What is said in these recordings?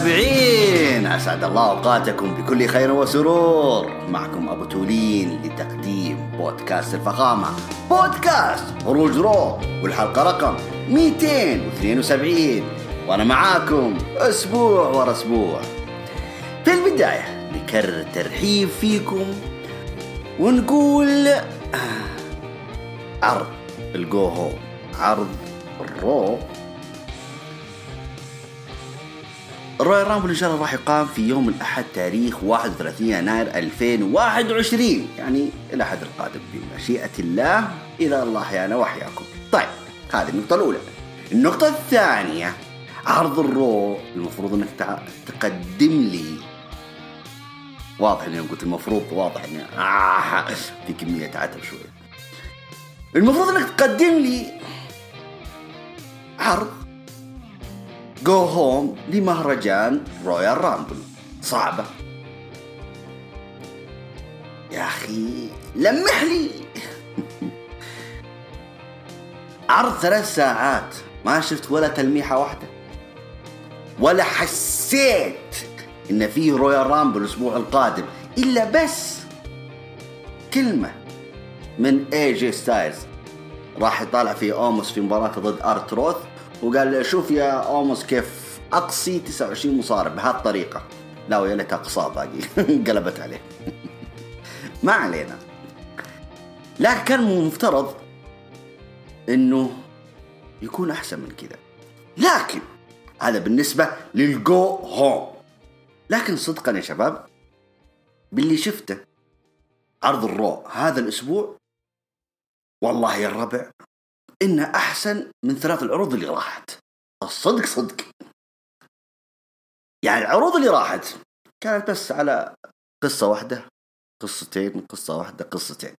المتابعين. أسعد الله أوقاتكم بكل خير وسرور. معكم أبو تولين لتقديم بودكاست الفخامة. بودكاست خروج رو والحلقة رقم 272 وأنا معاكم أسبوع ورا أسبوع. في البداية نكرر الترحيب فيكم ونقول آه، عرض الجو هوم عرض الرو. الرويال رامبل إن شاء الله راح يقام في يوم الأحد تاريخ 31 يناير 2021 يعني الاحد القادم بمشيئة الله اذا الله أحيانا وأحياكم. طيب هذه النقطة الأولى. النقطة الثانية عرض الرو المفروض إنك تقدم لي واضح إني قلت المفروض واضح إني آه في كمية عتب شوي. المفروض إنك تقدم لي عرض go home لمهرجان رويال رامبل صعبة يا أخي لمح لي عرض ثلاث ساعات ما شفت ولا تلميحة واحدة ولا حسيت إن فيه رويال رامبل الأسبوع القادم إلا بس كلمة من اي جي ستايلز راح يطالع في اوموس في مباراة ضد ارتروث وقال شوف يا اوموس كيف أقصي 29 مصارع بهالطريقة لا ويا ليت اقصاه باقي. قلبت عليه. ما علينا. لكن كان مفترض إنه يكون أحسن من كذا. لكن هذا بالنسبة للجو هوم. لكن صدقا يا شباب باللي شفته عرض الرو هذا الأسبوع والله يا الربع انه أحسن من ثلاث العروض اللي راحت. الصدق صدق. يعني العروض اللي راحت كانت بس على قصة واحدة قصتين قصة واحدة قصتين.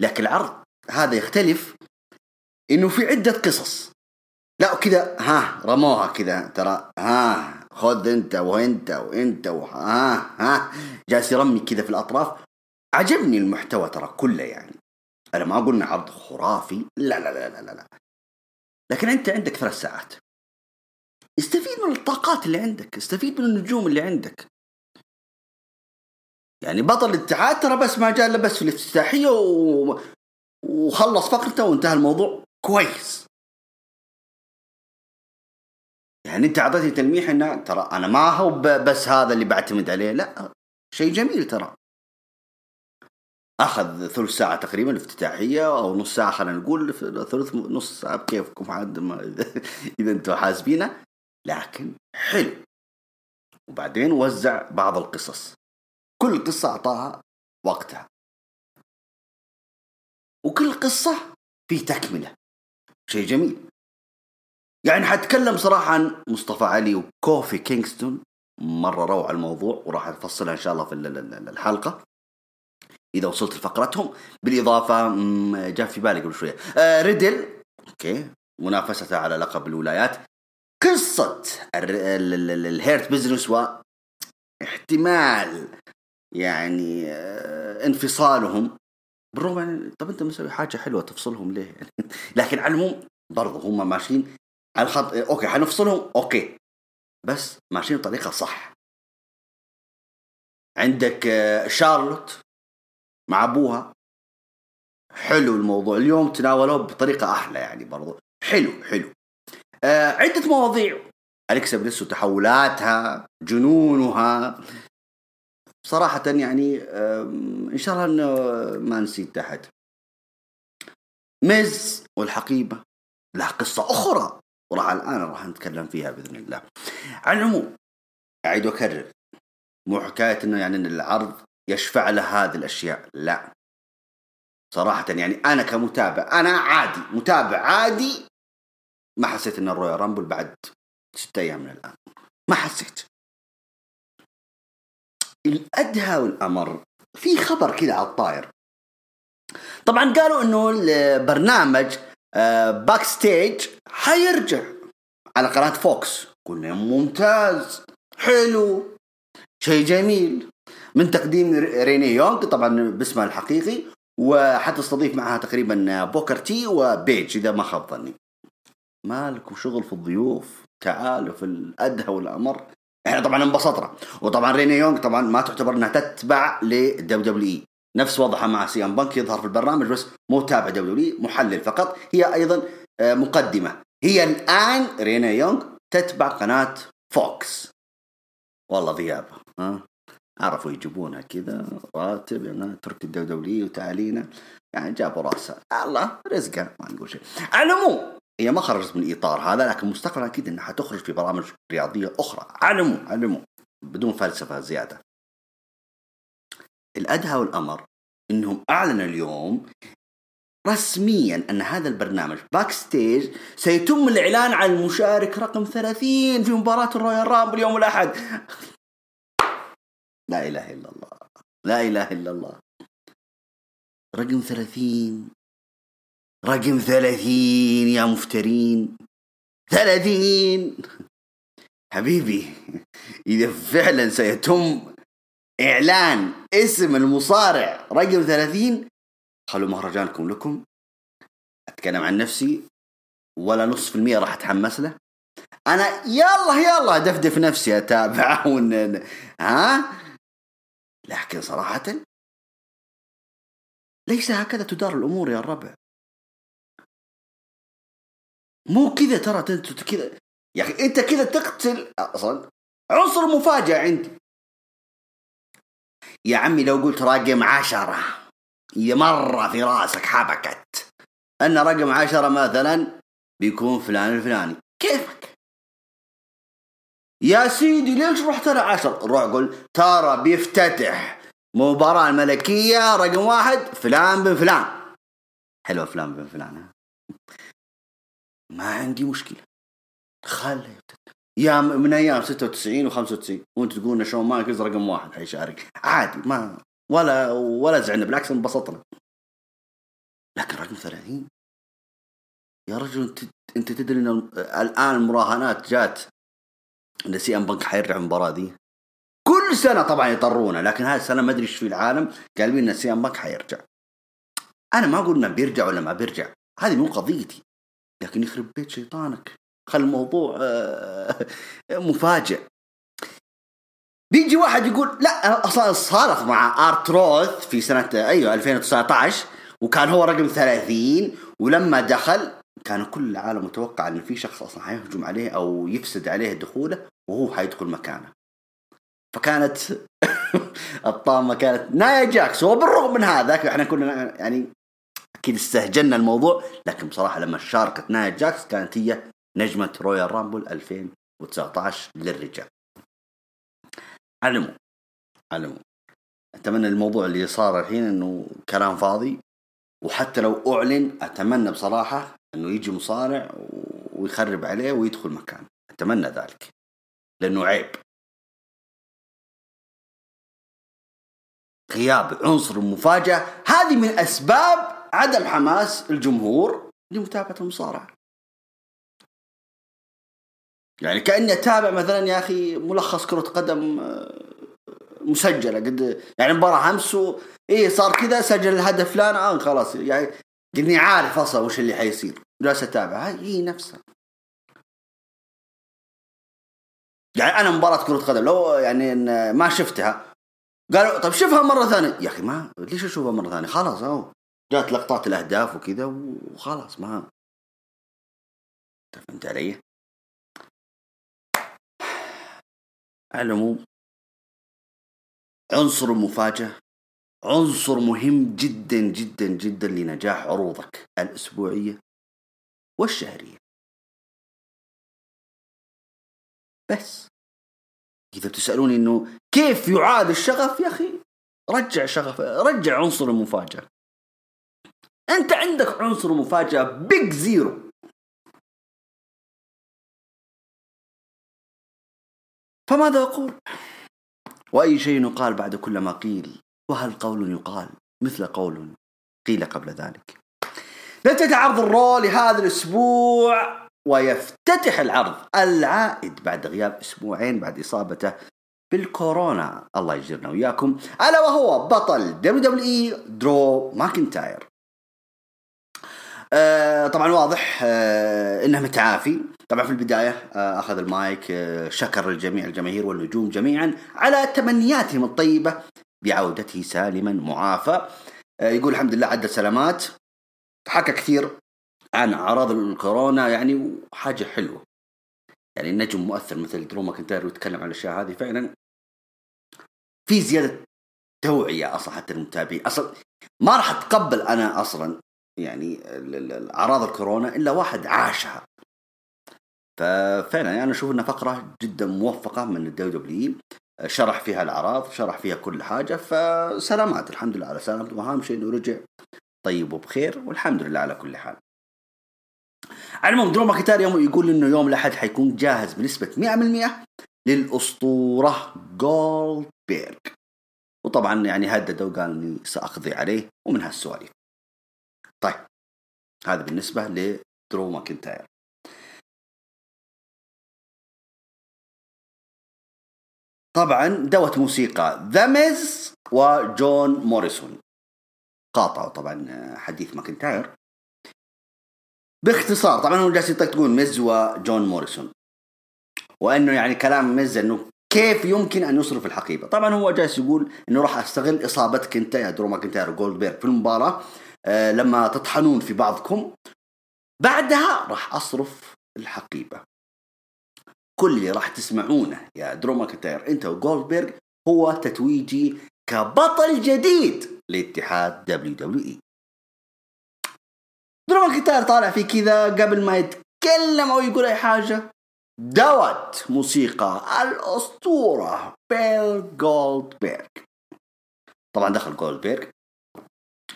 لكن العرض هذا يختلف إنه في عدة قصص. لا كذا ها رموها كذا ترى ها خذ أنت وأنت وأنت وها ها جالس يرمي كذا في الأطراف. عجبني المحتوى ترى كله يعني. أنا ما قلنا عرض خرافي. لا لا لا لا لا, لا. لكن أنت عندك ثلاث ساعات. استفيد من الطاقات اللي عندك. استفيد من النجوم اللي عندك. يعني بطل الاتحاد ترى بس ما جاء إلا بس في الافتتاحية و... وخلص فقرته وانتهى الموضوع. كويس. يعني أنت أعطيتني تلميح انه ترى أنا ما هو بس هذا اللي بعتمد عليه. لا شيء جميل ترى. أخذ ثلث ساعة تقريبا الافتتاحية أو نص ساعة خلينا نقول ثلث نص ساعة بكيفكم عاد ما إذا أنتم حاسبينه. لكن حلو. وبعدين وزع بعض القصص. كل قصة أعطاها وقتها. وكل قصة في تكملة. شيء جميل. يعني حتكلم صراحة عن مصطفى علي وكوفي كينغستون. مرة روعة الموضوع وراح أفصلها إن شاء الله في ال- ال- ال- الحلقة. إذا وصلت لفقرتهم. بالإضافة جاء في بالي قبل شوية. آه ريدل. okay. منافسته على لقب الولايات. قصة ال Hurt Business واحتمال يعني آه انفصالهم. بالرغم يعني طب أنت مسوي حاجة حلوة تفصلهم ليه؟ لكن على العموم برضه هم ماشيين على الخط. okay حنفصلهم. okay. بس ماشيين بطريقة صح. عندك آه، شارلوت. مع أبوها. حلو الموضوع. اليوم تناولوه بطريقة أحلى يعني برضو. حلو حلو. آه عدة مواضيع. أليكسا بليس وتحولاتها جنونها. صراحة يعني آم، إن شاء الله إنه ما نسيت أحد. ميز والحقيبة. لها قصة أخرى وراح الآن راح نتكلم فيها بإذن الله. على العموم أعيد وأكرر. مو حكاية إنه يعني إن العرض يشفع له هذه الأشياء؟ لا. صراحة يعني أنا كمتابع أنا عادي متابع عادي. ما حسيت إن ال Royal Rumble بعد ستة أيام من الآن. ما حسيت. الأدهى والأمر في خبر كذا على الطاير. طبعا قالوا إنه البرنامج Backstage حيرجع على قناة فوكس قلنا ممتاز حلو شيء جميل. من تقديم رينيه يونغ طبعا باسمها الحقيقي وحتستضيف معها تقريبا بوكر تي وبيج إذا ما خاب ظني. ما لكم شغل في الضيوف؟ تعالوا في الأدهى والأمر. إحنا طبعا انبسطنا. وطبعا ريني يونغ طبعا ما تعتبر إنها تتبع لل WWE. نفس وضعها مع سي إم بانك يظهر في البرنامج بس مو تابع WWE محلل فقط. هي أيضا آه، مقدمة. هي الآن رينيه يونغ تتبع قناة فوكس. والله ذيابة ها؟ عرفوا يجيبونها كذا راتب يعني ترك الدولي وتعالي لنا. يعني جابوا رأسها. الله رزقها ما نقول شيء. على هي ما خرجت من الاطار هذا لكن مستقبلا أكيد إنها حتخرج في برامج رياضية أخرى. على العموم على العموم بدون فلسفة زيادة. الأدهى والأمر إنهم أعلنوا اليوم رسميا أن هذا البرنامج Backstage سيتم الإعلان عن المشارك رقم 30 في مباراة ال Royal Rumble يوم الأحد. لا إله إلا الله لا إله إلا الله. رقم 30 رقم 30 يا مفترين. 30 حبيبي إذا فعلا سيتم إعلان اسم المصارع. رقم 30 خلوا مهرجانكم لكم. أتكلم عن نفسي. ولا نص في المية راح أتحمس له. أنا يلا يلا دفدف نفسي اتابع ون... ها؟ لكن صراحة ليس هكذا تدار الأمور يا الربع. مو كذا ترى أنت كذا يا أخي أنت كذا تقتل أصلا عنصر مفاجأة عندي. يا عمي لو قلت رقم عشرة هي مرة في رأسك حبكت. أن رقم عشرة مثلا بيكون فلان الفلاني. كيفك؟ يا سيدي ليش رحت أنا عشر؟ روح قول ترى بيفتتح مباراة الملكية رقم واحد فلان بن فلان. حلوة فلان بن فلان ما عندي مشكلة. خله يفتتح يا من أيام 96 و95 وأنت تقول شون مايكلز رقم واحد حيشارك عادي ما ولا ولا زعلنا بالعكس انبسطنا. لكن رقم 30 يا رجل أنت أنت تدري إن الآن المراهنات جات إن سي إم بانك حيرجع المباراة دي. كل سنة طبعا يطرونا لكن هذه السنة ما أدري إيش في العالم قالوا إن سي إم بانك حيرجع. أنا ما أقول إنه بيرجع ولا ما بيرجع هذه مو قضيتي. لكن يخرب بيت شيطانك. خلي الموضوع آه، مفاجئ. بيجي واحد يقول لا أصلا صارت مع آر تروث في سنة أيوه 2019 وكان هو رقم 30 ولما دخل كان كل العالم متوقع إن في شخص أصلا حيهجم عليه أو يفسد عليه دخوله وهو حيدخل مكانه. فكانت الطامة كانت نايا جاكس وبالرغم من هذا إحنا كنا يعني أكيد استهجنا الموضوع لكن بصراحة لما شاركت نايا جاكس كانت هي نجمة رويال رامبل 2019 للرجال. على العموم أتمنى الموضوع اللي صار الحين إنه كلام فاضي وحتى لو أعلن أتمنى بصراحة إنه يجي مصارع ويخرب عليه ويدخل مكان أتمنى ذلك. لأنه عيب. غياب عنصر المفاجاه هذه من أسباب عدم حماس الجمهور لمتابعة المصارعة. يعني كأني أتابع مثلا يا أخي ملخص كرة قدم آه، مسجلة. قد يعني مباراة أمس إيه صار كذا سجل الهدف فلان آه خلاص. يعني قلني عارف أصلا وش اللي حيصير. جالس أتابع. هي نفسها. يعني أنا مباراة كرة قدم لو يعني ما شفتها قالوا طب شوفها مرة ثانية. يا أخي ما ليش أشوفها مرة ثانية؟ خلاص اهو جات لقطات الأهداف وكذا وخلاص ما. فهمت علي؟ على العموم عنصر المفاجأة عنصر مهم جدا جدا جدا لنجاح عروضك الأسبوعية والشهرية. بس إذا بتسألوني إنه كيف يعاد الشغف يا أخي رجع شغف رجع عنصر المفاجأة. أنت عندك عنصر مفاجأة big zero فماذا أقول؟ وأي شيء يقال بعد كل ما قيل. وهل قول يقال مثل قول قيل قبل ذلك. نبتدي عرض ال Raw لهذا الأسبوع ويفتتح العرض العائد بعد غياب أسبوعين بعد إصابته بالكورونا. الله يجرنا وياكم. ألا وهو بطل WWE درو ماكنتاير. آه طبعا واضح آه إنه متعافي. طبعا في البداية آه، أخذ المايك آه، شكر الجميع الجماهير والنجوم جميعا على تمنياتهم الطيبة بعودته سالما معافى. آه، يقول الحمد لله عدت سلامات. حكى كثير عن أعراض الكورونا يعني حاجة حلوة. يعني نجم مؤثر مثل درو ماكنتاير ويتكلم عن الأشياء هذه فعلا. في زيادة توعية أصلا حتى المتابعين. أصلا ما راح أتقبل أنا أصلا يعني اعراض الكورونا إلا واحد عاشها. ففعلا يعني أنا أشوف إنها فقرة جدا موفقة من ال WW شرح فيها الأعراض شرح فيها كل حاجة فسلامات الحمد لله على سلامته واهم شيء إنه رجع طيب وبخير والحمد لله على كل حال. العموم درو ماكنتاير يوم يقول إنه يوم الأحد حيكون جاهز بنسبة 100% للأسطورة جولدبيرج وطبعا يعني هدد وقال إني سأقضي عليه ومن هالسواليف. طيب هذا بالنسبة لدرو ماكنتاير طبعا دوت موسيقى ذا ميز وجون موريسون. قاطعوا طبعا حديث ماكنتاير باختصار طبعا هو جالس يطقطقون ميز وجون موريسون. وأنه يعني كلام ميز إنه كيف يمكن أن يصرف الحقيبة. طبعا هو جالس يقول إنه راح أستغل إصابتك أنت يا درو ماكنتاير وجولدبيرغ في المباراة آه لما تطحنون في بعضكم. بعدها راح أصرف الحقيبة. كل اللي راح تسمعونه يا درو ماكنتاير انت وجولدبيرغ هو تتويجي كبطل جديد لاتحاد WWE. درو ماكنتاير طالع في كذا قبل ما يتكلم أو يقول أي حاجة. دوت موسيقى الأسطورة بيل جولدبيرغ طبعا دخل جولدبيرغ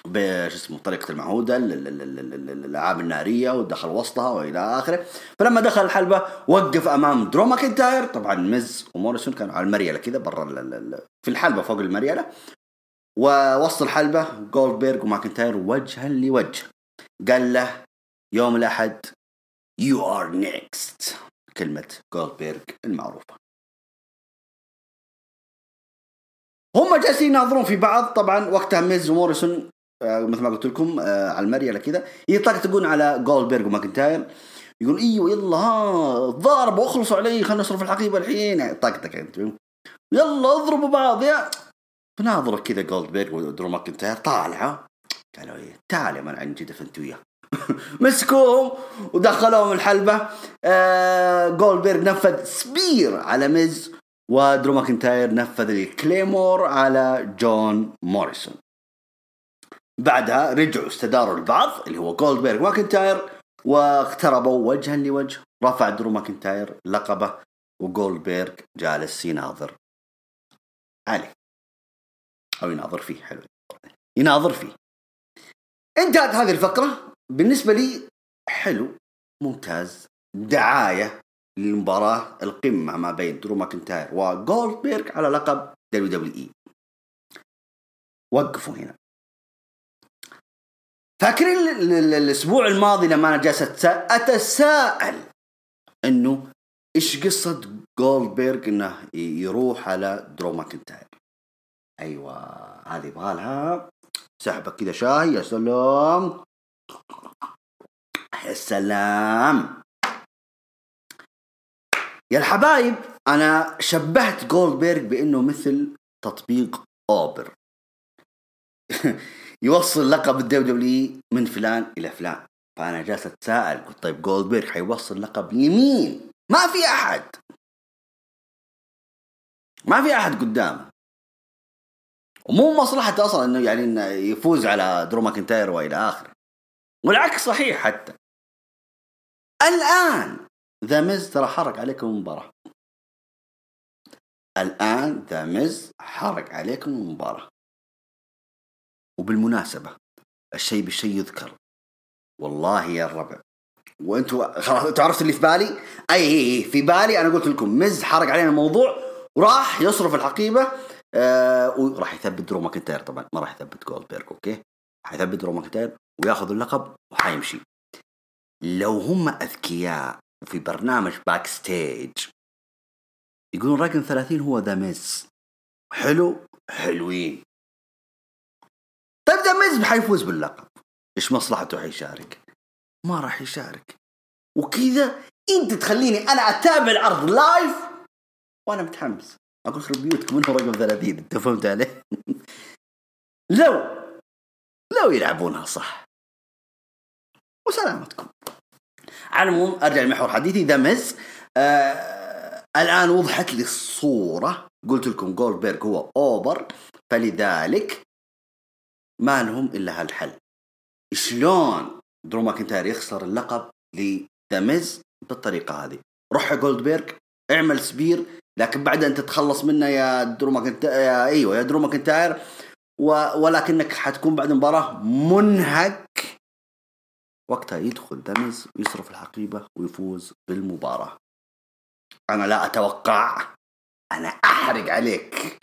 بش اسمه طريقة المعهودة الألعاب النارية ودخل وسطها وإلى آخره. فلما دخل الحلبة وقف أمام درو ماكنتاير طبعا ميز وموريسون كانوا على المريلة كذا برا في الحلبة فوق المريلة ووسط الحلبة جولدبيرغ وماكنتاير وجها لوجه. قال له يوم الأحد You are next. كلمة جولدبيرغ المعروفة. هم جالسين يناظرون في بعض. طبعا وقتها ميز وموريسون مثل ما قلت لكم آه، على المريله كذا يطقطقون على جولدبرغ وماكنتاير. يقول إيوه يلا ها ضاربوا أخلصوا علي خلينا نصرف الحقيبه الحين. طقطق أنت يلا اضربوا بعض يا. فناظر كذا جولدبرغ ودرو ماكنتاير طالعه قالوا إيه تعال يا من عن جدف انت وياه. مسكوهم ودخلوهم الحلبة. آه جولدبرغ نفذ spear على ميز ودرو ماكنتاير نفذ ال Claymore على جون موريسون. بعدها رجعوا استداروا البعض اللي هو جولدبرغ ماكنتاير واقتربوا وجها لوجه رفع درو ماكنتاير لقبه وجولدبرغ جالس يناظر. عليه أو يناظر فيه حلو. يناظر فيه. انتهت هذه الفقرة. بالنسبة لي حلو ممتاز دعاية للمباراة القمة ما بين درو ماكنتاير وجولدبرغ على لقب WWE وقفوا هنا. فاكرين الأسبوع الماضي لما أنا جالس أتساءل إنه إيش قصة جولدبرغ إنه يروح على درو ماكنتاير؟ أيوه هذه يبغى لها سحبه كذا شاي يا سلام. يا سلام. يا الحبايب أنا شبهت جولدبرغ بإنه مثل تطبيق Uber يوصل لقب ال WW من فلان إلى فلان. فأنا جالس أتساءل قلت طيب جولدبرغ حيوصل لقب لمين؟ ما في أحد. ما في أحد قدامه ومو مصلحته أصلا إنه يعني إنه يفوز على درو ماكنتاير وإلى آخره. والعكس صحيح حتى. الآن The Miz ترى حرق عليكم المباراة. الآن The Miz حرق عليكم المباراة. وبالمناسبة الشيء بالشيء يذكر. والله يا الربع وأنتوا خلاص أنتوا عرفتوا اللي في بالي؟ أي إي في بالي أنا قلت لكم ميز حرق علينا الموضوع وراح يصرف الحقيبة آه وراح يثبت درو ماكنتاير طبعا ما راح يثبت جولدبرغ أوكي؟ حيثبت درو ماكنتاير وياخذ اللقب وحيمشي. لو هم أذكياء وفي برنامج Backstage يقولون رقم 30 هو The Miz. حلو حلوين. طيب The Miz حيفوز باللقب. إيش مصلحته حيشارك؟ ما راح يشارك. وكذا أنت تخليني أنا أتابع العرض live وأنا متحمس. أقول خرب بيوتكم انه رقم 30 أنت فهمت علي؟ لو لو يلعبونها صح. وسلامتكم. على العموم أرجع لمحور حديثي The Miz آه الآن وضحت لي الصورة. قلت لكم جولدبرغ هو Uber فلذلك ما لهم إلا هالحل. شلون درو ماكنتاير يخسر اللقب ل The Miz بالطريقة هذه؟ روح يا جولدبرغ اعمل spear لكن بعد أن تتخلص منه يا درو ماكنتاير أيوه يا درو ماكنتاير ولكنك حتكون بعد المباراه منهك. وقتها يدخل دمز ويصرف الحقيبة ويفوز بالمباراة. أنا لا أتوقع أنا أحرق عليك.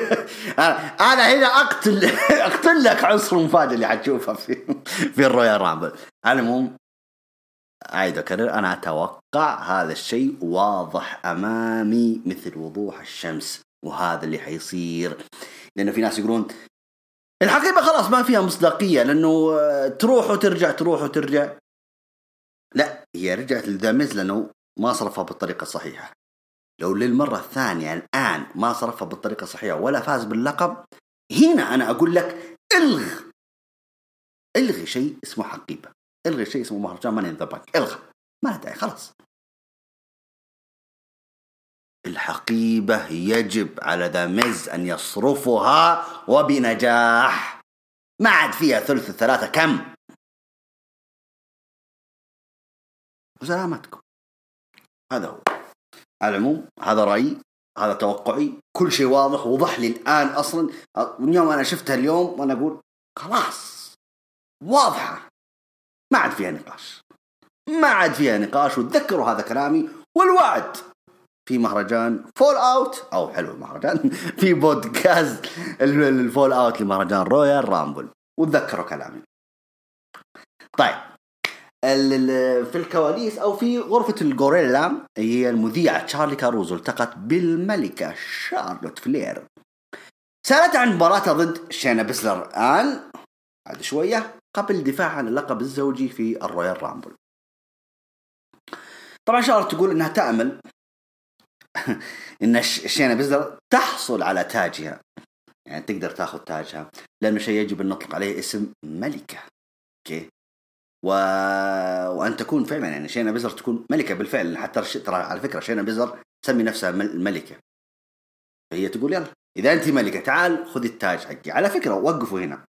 أنا هنا أقتل أقتل لك عنصر المفاجأة اللي حتشوفها في في الرويال رامبل على العموم أعيد أكرر أنا أتوقع هذا الشيء واضح أمامي مثل وضوح الشمس وهذا اللي حيصير. لأنه في ناس يقولون الحقيبة خلاص ما فيها مصداقية لأنه تروح وترجع تروح وترجع. لا هي رجعت ل The Miz لأنه ما صرفها بالطريقة الصحيحة. لو للمرة الثانية الآن ما صرفها بالطريقة الصحيحة ولا فاز باللقب هنا أنا أقول لك إلغ. إلغي شيء اسمه حقيبة إلغي شيء اسمه مهرجان Money in the Bank إلغى. ما داعي خلاص. الحقيبة يجب على The Miz أن يصرفها وبنجاح. ما عاد فيها ثلث الثلاثة كم؟ وسلامتكم. هذا هو. على العموم هذا رأيي هذا توقعي. كل شيء واضح وضح لي الآن أصلا. من يوم أنا شفتها اليوم وأنا أقول خلاص واضحة. ما عاد فيها نقاش. ما عاد فيها نقاش وتذكروا هذا كلامي. والوعد في مهرجان Fallout أو حلو المهرجان في بودكاست ال Fallout لمهرجان Royal Rumble وتذكروا كلامي. طيب في الكواليس أو في غرفة الغوريلا هي المذيعة تشارلي كاروزو التقت بالملكة شارلوت فلير. سألت عن مباراتها ضد شينا بيزلر الآن بعد شوية قبل الدفاع عن اللقب الزوجي في ال Royal Rumble. طبعا شارلوت تقول إنها تأمل إن شينا بيزلر تحصل على تاجها. يعني تقدر تاخذ تاجها لأنه شيء يجب أن نطلق عليه اسم ملكة. أوكي؟ و... وأن تكون فعلا يعني شينا بيزلر تكون ملكة بالفعل. حتى ترى على فكرة شينا بيزلر تسمي نفسها الملكه فهي تقول يلا إذا انت ملكة تعال خذي التاج حقي. على فكرة وقفوا هنا.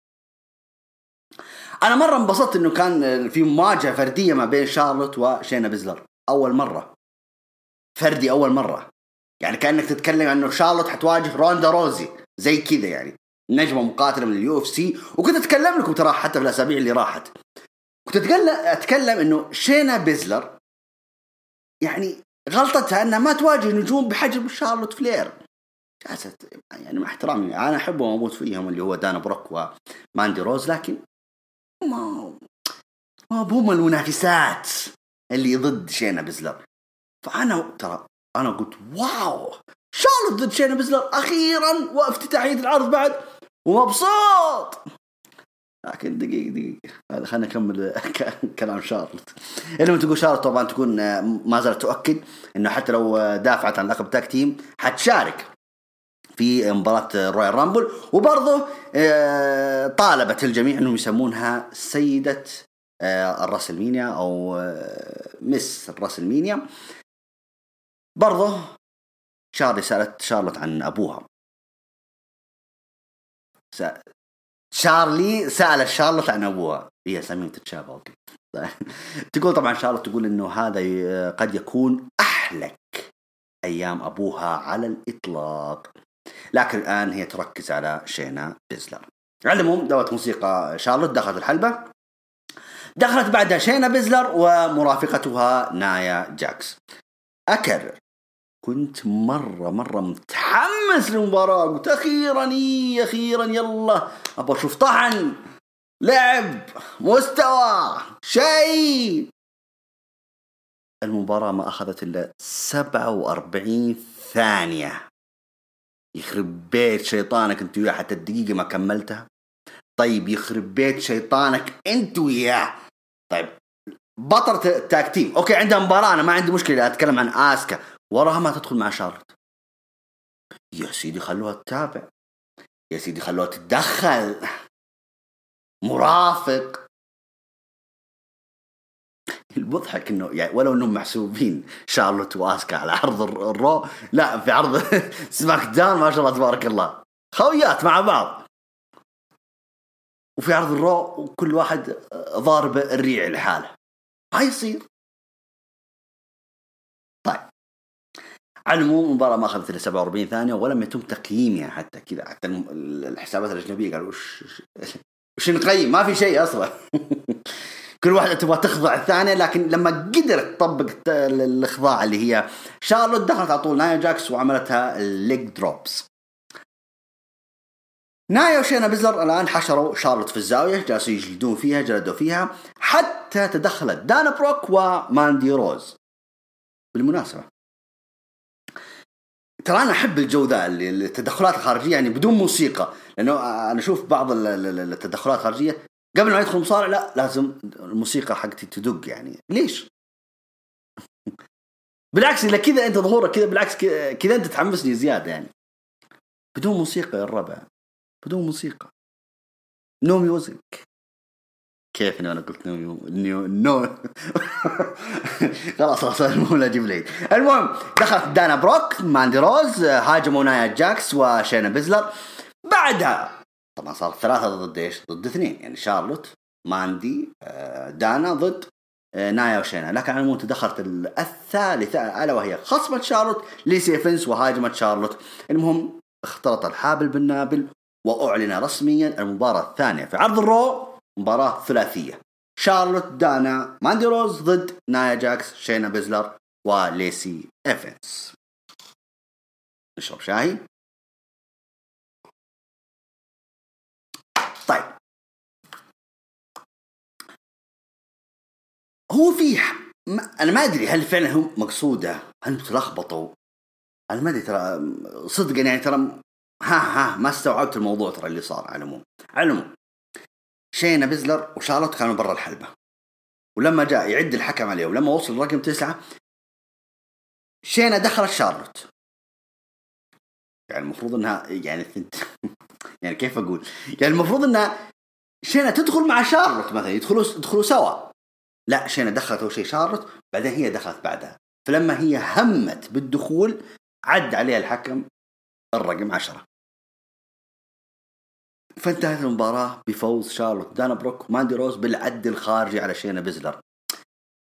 أنا مرة انبسطت إنه كان في مواجهة فردية ما بين شارلوت وشينا بيزلر. أول مرة. فردي أول مرة. يعني كأنك تتكلم إنه شارلوت حتواجه روندا روزي. زي كذا يعني. نجمة مقاتلة من ال UFC. وكنت أتكلم لكم ترى حتى في الأسابيع اللي راحت. كنت اتكلم أتكلم إنه شاينا بيزلر يعني غلطتها إنها ما تواجه نجوم بحجم شارلوت فلير. جالسة يعني مع احترامي أنا أحبهم وأموت فيهم اللي هو دانا بروك وماندي روز لكن ما ما هم المنافسات اللي ضد شينا بيزلر. فأنا ترى أنا قلت واو! شارلوت ضد شينا بيزلر أخيرا وافتتاحيه العرض بعد ومبسوط! لكن دقيقة دقيقة. خلينا نكمل كلام شارلوت لما تقول شارلوت طبعا تكون آه، ما زالت تؤكد إنه حتى لو دافعت عن لقب tag team حتشارك في مباراة Royal Rumble وبرضه آه، طالبت الجميع إنهم يسمونها سيدة آه، الراسلمينيا أو مس الراسلمينيا. برضه شارلي سألت شارلوت عن أبوها. س... شارلي سألت شارلوت عن أبوها هي سمين تتشابه أوكي. تقول طبعا شارلوت تقول إنه هذا قد يكون أحلك أيام أبوها على الإطلاق. لكن الآن هي تركز على شينا بيزلر. على العموم دوت موسيقى شارلوت دخلت الحلبة. دخلت بعدها شينا بيزلر ومرافقتها نايا جاكس. أكرر كنت مرة مرة متحمس للمباراة. قلت أخيرا إيه أخيرا يلا. أبغى أشوف طعن لعب مستوى شيء. المباراة ما أخذت إلا 47 ثانية. يخرب بيت شيطانك أنت وياه حتى الدقيقة ما كملتها. طيب يخرب بيت شيطانك أنت وياه. طيب بطلة ال tag team. okay عندها مباراة أنا ما عندي مشكلة أتكلم عن آسكا. وراها ما تدخل مع شارلوت. يا سيدي خلوها تتابع. يا سيدي خلوها تتدخل. مرافق. المضحك إنه يعني ولو إنهم محسوبين شارلوت وآسكا على عرض الرو لا في عرض سماك داون ما شاء الله تبارك الله. خويات مع بعض. وفي عرض الرو وكل واحد ضارب الريع لحاله. ما يصير. طيب. على العموم المباراة ما أخذت إلا 47 ثانية ولم يتم تقييمها حتى كذا حتى الحسابات الأجنبية قالوا وش وش نقيم؟ ما في شيء أصلا. كل واحدة تبغى تخضع الثانية لكن لما قدرت تطبق الإخضاع اللي هي شارلوت دخلت على طول نايا جاكس وعملتها ال leg drops نايا وشينا بيزلر الآن حشروا شارلوت في الزاوية جالسوا يجلدون فيها جلدوا فيها حتى تدخلت دانا بروك وماندي روز. بالمناسبة ترى أنا أحب الجو ذا التدخلات الخارجية يعني بدون موسيقى. لأنه أنا أشوف بعض التدخلات الخارجية قبل ما يدخل مصارع لا لازم الموسيقى حقتي تدق يعني. ليش؟ بالعكس إذا كذا أنت ظهورك كذا بالعكس كذا أنت تحمسني زيادة يعني. بدون موسيقى يا الربع بدون موسيقى. no music كيف أنا قلت no new no خلاص خلاص المهم لا أجيب العيد المهم دخلت دانا بروك ماندي روز هاجموا نايا جاكس وشينا بيزلر. بعدها طبعا صارت ثلاثة ضد إيش؟ ضد اثنين. يعني شارلوت ماندي آه، دانا ضد آه، نايا وشينا. لكن على العموم تدخلت الثالثة ألا وهي خصمت شارلوت ليسي ايفنس وهاجمت شارلوت. المهم اختلط الحابل بالنابل وأعلن رسميا المباراة الثانية في عرض الرو. مباراة ثلاثية. شارلوت دانا ماندي روز ضد نايا جاكس شينا بيزلر وليسي ايفنس نشرب شاي طيب. هو في أنا ما أدري هل فعلا هم مقصودة هل تلخبطوا؟ أنا ما أدري ترى صدقا يعني ترى ها ها ما استوعبت الموضوع ترى اللي صار على العموم. على العموم. شينا بيزلر وشارلوت كانوا برا الحلبة. ولما جاء يعد الحكم عليه ولما وصل رقم تسعة شينا دخلت شارلوت. يعني المفروض إنها يعني يعني كيف أقول؟ يعني المفروض إنها شينا تدخل مع شارلوت مثلا يدخلوا يدخلوا سوا. لا شينا دخلت أول شيء شارلوت بعدين هي دخلت بعدها. فلما هي همت بالدخول عد عليها الحكم الرقم عشرة. فانتهت المباراة بفوز شارلوت دانا بروك وماندي روز بالعد الخارجي على شينا بيزلر.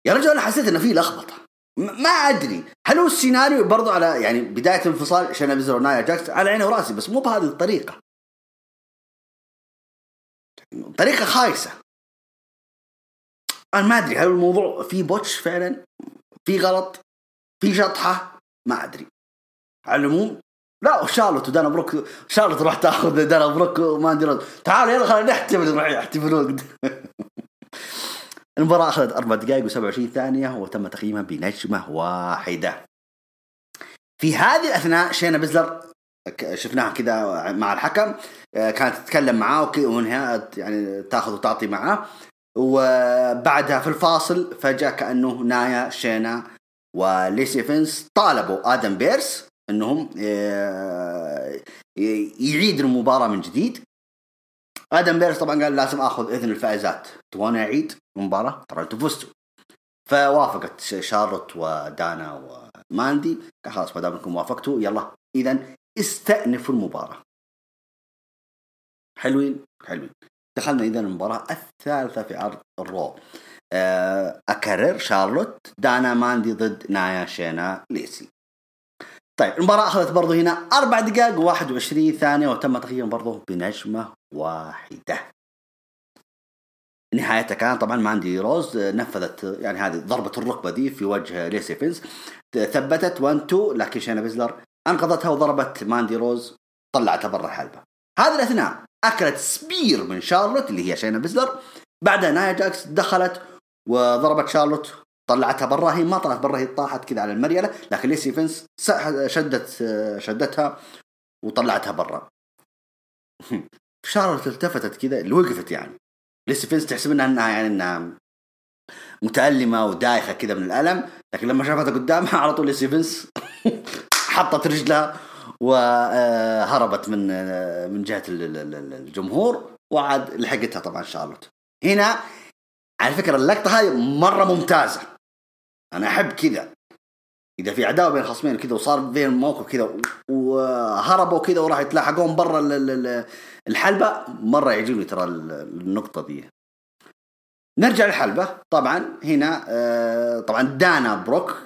يا رجل أنا حسيت إنه في لخبطة. ما أدري. هل هو السيناريو برضو على يعني بداية انفصال شينا بيزلر ونايا جاكس على عيني وراسي بس مو بهذه الطريقة. طريقة خايسة. أنا ما أدري هل الموضوع في botch فعلا؟ في غلط؟ في شطحة؟ ما أدري. على العموم لا وشارلوت ودانا بروك. شارلوت راح تاخذ دانا بروك وما ادري تعال يلا خلينا نحتفل نروح يحتفلون. المباراة أخذت أربع دقائق و27 ثانية وتم تقييمها بنجمة واحدة. في هذه الأثناء شينا بيزلر شفناها كذا مع الحكم كانت تتكلم معاه ومنها يعني تاخذ وتعطي معاه. وبعدها في الفاصل فجأة كأنه نايا شينا وليسي فينس طالبوا آدم بيرس إنهم آه، يعيد المباراة من جديد. آدم بيرس طبعا قال لازم آخذ إذن الفائزات. تبغون اعيد المباراة؟ ترى أنتم فزتوا. فوافقت شارلوت ودانا وماندي. قال خلاص ما دام أنكم وافقتوا يلا. اذا استأنفوا المباراة. حلوين؟ حلوين. دخلنا اذا المباراة الثالثة في عرض الرو آه، أكرر شارلوت دانا ماندي ضد نايا شينا ليسي. طيب المباراة أخذت برضو هنا أربع دقائق و21 ثانية وتم تقييم برضو بنجمة واحدة. نهايتها كان طبعا ماندي روز نفذت يعني هذه ضربة الركبة دي في وجه ليسي ايفنز ثبتت 1 2 لكن شينا بيزلر أنقذتها وضربت ماندي روز طلعتها برا الحلبة. هذه الأثناء أكلت spear من شارلوت اللي هي شينا بيزلر. بعدها نايا جاكس دخلت وضربت شارلوت طلعتها برا هي ما طلعت برا هي طاحت كذا على المريلة لكن ليسي ايفنس شدت شدتها وطلعتها برا. شارلوت التفتت كذا اللي وقفت يعني. ليسي ايفنس تحسب انها إنها يعني إنها متألمة ودايخة كذا من الألم لكن لما شافتها قدامها على طول سيفنس حطت رجلها وهربت من من جهة الجمهور وعاد لحقتها طبعا شارلوت هنا على فكرة اللقطة هذه مرة ممتازة. أنا أحب كذا. إذا في عداوة بين خصمين كذا وصار بينهم موقف كذا وهربوا كذا وراح يتلاحقون برا الحلبة مرة يعجبني ترى النقطة دي. نرجع للحلبة. طبعا هنا آه، طبعا دانا بروك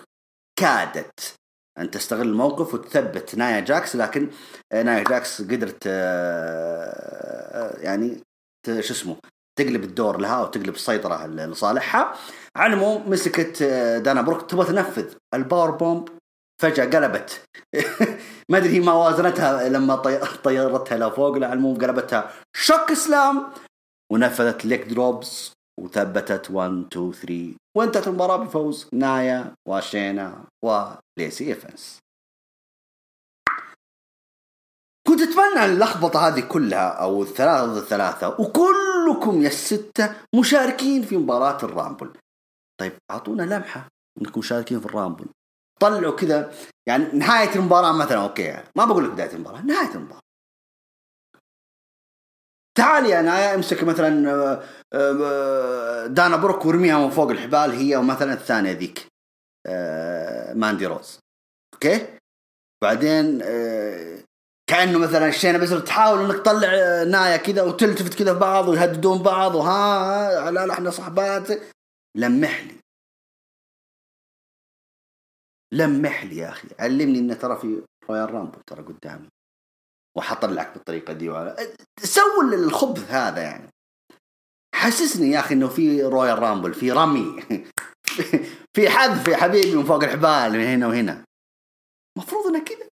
كادت أن تستغل الموقف وتثبت نايا جاكس لكن آه، نايا جاكس قدرت آه، يعني شو اسمه تقلب الدور لها وتقلب السيطرة لصالحها. على العموم مسكت دانا بروك تبغى تنفذ. ال power bomb فجأة قلبت. ما أدري هي ما وازنتها لما طيرتها لفوق على العموم قلبتها. chokeslam ونفذت leg drops وثبتت 1 2 3 وانتهت المباراة بفوز نايا وشينا وليسي ايفنس كنت أتمنى اللخبطة هذه كلها أو الثلاثة ضد الثلاثة وكلكم يا الستة مشاركين في مباراة ال Rumble. طيب أعطونا لمحة إنكم مشاركين في ال Rumble. طلعوا كذا يعني نهاية المباراة مثلا okay ما بقول لك بداية المباراة نهاية المباراة. تعال يا نايا أمسك مثلا آه، آه، دانا بروك وارميها من فوق الحبال هي ومثلا الثانية ذيك آه، ماندي روز. okay؟ بعدين كأنه مثلا الشينا بس تحاول إنك تطلع نايا كذا وتلتفت كذا في بعض ويهددون بعض وها لا لا إحنا صحبات لمح لي. لمح لي يا أخي. علمني إن ترى في Royal Rumble ترى قدامي. وحطلعك بالطريقة دي. سووا الخبث هذا يعني. حسسني يا أخي إنه في Royal Rumble في رمي. في حذف يا حبيبي من فوق الحبال من هنا وهنا. المفروض إنه كذا.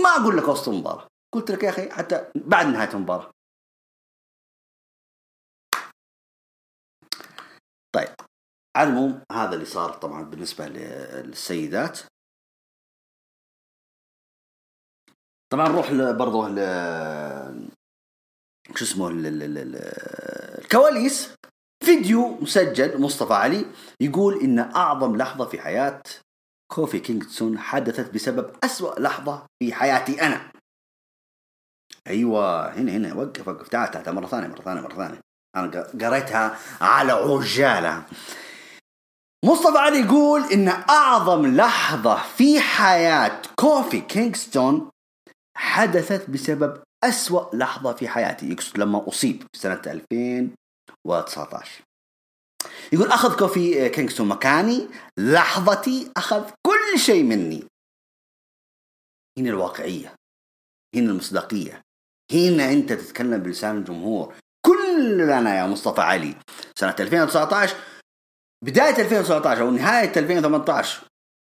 ما أقول لك وسط المباراة. قلت لك يا أخي حتى بعد نهاية المباراة. طيب على العموم هذا اللي صار طبعا بالنسبة للسيدات. طبعا نروح برضه ل شو اسمه الكواليس. فيديو مسجل مصطفى علي يقول إن أعظم لحظة في حياة كوفي كينغسون حدثت بسبب أسوأ لحظة في حياتي أنا. أيوه هنا هنا وقف وقف تعال تعال مرة ثانية مرة ثانية مرة ثانية. أنا قريتها على عجالة. مصطفى علي يقول إن أعظم لحظة في حياة كوفي كينغستون حدثت بسبب أسوأ لحظة في حياتي. يقصد لما أصيب في سنة 2019 يقول أخذ كوفي كينغستون مكاني لحظتي أخذ كل شيء مني. هنا الواقعية هنا المصداقية هنا أنت تتكلم بلسان الجمهور. كلنا يا مصطفى علي. سنة 2019 بداية 2019 أو نهاية 2018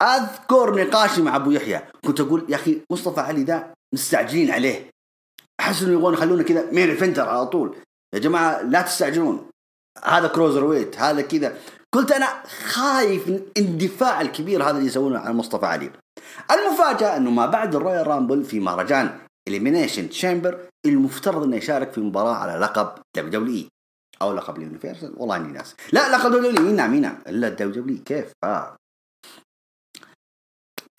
أذكر نقاشي مع أبو يحيى. كنت أقول يا أخي مصطفى علي ذا مستعجلين عليه. أحس إنه يبغون يخلونا كذا main eventer على طول. يا جماعة لا تستعجلون. هذا cruiserweight هذا كذا. قلت أنا خايف من الاندفاع الكبير هذا اللي يسوونه على مصطفى علي. المفاجأة إنه ما بعد ال Royal Rumble في مهرجان Elimination Chamber المفترض إنه يشارك في مباراة على لقب WWE. أو لقب ال Universal والله إني ناسي لا لقب WW نعم نعم. إلا ال WW كيف؟ آه.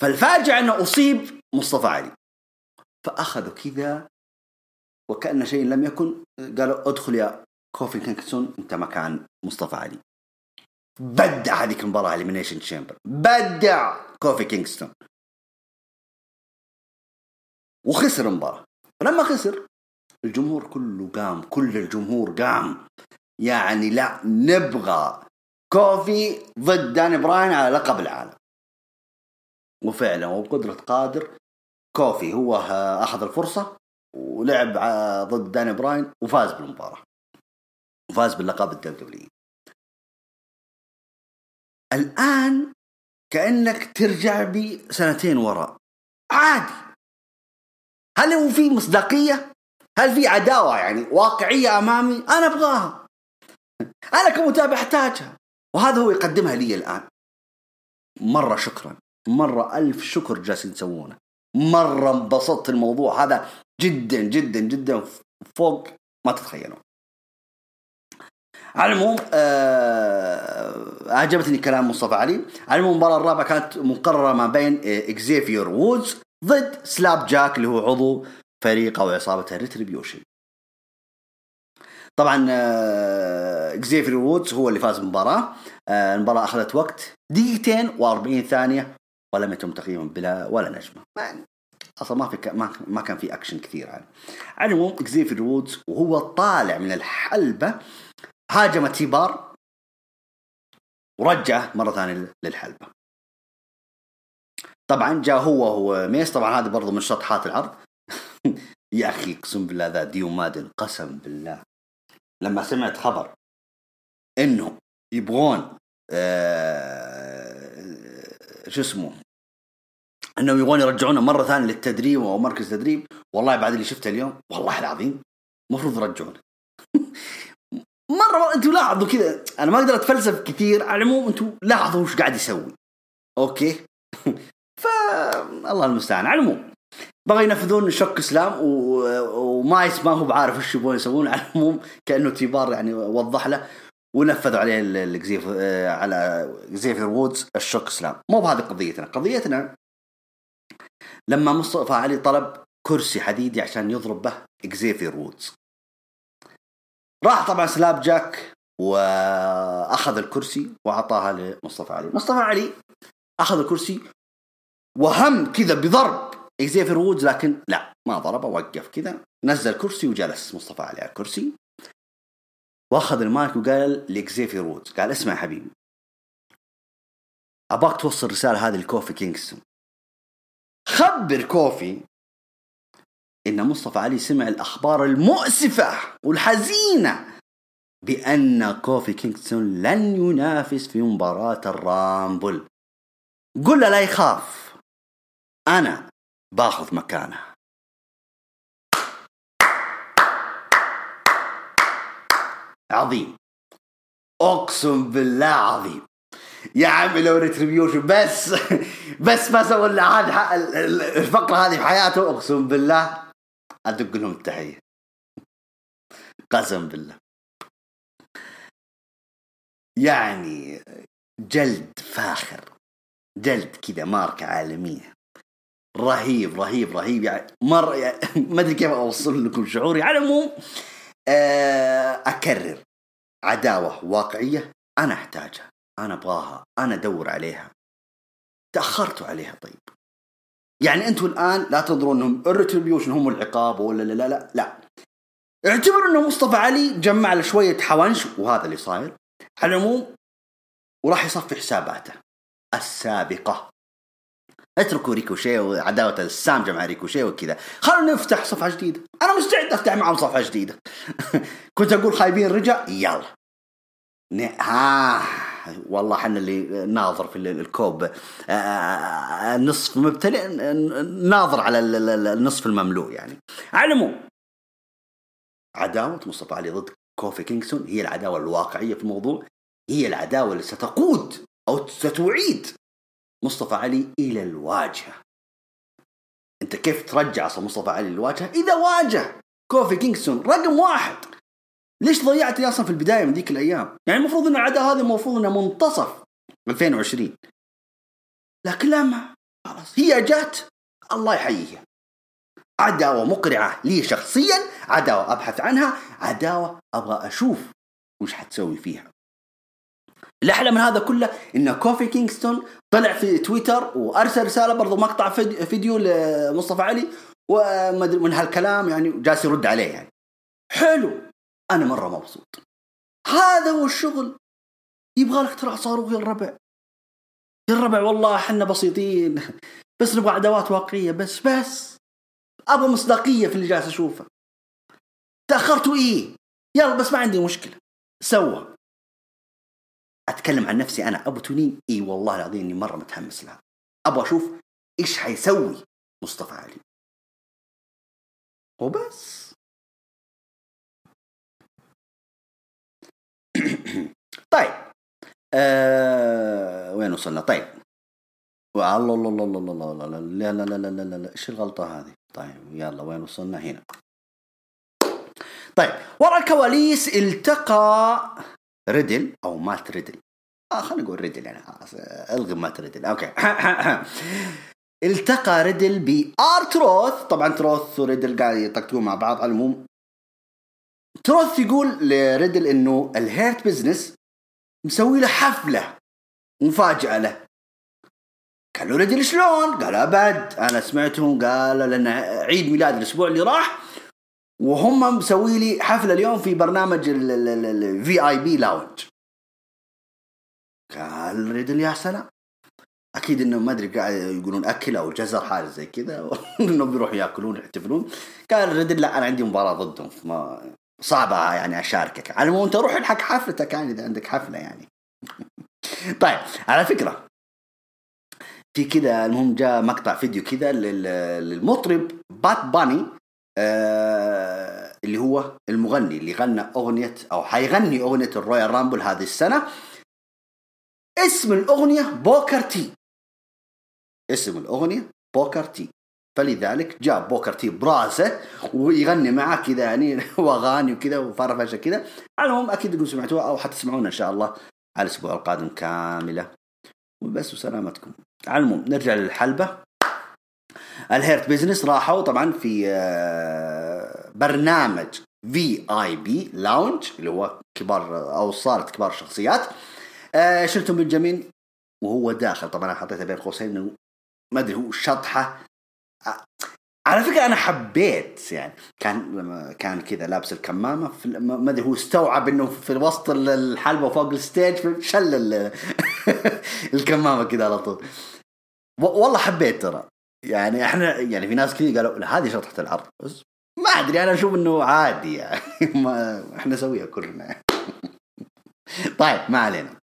فالفاجعه أنه أصيب مصطفى علي. فأخذوا كذا وكأن شيء لم يكن قالوا ادخل يا كوفي كينغسون أنت مكان مصطفى علي. بدع هذيك المباراة Elimination Chamber بدع كوفي كينغستون وخسر المباراة فلما خسر الجمهور كله قام كل الجمهور قام. يعني لا نبغى كوفي ضد داني براين على لقب العالم. وفعلا وبقدرة قادر كوفي هو أخذ الفرصة ولعب ضد داني براين وفاز بالمباراة. وفاز باللقب الدبليو الآن كأنك ترجع بي سنتين وراء. عادي. هل هو في مصداقية؟ هل في عداوة يعني واقعية أمامي؟ أنا أبغاها. أنا كمتابع أحتاجها. وهذا هو يقدمها لي الآن. مرة شكرا. مرة ألف شكر جالسين تسوونه مرة انبسطت الموضوع هذا جدا جدا جدا فوق ما تتخيلون. على العموم آه عجبتني كلام مصطفى علي. على العموم المباراة الرابعة كانت مقررة ما بين اكزيفير وودز ضد سلاب جاك اللي هو عضو فريق أو عصابة ال Retribution. طبعا اكزيفير وودز هو اللي فاز بالمباراة آه المباراة أخذت وقت دقيقتين و40 ثانية ولم يتم تقييم بلا ولا نجمة. أصلا ما في ما, ما كان في اكشن كثير يعني. على العموم اكزيفير وودز وهو طالع من الحلبة هاجم تيبار ورجعه مرة ثانية للحلبة. طبعا جاء هو وميس طبعا هذا برضه من شطحات العرض. يا أخي أقسم بالله ذا ديو مادن قسم بالله. لما سمعت خبر إنه يبغون آه شو اسمه إنهم يبغون يرجعونه مرة ثانية للتدريب أو مركز تدريب والله بعد اللي شفته اليوم والله العظيم المفروض يرجعونه. مرة مرة أنتوا لاحظوا كذا أنا ما أقدر أتفلسف كثير على العموم أنتوا لاحظوا وش قاعد يسوي. أوكي؟ ف الله المستعان. على العموم بغى ينفذون شك إسلام و... ومايس ما هو بعارف وش يبغون يسوون. على العموم كأنه تيبار يعني وضح له. ونفذوا عليه الجزيف آه، على زيفير وودز ال chokeslam. مو بهذه قضيتنا. قضيتنا لما مصطفى علي طلب كرسي حديدي عشان يضرب به اكزيفير وودز. راح طبعا سلاب جاك وأخذ الكرسي وأعطاها لمصطفى علي. مصطفى علي أخذ الكرسي وهم كذا بضرب. إكزيفير وودز لكن لا ما ضربه وقف كذا نزل كرسي وجلس. مصطفى علي على الكرسي وأخذ المايك وقال لإكزيفير وودز قال اسمع يا حبيبي. أباك توصل الرساله هذه لكوفي كينغستون. خبر كوفي إن مصطفى علي سمع الأخبار المؤسفة والحزينة بأن كوفي كينغستون لن ينافس في مباراة ال Rumble. قل له لا يخاف. أنا باخذ مكانه. عظيم. أقسم بالله عظيم. يا عمي لو ريتريبيوشن بس بس ما سووا لنا الفقرة هذه في حياته. أقسم بالله أدق لهم التحية. قسم بالله. يعني جلد فاخر. جلد كذا ماركة عالمية. رهيب رهيب رهيب. يعني مرة يعني ما أدري كيف أوصل لكم شعوري. على العموم آه، أكرر. عداوة واقعية أنا أحتاجها أنا أبغاها أنا أدور عليها. تأخرتوا عليها طيب. يعني أنتم الآن لا تنظروا أنهم ال Retribution هم العقاب ولا لا لا لا لا. اعتبروا أنه مصطفى علي جمع له شوية حوانش وهذا اللي صاير. على العموم وراح يصفي حساباته السابقة. اتركوا ريكوشي وعداوة السامجة مع ريكوشي وكذا. خلونا نفتح صفحة جديدة. أنا مستعد أفتح معهم صفحة جديدة. كنت أقول خايبين رجع؟ يلا. ها والله إحنا اللي ناظر في الكوب. آه، آه، النصف مبتلئ ناظر على النصف المملوء يعني. على العموم عداوة مصطفى علي ضد كوفي كينغسون هي العداوة الواقعية في الموضوع. هي العداوة اللي ستقود أو ستعيد مصطفى علي إلى الواجهة. أنت كيف ترجع أصلا مصطفى علي للواجهة؟ إذا واجه كوفي كينغستون رقم واحد. ليش ضيعتني أصلا في البداية من ذيك الأيام؟ يعني المفروض ان العداء هذا المفروض إنه منتصف 2020 لكن لما خلاص. هي جات. الله يحييها. عداوة مقنعة لي شخصيا عداوة أبحث عنها عداوة أبغى أشوف وش حتسوي فيها. الأحلى من هذا كله إن كوفي كينغستون طلع في تويتر وأرسل رسالة برضو مقطع فيديو لمصطفى علي ومن هالكلام يعني جالس يرد عليه يعني. حلو. أنا مرة مبسوط. هذا هو الشغل. يبغى لك ترى صاروخ يا الربع. يا الربع والله إحنا بسيطين. بس نبغى أدوات واقعية بس بس. أبغى مصداقية في اللي جالس أشوفه. تاخرتوا إيه يلا بس ما عندي مشكلة. سوى. أتكلم عن نفسي أنا. أبو تونين إي والله العظيم إني مرة متحمس لها. أبغى أشوف إيش حيسوي مصطفى علي. وبس. طيب. آه وين وصلنا؟ طيب. الله الله الله الله الله الله لا لا لا لا لا لا إيش الغلطة هذه؟ طيب يلا وين وصلنا؟ هنا. طيب. ورا الكواليس التقى ريدل أو مات ريدل. آه خلينا نقول ريدل يعني ألغي مات ريدل. okay. التقى ريدل بآر تروث طبعا تروث وريدل قاعد يطقطقون مع بعض. العموم تروث يقول لريدل إنه ال Hurt Business مسوي له حفلة مفاجأة له. قال له ريدل شلون؟ قال أبد أنا سمعتهم قالوا لأن عيد ميلاد الأسبوع اللي راح وهم مسوي لي حفلة اليوم في برنامج ال VIP Lounge قال ريدل يا سلام. أكيد إنه ما أدري قاعد يقولون أكل أو جزر حاجة زي كذا إنه بيروحوا يأكلون يحتفلون. قال ريدل لا أنا عندي مباراة ضدهم ما صعبة يعني أشاركك. على العموم أنت روح الحق حفلتك يعني إذا عندك حفلة يعني. طيب على فكرة. في كذا المهم جاء مقطع فيديو كذا للمطرب بات باني آه اللي هو المغني اللي غنى أغنية أو حيغني أغنية ال Royal Rumble هذه السنة. اسم الأغنية بوكر تي. اسم الأغنية بوكر تي. فلذلك جاب بوكر تي براسه ويغني معاه كذا يعني وأغاني وكذا وفرفشة كذا. العموم أكيد انكم سمعتوها أو حتسمعونها إن شاء الله على الأسبوع القادم كاملة. وبس وسلامتكم. على العموم نرجع للحلبة. ال Hurt Business راحوا طبعا في آه، برنامج VIP Lounge اللي هو كبار أو صارت كبار الشخصيات آه، شلتون بنجامين وهو داخل. طبعا أنا حطيتها بين قوسين انه ما أدري هو شطحة. على فكرة أنا حبيت يعني كان لما كان كذا لابس الكمامة ما أدري هو استوعب إنه في وسط الحلبة فوق ال stage شل الكمامة كذا على طول. والله حبيت ترى. يعني إحنا يعني في ناس كذا قالوا هذه شطحة العرض بس ما أدري أنا أشوف إنه عادي يعني. ما إحنا نسويها كلنا. طيب ما علينا.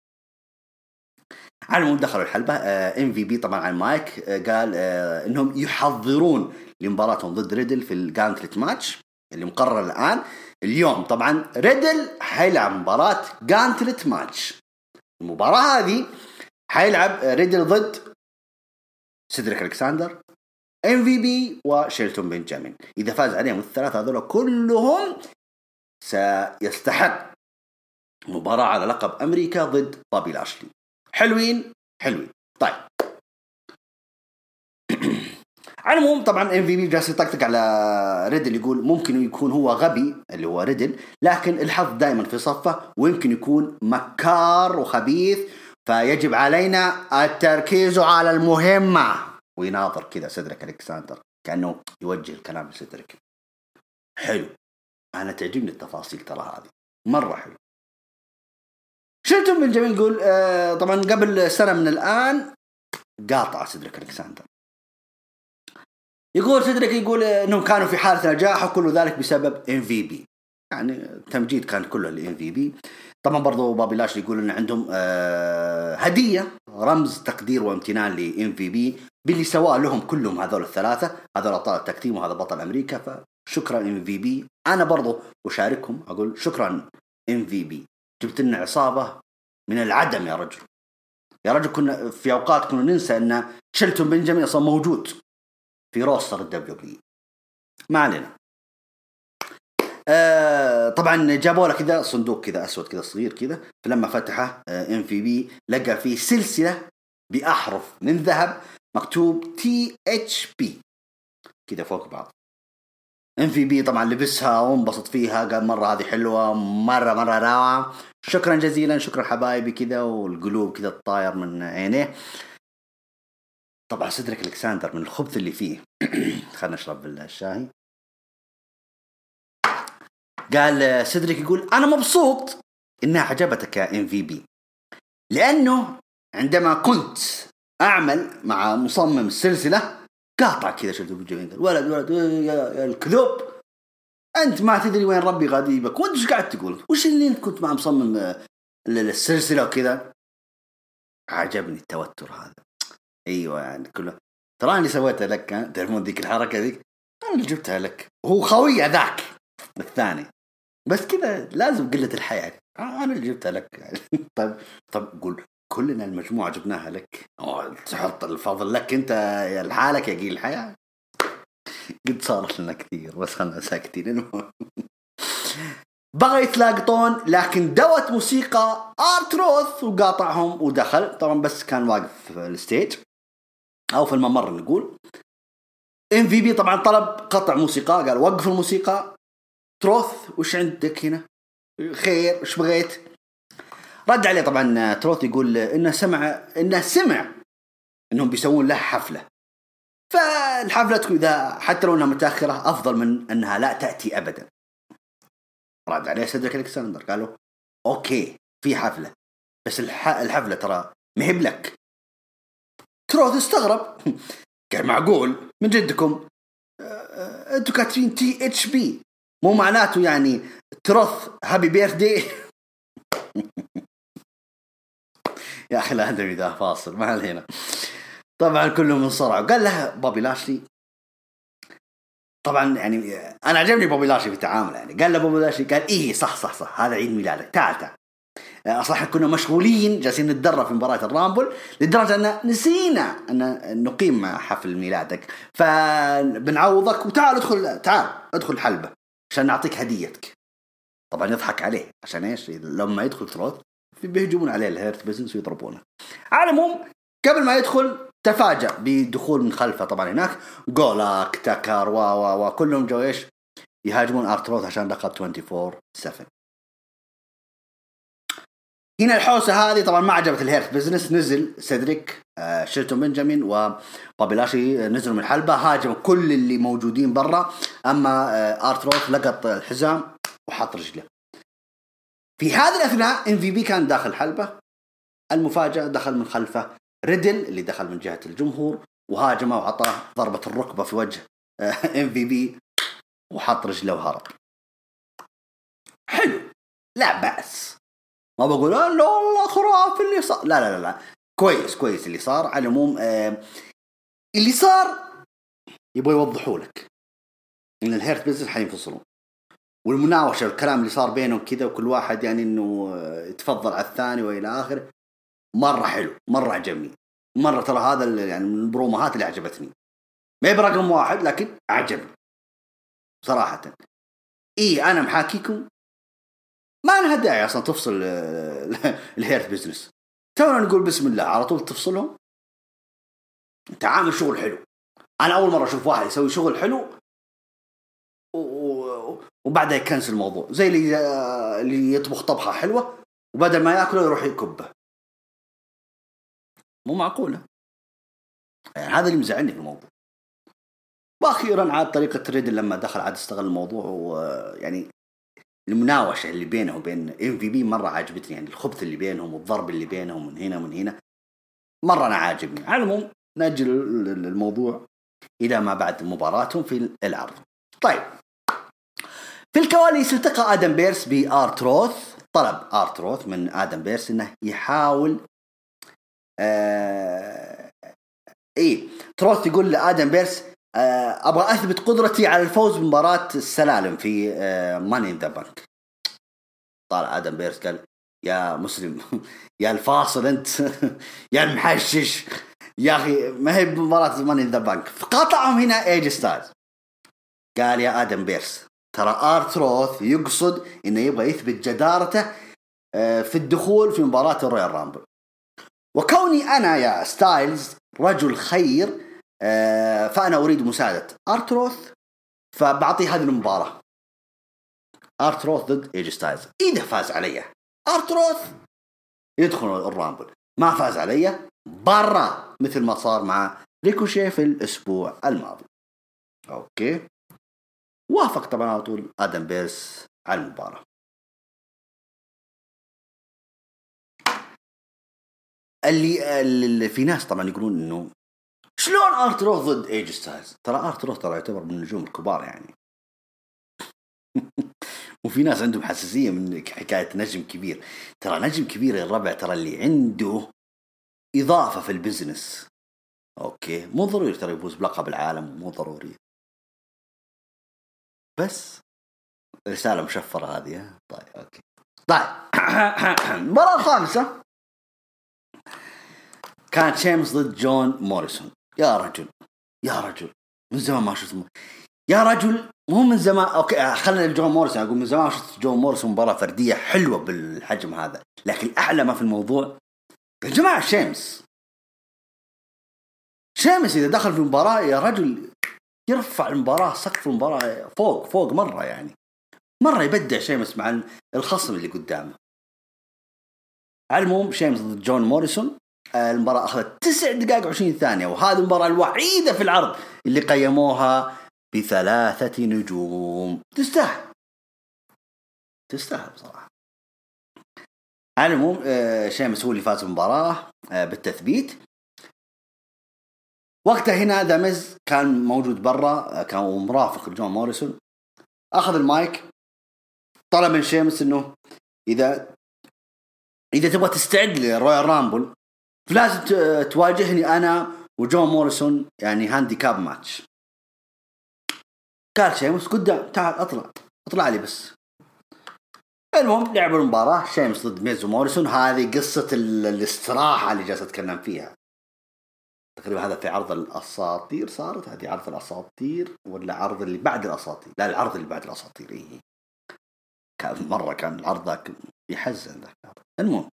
على المهم دخلوا الحلبة. ام في بي طبعا على المايك آه، قال آه، إنهم يحضرون لمباراتهم ضد ريدل في ال gauntlet match اللي مقرر الآن. اليوم طبعا ريدل حيلعب مباراة gauntlet match المباراة هذه حيلعب ريدل ضد سيدريك الكساندر ام في بي وشيلتون بنجامين. إذا فاز عليهم الثلاثة هذول كلهم سيستحق مباراة على لقب أمريكا ضد بابي لاشلي. حلوين؟ حلوين. طيب. على العموم طبعا ام في بي جالس يطقطق على ريدل يقول ممكن يكون هو غبي اللي هو ريدل لكن الحظ دائما في صفه ويمكن يكون مكار وخبيث فيجب علينا التركيز على المهمة. ويناظر كذا سيدريك الكساندر كأنه يوجه الكلام لسيدريك حلو. أنا تعجبني التفاصيل ترى هذه. مرة حلو. بنجامين يقول آه طبعا قبل سنة من الآن قاطع سيدريك الكساندر يقول سيدريك يقول إنهم كانوا في حالة نجاح وكل ذلك بسبب ام في بي. يعني التمجيد كان كله للام في بي. طبعا برضو بابي لاشلي يقول إن عندهم آه هدية رمز تقدير وامتنان لإم في بي باللي سواه لهم كلهم هذول الثلاثة هذول أبطال ال tag team وهذا بطل أمريكا فشكرا إم في بي. أنا برضو اشاركهم أقول شكرا إم في بي. جبت لنا عصابة من العدم يا رجل. يا رجل كنا في أوقات كنا ننسى إن شلتون بنجامين أصلا موجود في roster ال WWE ما علينا. آه طبعا جابوا له كذا صندوق كذا أسود كذا صغير كذا فلما فتحه إم في بي لقى فيه سلسلة بأحرف من ذهب مكتوب THB كذا فوق بعض. إم في بي طبعا لبسها وانبسط فيها قال مرة هذه حلوة مرة مرة روعة. شكرا جزيلا شكرا حبايبي كذا والقلوب كذا تطاير من عينيه. طبعا سيدريك الكساندر من الخبث اللي فيه. خلنا نشرب الشاي قال سيدريك يقول أنا مبسوط إنها عجبتك يا ام في بي. لأنه عندما كنت أعمل مع مصمم السلسلة قاطع كذا شفته بالجبين ولد ولد يا الكذوب أنت ما تدري وين ربي غاديبك. وأنت إيش قاعد تقول؟ وش اللي أنت كنت مع مصمم آه، السلسلة وكذا؟ عجبني التوتر هذا. أيوه يعني كله. ترى اللي سويتها لك تعرفون ذيك الحركة ذيك؟ أنا اللي جبتها لك. هو خوي ذاك الثاني. بس كذا لازم قلة الحياة. أنا اللي جبتها لك. طيب طب قول كلنا المجموعة جبناها لك. تحط الفضل لك أنت لحالك يا قليل الحياء. قد صارت لنا كثير بس خلنا ساكتين بغى يتلاقطون لكن دوت موسيقى آر تروث وقاطعهم ودخل. طبعا بس كان واقف في ال stage أو في الممر نقول. ام في بي طبعا طلب قطع موسيقى قال وقف الموسيقى. تروث وش عندك هنا؟ خير وش بغيت؟ رد عليه طبعا تروث يقول إنه سمع إنه سمع إنهم بيسوون له حفلة. فالحفلة تكون إذا حتى لو إنها متأخرة أفضل من إنها لا تأتي ابدا. رد عليه سيدريك ألكسندر قالوا okay في حفلة بس الح... الحفلة ترى ما هي بلك. تروث استغرب. قال معقول؟ من جدكم؟ أنتم كاتبين THB مو معناته يعني تروث happy birthday يا أخي لا أدري ذا فاصل ما علينا. طبعا كلهم انصرعوا قال له بوبي لاشلي طبعا يعني أنا عجبني بوبي لاشلي في التعامل يعني. قال له بوبي لاشلي قال إيه صح صح صح هذا عيد ميلادك تعال تعال. أصلا كنا مشغولين جالسين نتدرب في مباراة ال Rumble لدرجة أن نسينا أن نقيم حفل ميلادك. فبنعوضك وتعال ادخل تعال ادخل حلبة. عشان نعطيك هديتك. طبعا يضحك عليه عشان إيش؟ لما يدخل تروث بيهجمون عليه ال Hurt Business ويضربونه. على العموم قبل ما يدخل تفاجأ بدخول من خلفه طبعا هناك جولاك تاكر و و و كلهم جو إيش؟ يهاجمون ارتروث عشان لقب 24 7 هنا الحوسة هذه طبعا ما عجبت ال Hurt Business. نزل سيدريك آه شيلتون بنجامين وبوبي لاشلي نزلوا من الحلبة هاجموا كل اللي موجودين برا. أما آه ارتروث لقط الحزام وحط رجله. في هذه الأثناء MVP كان داخل الحلبه المفاجأة دخل من خلفه ريدل اللي دخل من جهة الجمهور وهاجمه وعطاه ضربة الركبة في وجه MVP وحط رجله وهرب. حلو لا بأس. ما بقول لا والله خرافي اللي صار. لا لا لا لا. كويس كويس اللي صار. على العموم آه اللي صار يبغوا يوضحوا لك إن ال Hurt Business حينفصلون. والمناوشة والكلام اللي صار بينهم كذا وكل واحد يعني إنه يتفضل على الثاني وإلى آخره مرة حلو مرة عجبني. مرة ترى هذا يعني من البروموهات اللي عجبتني. ما هي برقم واحد لكن عجبني صراحة. اي أنا محاكيكم ما لها داعي أصلا تفصل ال Hurt Business تونا نقول بسم الله على طول تفصلهم. انت عامل شغل حلو. أنا أول مرة أشوف واحد يسوي شغل حلو وبعدها يكنسل الموضوع. زي اللي اللي يطبخ طبخة حلوة وبدل ما يأكله يروح يكبه مو معقولة. يعني هذا اللي مزعلني في الموضوع. وأخيرا عاد طريقة ريدل لما دخل عاد استغل الموضوع ويعني المناوشة اللي بينه وبين MVP مرة عجبتني يعني الخبث اللي بينهم والضرب اللي بينهم من هنا ومن هنا مرة أنا عاجبني. على العموم نأجل الموضوع إلى ما بعد مباراتهم في العرض طيب. في الكواليس التقى آدم بيرس بارتروث طلب ارتروث من آدم بيرس إنه يحاول آه إيه تروث يقول لآدم بيرس أبغى أثبت قدرتي على الفوز بمباراة السلالم في آه Money in the Bank طالع آدم بيرس قال يا مسلم يا الفاصل أنت يا المحشش يا أخي ما هي بمباراة Money in the Bank فقاطعهم هنا اي جي ستايلز قال يا آدم بيرس ترى ارتروث يقصد إنه يبغى يثبت جدارته في الدخول في مباراة ال Royal Rumble. وكوني أنا اي جي ستايلز رجل خير فأنا أريد مساعدة ارتروث فبعطيه هذه المباراة. ارتروث ضد اي جي ستايلز إذا فاز علي. ارتروث يدخل ال Rumble. ما فاز علي برا مثل ما صار مع ريكوشي في الأسبوع الماضي. okay. وافق طبعا على طول آدم بيرس على المباراة. اللي, اللي في ناس طبعا يقولون إنه شلون ارتروث ضد اي جي ستايلز ترى ارتروث ترى يعتبر من النجوم الكبار يعني. وفي ناس عندهم حساسية من حكاية نجم كبير. ترى نجم كبير يا الربع ترى اللي عنده إضافة في ال business. okay. مو ضروري ترى يفوز بلقب العالم مو ضروري. بس. رسالة مشفرة هذه طيب okay. طيب. المباراة الخامسة. كانت شيمس ضد جون موريسون. يا رجل يا رجل من زمان ما شفت يا رجل مو من زمان okay خلينا جون موريسون أقول من زمان شفت جون موريسون مباراة فردية حلوة بالحجم هذا لكن الأحلى ما في الموضوع. يا جماعة شيمس. شيمس إذا دخل في مباراه يا رجل يرفع المباراة سقف المباراة فوق فوق مرة يعني. مرة يبدع شيمس مع الخصم اللي قدامه. على العموم شيمس ضد جون موريسون. المباراة أخذت تسع دقائق وعشرين ثانية وهذه المباراة الوحيدة في العرض اللي قيموها بثلاثة نجوم. تستاهل. تستاهل بصراحة. على العموم آه، شيمس هو اللي فاز بالمباراة آه، بالتثبيت. وقتها هنا ذا ميز كان موجود برا آه، كان مرافق لجون موريسون. أخذ المايك. طلب من شيمس إنه اذا إذا تبغى تستعد ل Royal Rumble فلازم تواجهني أنا وجون موريسون يعني handicap match. قال شيمس قدام تعال اطلع اطلع لي بس. المهم لعبوا المباراة شيمس ضد ميز وموريسون هذه قصة الاستراحة اللي جالس أتكلم فيها. تقريبا هذا في عرض الأساطير صارت هذه عرض الأساطير ولا عرض اللي بعد الأساطير؟ لا العرض اللي بعد الأساطير إيه. كان مرة كان العرض ذاك يحزن ذاك المهم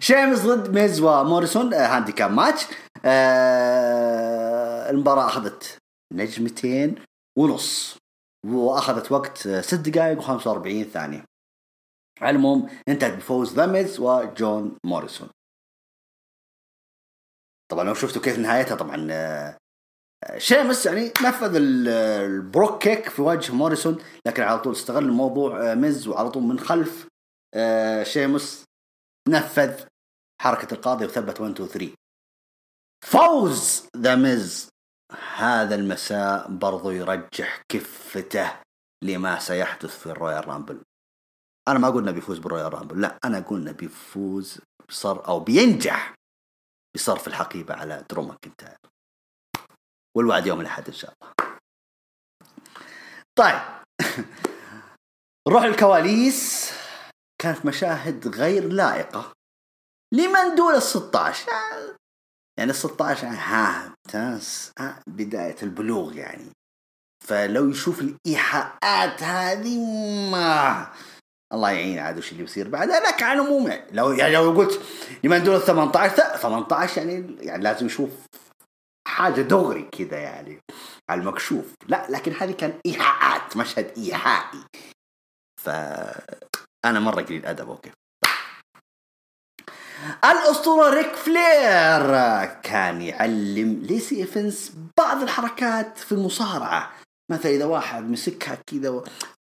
شيمس ضد ميز وموريسون آه، handicap match. آه المباراة أخذت نجمتين ونص وأخذت وقت آه، ست دقائق و45 ثانية. على العموم انتهت بفوز the ميز وجون موريسون. طبعا لو شفتوا كيف نهايتها طبعا شيمس يعني نفذ ال Brogue Kick في وجه موريسون لكن على طول استغل الموضوع ميز وعلى طول من خلف شيمس نفذ حركة القاضي وثبت 1 2 3 فوز the ميز. هذا المساء برضو يرجح كفته لما سيحدث في الرويال رامبل. أنا ما إنه بيفوز بالرويال رامبل لا أنا إنه بيفوز بصر أو بينجح بصرف الحقيبة على درو ماكنتاير. والوعد يوم الأحد إن شاء الله. طيب. نروح الكواليس كانت مشاهد غير لائقة. لمن دون ال 16 يعني ال 16 يعني ها تاس بداية البلوغ يعني. فلو يشوف الإيحاءات هذه ما. الله يعين عاد وش اللي بيصير بعدها لك على العموم يعني. لو يعني لو قلت لمن دون ال 18 18 يعني يعني لازم يشوف حاجة دغري كذا يعني على المكشوف. لا لكن هذه كان إيحاءات مشهد إيحائي. ف أنا مرة قليل أدب أوكي. الأسطورة ريك فلير كان يعلم ليسي ايفنس بعض الحركات في المصارعة. مثلا إذا واحد مسكها كذا و...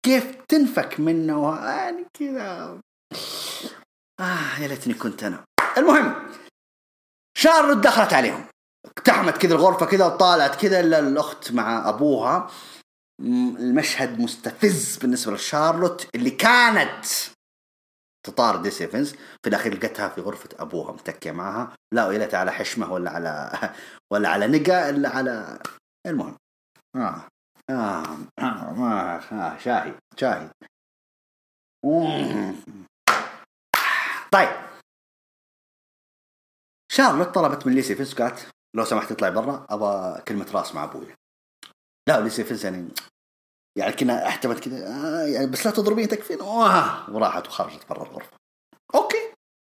كيف تنفك منه؟ يعني كذا. آه يا ليتني كنت أنا. المهم شارلوت دخلت عليهم. اقتحمت كذا الغرفة كذا وطالعت كذا الأخت مع أبوها. المشهد مستفز بالنسبة لشارلوت اللي كانت تطارد ديس ايفنز في الاخير لقيتها في غرفة أبوها متكية معها لا ويلت على حشمة ولا على ولا على نقا إلا على المهم آه. آه. آه. آه. شاهي شاهي طيب شارلوت طلبت من ليسي ايفنس قالت لو سمحت اطلعي برا أبغى كلمة راس مع أبوي لا ليسي ايفنس يعني يعني كنا احتمت كذا آه يعني بس لا تضربين تكفين. وراحت وخرجت برا الغرفة. أوكي.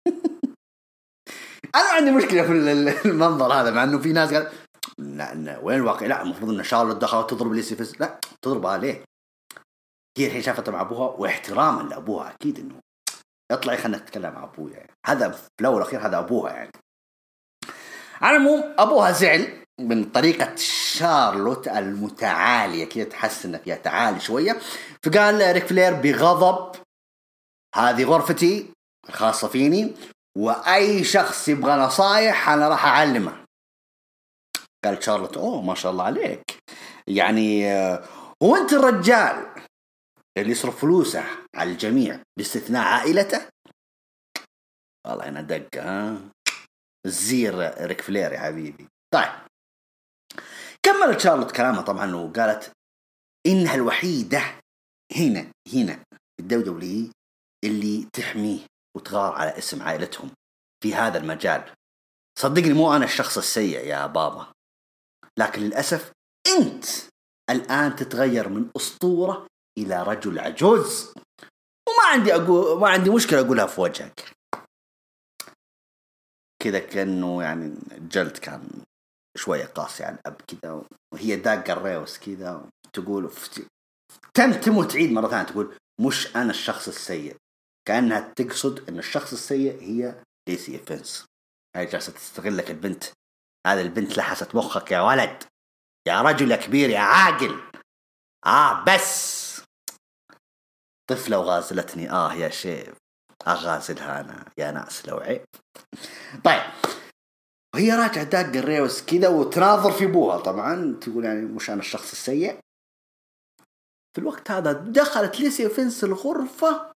أنا عندي مشكلة في المنظر هذا مع إنه في ناس قال لا وين الواقع؟ لا المفروض إن شارلوت دخلت تضرب ليسي ايفنس لا تضربها ليه؟ هي الحين شافتها مع أبوها واحتراما لأبوها أكيد إنه اطلعي خلينا نتكلم مع أبويا. يعني هذا في الأول والأخير هذا أبوها يعني. على العموم أبوها زعل. من طريقة شارلوت المتعالية كذا تحس انه فيها تعالي شوية. فقال ريك فلير بغضب هذه غرفتي الخاصة فيني وأي شخص يبغى نصايح أنا راح أعلمه. قال شارلوت أوه ما شاء الله عليك. يعني آه، هو أنت الرجال اللي يصرف فلوسه على الجميع باستثناء عائلته؟ والله أنا دق ها؟ الزير ريك فلير يا حبيبي. طيب. كملت شارلوت كلامها طبعا وقالت انها الوحيده هنا هنا الدولة اللي تحميه وتغار على اسم عائلتهم في هذا المجال. صدقني مو أنا الشخص السيء يا بابا لكن للأسف أنت الآن تتغير من أسطورة إلى رجل عجوز. وما عندي أقول ما عندي مشكلة أقولها في وجهك. كذا كأنه يعني الجلد كان شوية قاسي على الاب كذا وهي داقه الريوس كذا تقول تمتم وتعيد مرة ثانية تقول مش أنا الشخص السيء. كأنها تقصد إن الشخص السيء هي ليسي فينس هاي جالسة تستغلك البنت. هذه البنت لحست مخك يا ولد. يا رجل يا كبير يا عاقل. آه بس. طفلة وغازلتني. آه يا شيف أغازلها أنا يا ناس لو عيب. طيب. وهي راجعه داق الريوس كذا وتناظر في ابوها طبعا تقول يعني مش أنا الشخص السيء. في الوقت هذا دخلت ليسي ايفنس الغرفة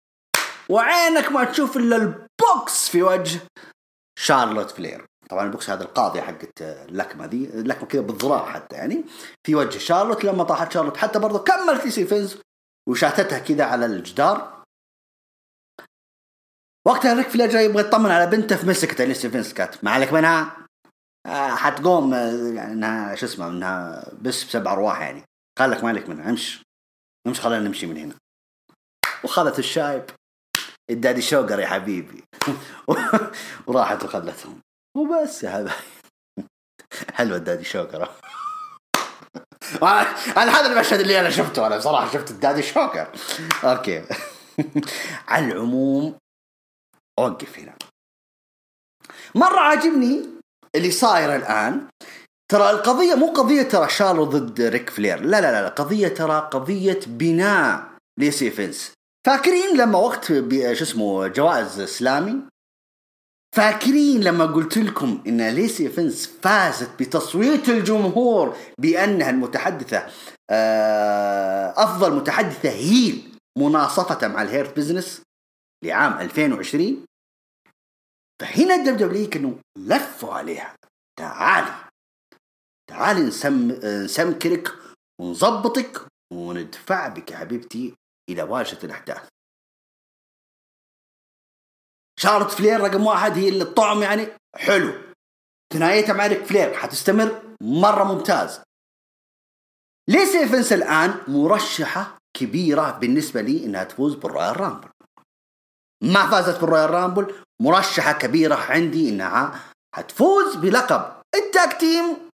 وعينك ما تشوف إلا البوكس في وجه شارلوت فلير. طبعا البوكس هذا القاضية حقت اللكمة دي اللكمة كذا بالذراع حتى يعني في وجه شارلوت. لما طاحت شارلوت حتى برضه كملت ليسي ايفنس وشاتتها كذا على الجدار. وقتها ريك فلير جاي يبغى يطمن على بنته في مسكته ليسي ايفنس قالت ما عليك منها؟ حتقوم آه، يعني إنها شو اسمه إنها بس بسبع أرواح يعني. قال لك مالك منها امش امش خلينا نمشي من هنا. وخذت الشايب. الدادي شوقر يا حبيبي. وراحت وخلتهم وبس يا حبايبي حلوة الدادي شوقر. أنا هذا المشهد اللي أنا شفته أنا بصراحة شفت الدادي شوكر أوكي. على العموم أوقف هنا. مرة عاجبني اللي صاير الآن. ترى القضية مو قضية ترى شارلوت ضد ريك فلير. لا لا لا قضية ترى قضية بناء ليسي ايفنس. فاكرين لما وقت شو اسمه جوائز سلامي فاكرين لما قلت لكم إن ليسي ايفنس فازت بتصويت الجمهور بأنها المتحدثة آه، أفضل متحدثة heel مناصفة مع الهيرت بزنس لعام 2020 فهنا الدب دبليو كانوا لفوا عليها. تعالي. تعالي نسم نسمكرك ونظبطك وندفع بك يا حبيبتي إلى واجهة الأحداث. شارلوت فلير رقم واحد هي اللي الطعم يعني حلو. ثنائيتها مع ريك فلير حتستمر مرة ممتاز. ليس ايفنس الآن مرشحة كبيرة بالنسبة لي إنها تفوز بالرويال رامبل؟ ما فازت بالرويال رامبل مرشحة كبيرة عندي إنها حتفوز بلقب ال tag team.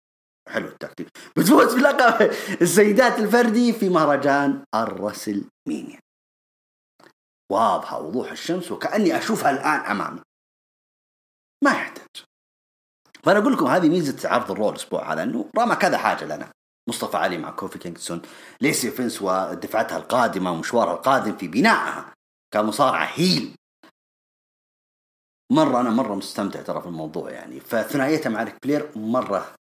حلو ال tag team. بتفوز بلقب السيدات الفردي في مهرجان الرسل مينيا. واضحة وضوح الشمس وكأني أشوفها الآن أمامي. ما يحتاج. فأنا أقول لكم هذه ميزة عرض الرو الأسبوع هذا أنه رمى كذا حاجة لنا. مصطفى علي مع كوفي كينغسون ليسي ايفنس ودفعتها القادمة ومشوارها القادم في بنائها كمصارعة heel. مرة أنا مرة مستمتع ترى في الموضوع يعني. فثنائيتها مع ريك فلير مرة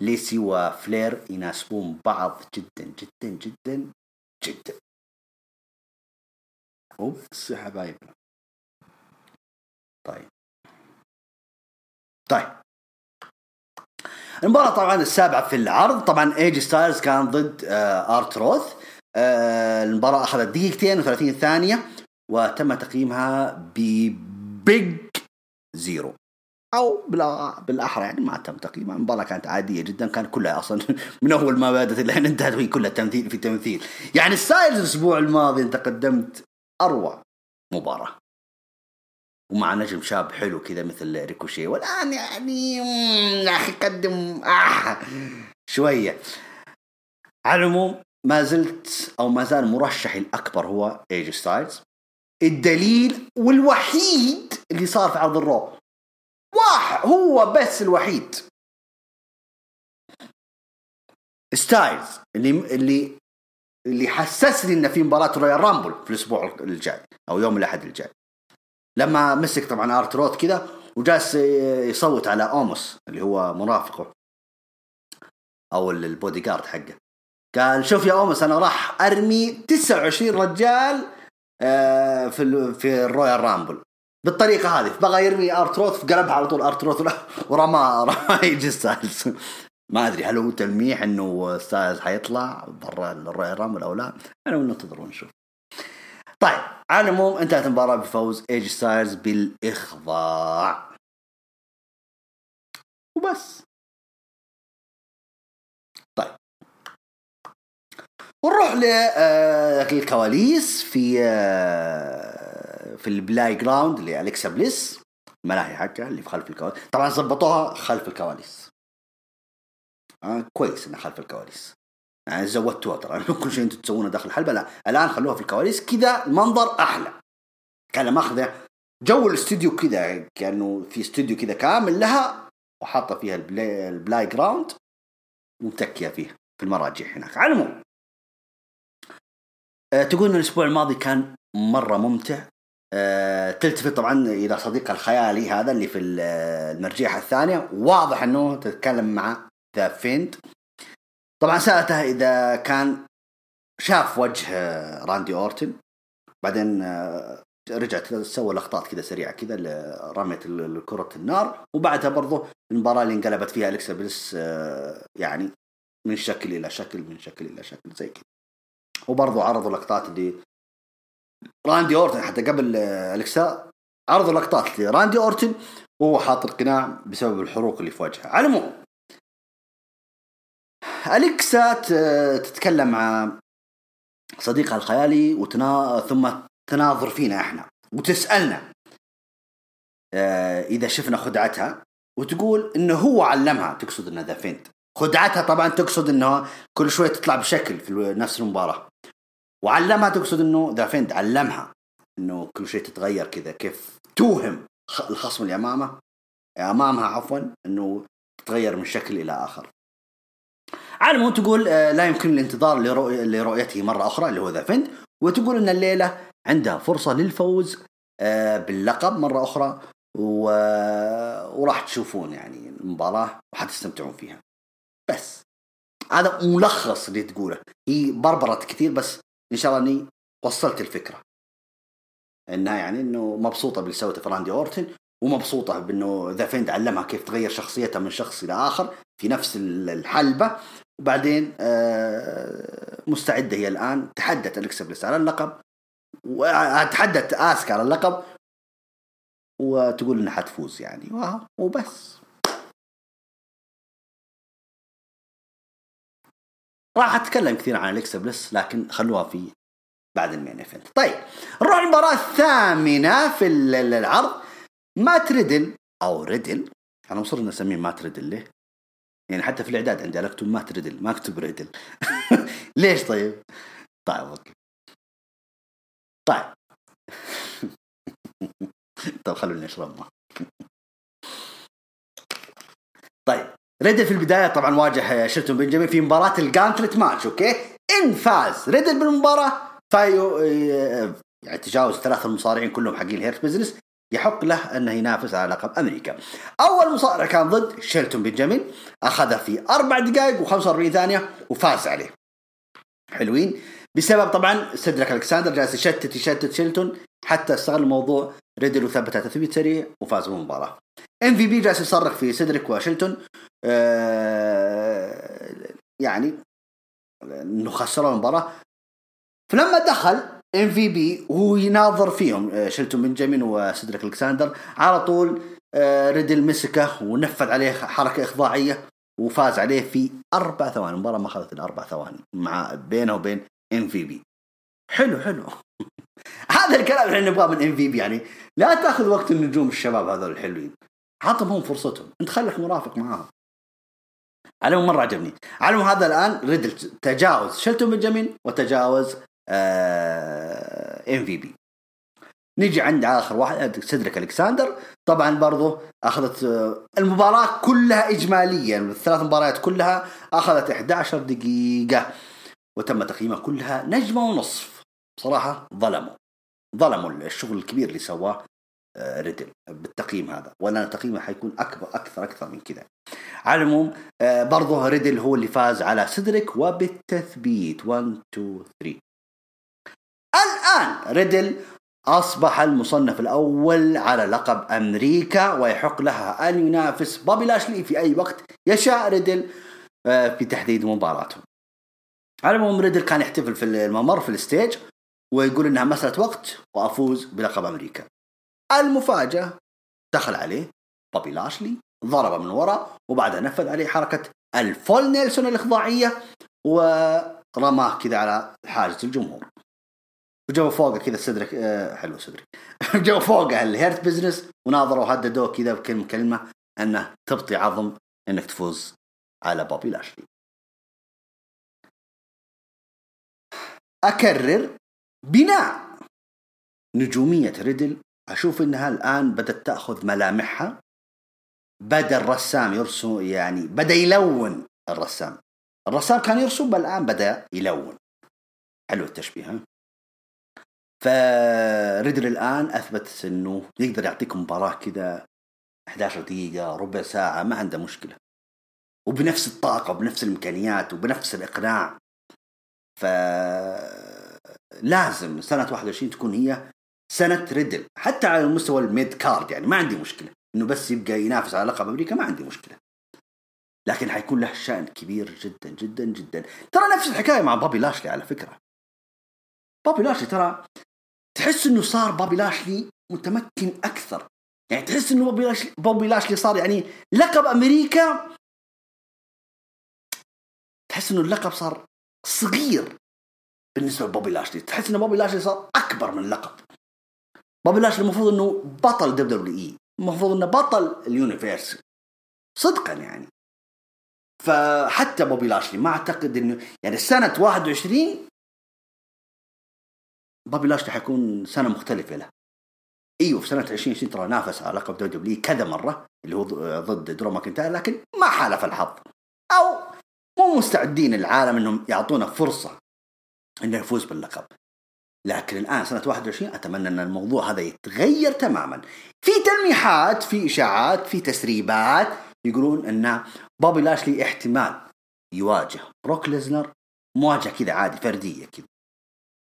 ليسي وفلير يناسبون بعض جدا جدا جدا جدا. وبس يا حبايبنا طيب. طيب. المباراة طبعا السابعة في العرض. طبعا ايجي ستايلز كان ضد آه آر تروث آه المباراة أخذت دقيقتين و30 ثانية وتم تقييمها ب big zero أو بلا بالأحرى يعني ما تم تقييمها المباراة كانت عادية جدا كان كلها أصلا من أول ما بدأت إلى انتهت وهي كلها تمثيل في تمثيل. يعني ستايلز الأسبوع الماضي أنت قدمت أروع مباراة. ومع نجم شاب حلو كذا مثل ريكوشي والآن يعني يا أخي قدم آه شوية. على العموم ما زلت أو ما زال مرشحي الأكبر هو ايجي ستايلز الدليل والوحيد اللي صار في عرض الرو. واحد هو بس الوحيد. ستايلز اللي اللي اللي حسسني ان في مباراة رويال رامبل في الأسبوع الجاي أو يوم الأحد الجاي. لما مسك طبعا آر تروث كذا وجالس يصوت على أوموس اللي هو مرافقه أو البودي جارد حقه. قال شوف يا أوموس أنا راح أرمي 29 رجال في في ال Royal Rumble. بالطريقة هذه بغى يرمي آر تروث قلبها على طول آر تروث ورمى رمى يجي ستايلز ما أدري هل هو تلميح إنه ستايلز حيطلع برا ال Royal Rumble أو لا؟ أنا ننتظر ونشوف طيب على العموم انتهت المباراة بفوز إي جي ستايلز بالإخضاع. وبس طيب ونروح للكواليس في آه، في ال playground لالكسا بليس. الملاهي حقها اللي في خلف الكواليس. طبعا ظبطوها خلف الكواليس. آه كويس إنها خلف الكواليس. يعني زودتوها ترى. كل شيء أنتم تسوونه داخل الحلبة. لا الآن خلوها في الكواليس. كذا المنظر أحلى. كان ماخذة جو الاستوديو كذا كأنه في استوديو كذا كامل لها وحاطة فيها ال playground ومتكية فيه في المراجيح هناك. على العموم تقول ان الأسبوع الماضي كان مرة ممتع. أه تلتفت طبعا إلى صديقها الخيالي هذا اللي في المرجيحه الثانية. واضح إنه تتكلم مع The Fiend. طبعا سألته إذا كان شاف وجه راندي أورتن. بعدين آه، رجعت سوى لقطات كذا سريعة كذا رميت كره النار. وبعدها برضه المباراة اللي انقلبت فيها الكسا بليس آه، يعني من شكل إلى شكل من شكل إلى شكل زي كذا وبرضه عرضوا لقطات اللي راندي أورتن حتى قبل آه، الكسا عرضوا لقطات لراندي أورتن وهو حاط القناع بسبب الحروق اللي في وجهه. على العموم أليكسا تتكلم مع صديقها الخيالي وتنا ثم تناظر فينا إحنا وتسألنا آه إذا شفنا خدعتها وتقول إنه هو علمها. تقصد انها The Fiend خدعتها طبعا تقصد إنه كل شوية تطلع بشكل في نفس المباراة. وعلمها تقصد إنه The Fiend علمها إنه كل شيء تتغير كذا كيف توهم الخصم اللي أمامه. أمامها عفوا إنه تتغير من شكل إلى آخر. على تقول آه، لا يمكن الانتظار لرؤيته مرة أخرى اللي هو ذا فند وتقول أن الليلة عندها فرصة للفوز آه، باللقب مرة أخرى. وراح تشوفون يعني المباراة وحتستمتعون فيها. بس. هذا ملخص اللي تقوله. هي بربرت كثير بس إن شاء الله أني وصلت الفكرة. إنها يعني إنه مبسوطة باللي سوته في راندي أورتن ومبسوطة بإنه The Fiend علمها كيف تغير شخصيتها من شخص إلى آخر في نفس الحلبة. وبعدين آه، مستعدة هي الآن تحدت الكسا على اللقب وتحدت آسكا على اللقب وتقول إنها حتفوز يعني وبس. راح أتكلم كثير عن الكسا بليس لكن خلوها في بعد ال main event. طيب نروح المباراة الثامنة في العرض. مات ريدل أو ريدل أنا مصر إني أسميه مات ريدل ليه؟ يعني حتى في الإعداد عندي أنا اكتب مات ريدل ما أكتب ريدل. ليش طيب؟ طيب okay. طيب. طيب خلوني أشرب طيب. ريدل في البداية طبعا واجه شيلتون بنجامين في مباراة ال gauntlet match okay إن فاز ريدل بالمباراة فايو يعني تجاوز ثلاثة المصارعين كلهم حقين ال Hurt Business يحق له أنه ينافس على لقب أمريكا. أول مصارع كان ضد شيلتون بنجامين اخذه في أربع دقائق و45 ثانية وفاز عليه. حلوين بسبب طبعا سيدريك الكساندر جالس يشتت يشتت شيلتون حتى استغل الموضوع ريدل وثبتها تثبيت سريع وفاز بالمباراة. MVP جالس يصرخ في سيدريك وشيلتون آه يعني إنه خسروا المباراة. فلما دخل MVP وهو يناظر فيهم آه، شلتون بنجامين وسيدريك الكساندر على طول آه، ريدل مسكه ونفذ عليه حركة إخضاعية وفاز عليه في أربع ثواني. المباراة ما أخذت الأربع ثواني مع بينه وبين MVP. حلو حلو. هذا الكلام اللي نبغاه من MVP يعني لا تأخذ وقت النجوم الشباب هذول الحلوين. عطهم هم فرصتهم. أنت خليك مرافق معاهم. على مرة عجبني. على هذا الآن ريدل تجاوز شلتون بنجامين وتجاوز MVP. نيجي عند آخر واحد سيدريك الكساندر طبعا برضو أخذت آه، المباراة كلها اجماليا الثلاث مباريات كلها أخذت 11 دقيقة وتم تقييمها كلها نجمة ونصف. بصراحة ظلموا. ظلموا الشغل الكبير اللي سواه آه، ريدل بالتقييم هذا ولا تقييمه حيكون اكبر أكثر أكثر من كذا. على العموم آه، برضه ريدل هو اللي فاز على سيدريك وبالتثبيت 1 2 3 الآن ريدل أصبح المصنف الأول على لقب أمريكا ويحق لها أن ينافس بوبي لاشلي في أي وقت يشاء ريدل آه، في تحديد مباراتهم على العموم ريدل كان يحتفل في الممر في ال stage ويقول إنها مسألة وقت وأفوز بلقب أمريكا. المفاجأة. دخل عليه بوبي لاشلي ضربه من وراء وبعدها نفذ عليه حركة ال full nelson الإخضاعية و رماه كذا على حاجز الجمهور. وجو فوقه كذا صدرك آه حلو صدري. جو فوقه ال Hurt Business وناظروا هددوه كذا بكلمة كلمة أنه تبطي عظم إنك تفوز على بوبي لاشلي. أكرر بناء نجومية ريدل أشوف إنها الآن بدأت تأخذ ملامحها. بدأ الرسام يرسم يعني بدأ يلون الرسام. الرسام كان يرسم الآن بدأ يلون. حلو التشبيه ها؟ فريدل الآن أثبت إنه يقدر يعطيك مباراة كذا 11 دقيقة ربع ساعة ما عنده مشكلة. وبنفس الطاقة وبنفس الإمكانيات وبنفس الإقناع. ف لازم سنة 21 تكون هي سنة ريدل. حتى على المستوى ال mid card يعني ما عندي مشكلة. إنه بس يبقى ينافس على لقب أمريكا ما عندي مشكلة. لكن حيكون له شأن كبير جدا جدا جدا. ترى نفس الحكاية مع بابي لاشلي على فكرة. بابي لاشلي ترى تحس إنه صار بابي لاشلي متمكن أكثر. يعني تحس إنه بابي لاشلي, بابي لاشلي صار يعني لقب أمريكا تحس إنه اللقب صار صغير بالنسبة لبوبي لاشلي. تحس ان بوبي لاشلي صار أكبر من اللقب. بوبي لاشلي المفروض إنه بطل WWE المفروض إنه بطل ال Universe صدقا يعني. فحتى بوبي لاشلي ما أعتقد إنه يعني سنة 21 بوبي لاشلي حيكون سنة مختلفة له. إيوه في سنة 2020 ترى نافس على لقب WWE كذا مرة اللي هو ضد درو ماكنتاير لكن ما حالف الحظ. أو مو مستعدين العالم إنهم يعطونا فرصة إنه يفوز باللقب. لكن الآن سنة 21 أتمنى أن الموضوع هذا يتغير تماما. في تلميحات في إشاعات في تسريبات يقولون أن بوبي لاشلي احتمال يواجه بروك ليزنر مواجهة كذا عادي فردية كذا.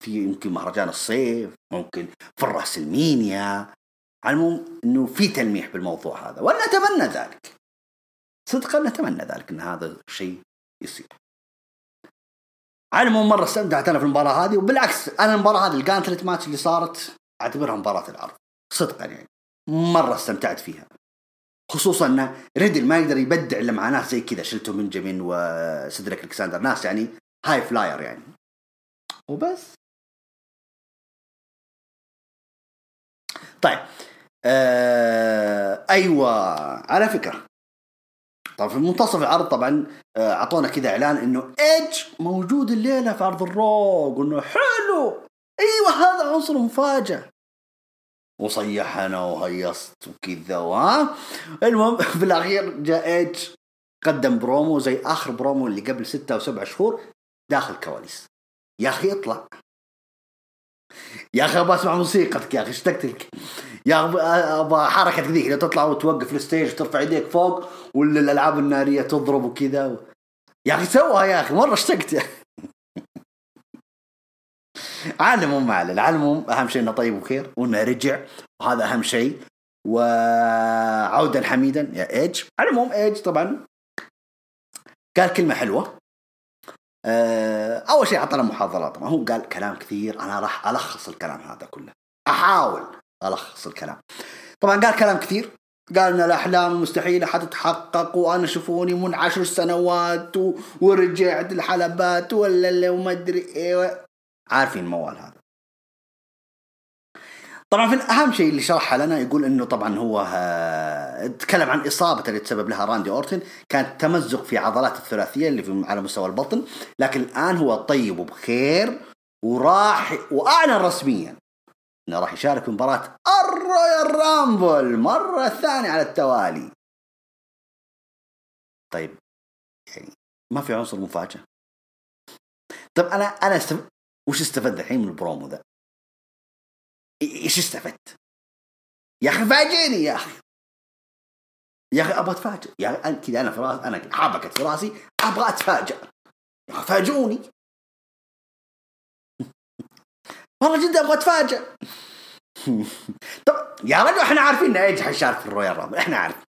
في يمكن مهرجان الصيف ممكن في ال WrestleMania. على إنه في تلميح بالموضوع هذا وأنا اتمنى ذلك. صدقا نتمنى ذلك إن هذا الشيء يصير. على العموم مرة استمتعت أنا في المباراة هذه وبالعكس أنا المباراة هذه ال gauntlet match اللي صارت أعتبرها مباراة العرض صدقا يعني مرة استمتعت فيها. خصوصا إن ريدل ما يقدر يبدع إلا مع ناس زي كذا شلتو بنجامين وسيدريك الكساندر ناس يعني high flyer يعني. وبس. طيب آه أيوه على فكرة طبعا في منتصف العرض طبعا آه، أعطونا كذا إعلان إنه إيدج موجود الليلة في عرض ال Raw قلنا حلو. إيوه هذا عنصر مفاجأة. وصيحنا وهيصت وكذا وها المهم في الأخير جاء إيدج قدم برومو زي آخر برومو اللي قبل ستة أو سبعة شهور داخل كواليس. يا أخي اطلع. يا أخي أبغى أسمع موسيقتك يا أخي اشتقت لك يا أبغى حركه ذيك لو تطلع وتوقف ال stage وترفع يديك فوق ولا الألعاب النارية تضرب وكذا يا أخي سوها يا أخي مرة اشتقت. على العموم ما على العموم أهم شيء إنه طيب وخير وإنه رجع وهذا أهم شيء. وعودا حميدا يا إيج. على العموم إيج طبعا. قال كلمة حلوة. أول شيء اعطانا محاضرات. طبعا هو قال كلام كثير أنا راح ألخص الكلام هذا كله. أحاول ألخص الكلام. طبعا قال كلام كثير. قال إن الأحلام مستحيلة حتتحقق وأنا شوفوني من عشر سنوات. ورجعت الحلبات ولا وما أدري إيه عارفين الموال هذا. طبعا في اهم شيء اللي شرحها لنا يقول إنه طبعا هو تكلم عن إصابة اللي تسبب لها راندي أورتن. كانت تمزق في عضلات الثلاثية اللي في على مستوى البطن. لكن الآن هو طيب وبخير وراح وأعلن رسميا إنه راح يشارك في مباراة ال Royal Rumble مرة ثانية على التوالي. طيب يعني ما في عنصر مفاجأة. طب أنا أنا استف... وش استفدت الحين من البرومو ذا؟ إيش استفدت؟ يا أخي فاجئني يا أخي. يا أخي أبغى أتفاجئ. يا أخي كذا أنا في راسي أنا حابكت في رأسي أبغى أتفاجئ. يا أخي فاجئوني. والله جدا أبغى أتفاجئ. طب يا رجل إحنا عارفين ان ايج حيشارك في ال Royal Rumble إحنا عارفين.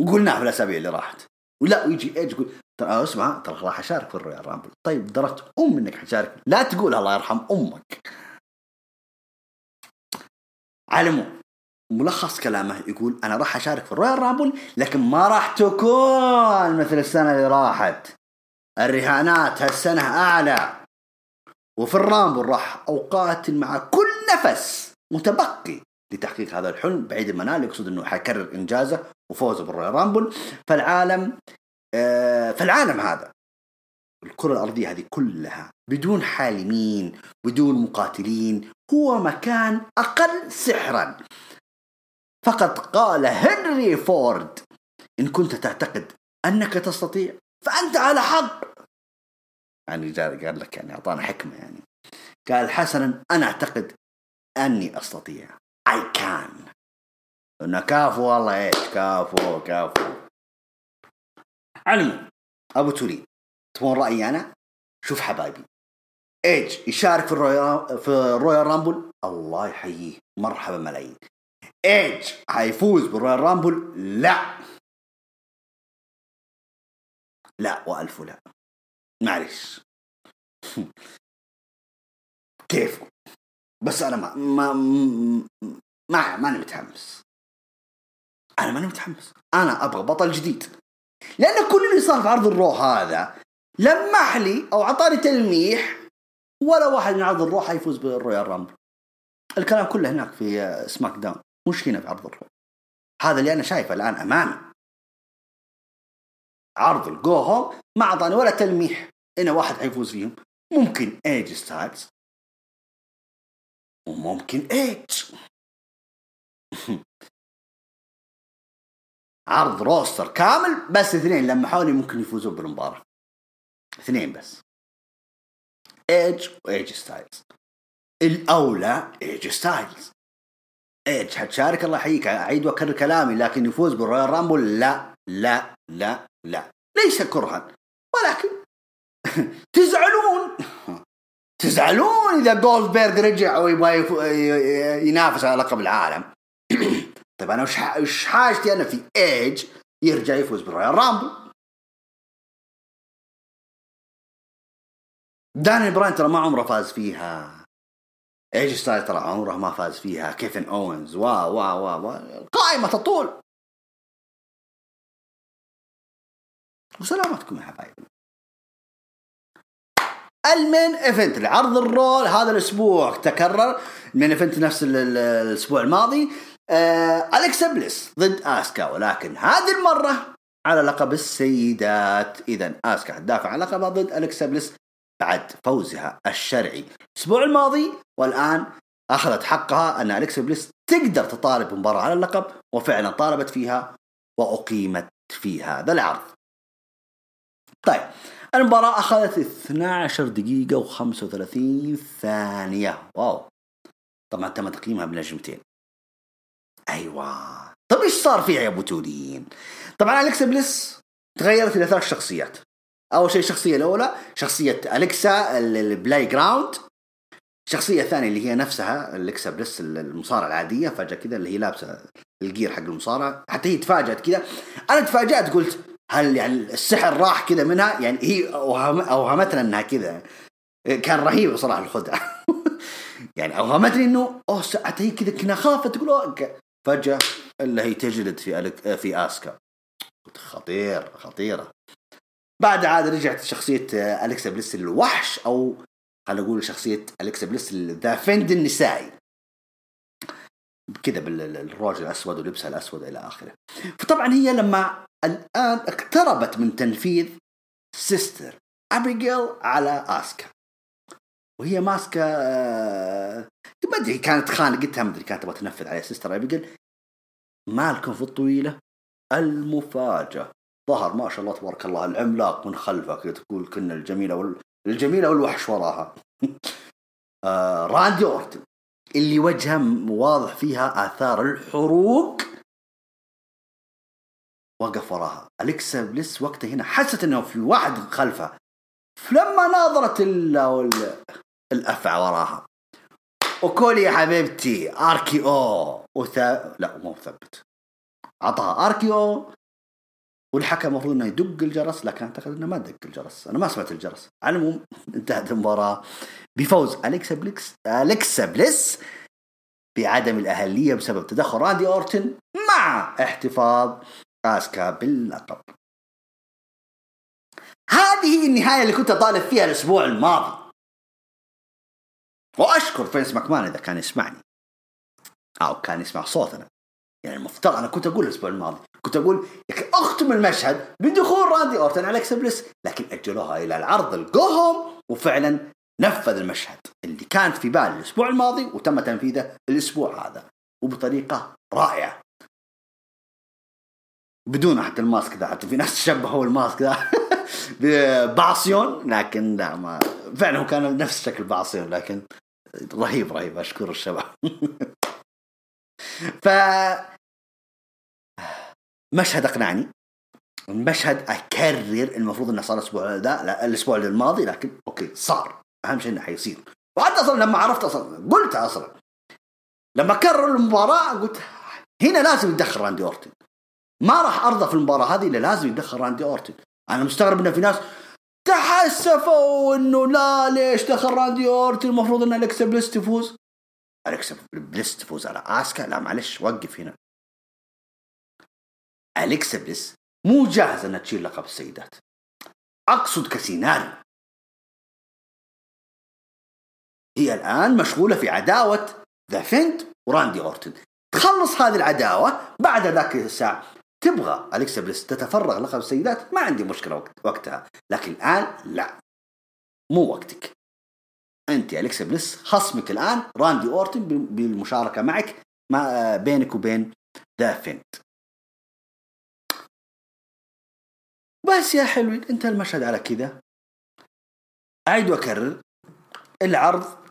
وقلناه في الأسابيع اللي راحت. ولا ويجي إيدج يقول ترى أسمع ترى راح أشارك في ال Royal Rumble. طيب دريت أم إنك حتشارك. لا تقول الله يرحم أمك. علموا ملخص كلامه يقول أنا راح أشارك في ال Royal Rumble لكن ما راح تكون مثل السنة اللي راحت. الرهانات هالسنة أعلى. وفي ال Rumble راح أقاتل مع كل نفس متبقي لتحقيق هذا الحلم. بعيد المنال يقصد إنه حيكرر إنجازه وفوزه بالرويال رامبل فالعالم آه فالعالم هذا الكرة الأرضية هذه كلها بدون حالمين بدون مقاتلين هو مكان أقل سحرا. فقد قال هنري فورد إن كنت تعتقد أنك تستطيع فأنت على حق. يعني قال لك يعني أعطانا حكمة يعني. قال حسنا أنا أعتقد أني أستطيع. I can. إنه كافو والله إيش كافو كافو. علم أبو تولي تبون رأيي أنا؟ شوف حبايبي. إيدج يشارك في ال Royal في ال Royal Rumble؟ الله يحييه. مرحبا ملايين. إيج حيفوز بال Royal Rumble؟ لا. لا وألف لا. معلش كيف بس أنا ما ما ما ماني متحمس. أنا ماني متحمس. أنا أبغى بطل جديد. لأن كل اللي صار في عرض ال Raw هذا لمح لي أو أعطاني تلميح ولا واحد من عرض ال Raw حيفوز بال Royal Rumble. الكلام كله هناك في SmackDown. مش هنا في عرض ال Raw هذا اللي أنا شايفه الآن أمامي. عرض ال go home ما أعطاني ولا تلميح إن واحد حيفوز فيهم. ممكن إيه جي ستايلز وممكن إيدج عرض roster كامل بس اثنين حاولوا ممكن يفوزون بالمباراة. اثنين بس. إيدج وإيه جي ستايلز الأولى إيه جي ستايلز إيدج حتشارك الله يحييك أعيد وأكرر كلامي لكن يفوز بال Royal Rumble لا لا لا لا. ليس كرها ولكن تزعلون. تزعلون إذا جولدبرغ رجع ويبغى ينافس على لقب العالم. طيب أنا وش حاجتي أنا في إيدج يرجع يفوز بال Royal Rumble داني براين ترى ما عمره فاز فيها. AJ Styles ترى عمره ما فاز فيها. كيفن أوينز. وا وا وا وا. قائمة تطول وسلامتكم يا حبايبي ال main event لعرض ال Raw هذا الأسبوع تكرر. ال main event نفس الأسبوع الماضي. آه بليس ضد آسكا. ولكن هذه المرة على لقب السيدات. اذا آسكا حتدافع عن لقبها ضد الكسا بليس بعد فوزها الشرعي. الأسبوع الماضي والآن أخذت حقها أن الكسا بليس تقدر تطالب بمباراة على اللقب وفعلا طالبت فيها وأقيمت في هذا العرض. طيب المباراة أخذت 12 دقيقة و35 ثانية. واو. طبعا تم تقييمها بنجمتين أيوة. طيب إيش صار فيها يا أبو تولين طبعا أليكسا بليس تغيرت إلى ثلاث شخصيات. أول شيء الشخصية الأولى شخصية أليكسا ال playground الشخصية الثانية اللي هي نفسها أليكسا بليس المصارعة العادية فجأة كذا اللي هي لابسة ال gear حق المصارعة. حتى هي تفاجأت كذا أنا تفاجأت قلت هل يعني السحر راح كذا منها؟ يعني هي أوهمتنا إنها كذا كان رهيب صراحة الخدعة. يعني أوهمتني إنه أوه ساعتها هي كذا كنا خافت تقول فجأة الا هي تجلد في في آسكا. خطير خطيرة. بعد عاد رجعت شخصيه الكسا بليس الوحش أو خلينا نقول شخصية الكسا بليس The Fiend النسائي. كذا بالروج الأسود ولبسها الأسود إلى آخره. فطبعا هي لما الآن اقتربت من تنفيذ Sister Abigail على آسكا. وهي ماسكة آه، ما أدري كانت خانقتها ما أدري كانت تبغى تنفذ عليها Sister Abigail. مالكم في الطويلة؟ المفاجأة. ظهر ما شاء الله تبارك الله العملاق من خلفها كذا تقول كنا الجميلة وال... الجميلة والوحش وراها. آه راندي أورتن اللي وجهه واضح فيها آثار الحروق. وقف وراها. أليكسا بليس وقتها هنا حست إنه في واحد خلفها فلما ناظرت الأفعى وراها. وكلي يا حبيبتي RKO وثا لا مو مثبت. عطاها RKO والحكم المفروض إنه يدق الجرس لكن أعتقد إنه ما دق الجرس. أنا ما سمعت الجرس. على العموم انتهت المباراة بفوز أليكسا بليكس أليكسا بليس بعدم الأهلية بسبب تدخل راندي أورتن مع احتفاظ اسكا باللقب هذه النهاية اللي كنت أطالب فيها الأسبوع الماضي. وأشكر فينس ماكمان إذا كان يسمعني. أو كان يسمع صوتنا. يعني المفترض أنا كنت أقول الأسبوع الماضي. كنت أقول يا أخي أختم المشهد بدخول راندي اورتن على بليس لكن أجلوها إلى العرض الجوهم وفعلا نفذ المشهد اللي كان في بالي الأسبوع الماضي وتم تنفيذه الأسبوع هذا وبطريقة رائعة. بدون حتى ال mask ذا حتى في ناس شبهوا ال mask ذا بعصيون لكن لا ما فعلا هو كان نفس شكل بعصيون لكن رهيب رهيب أشكر الشباب. ف مشهد اقنعني المشهد أكرر المفروض إنه صار الأسبوع ده لا الأسبوع الماضي لكن okay صار. أهم شيء إنه حيصير. وحتى أصلا لما عرفت أصلا قلت أصلا لما كرروا المباراة قلت هنا لازم يدخل راندي أورتن. ما راح أرضى في المباراة هذه إلا لازم يدخل راندي أورتن. أنا مستغرب إنه في ناس تحسفوا إنه لا ليش دخل راندي أورتن؟ المفروض إن الكسا بليس تفوز. الكسا بليس تفوز على اسكا لا معلش وقف هنا. الكسا بليس مو جاهزه انها تشيل لقب السيدات. أقصد كسيناريو. هي الآن مشغولة في عداوة The Fiend وراندي أورتن. تخلص هذه العداوة بعد ذاك الساعة. تبغى أليكسا بليس تتفرغ لقب السيدات؟ ما عندي مشكلة وقتها. لكن الآن لا. مو وقتك. أنت أليكسا بليس خصمك الآن راندي أورتن بالمشاركة معك ما بينك وبين The Fiend. بس يا حلوين انتهى المشهد على كذا. أعيد وأكرر. العرض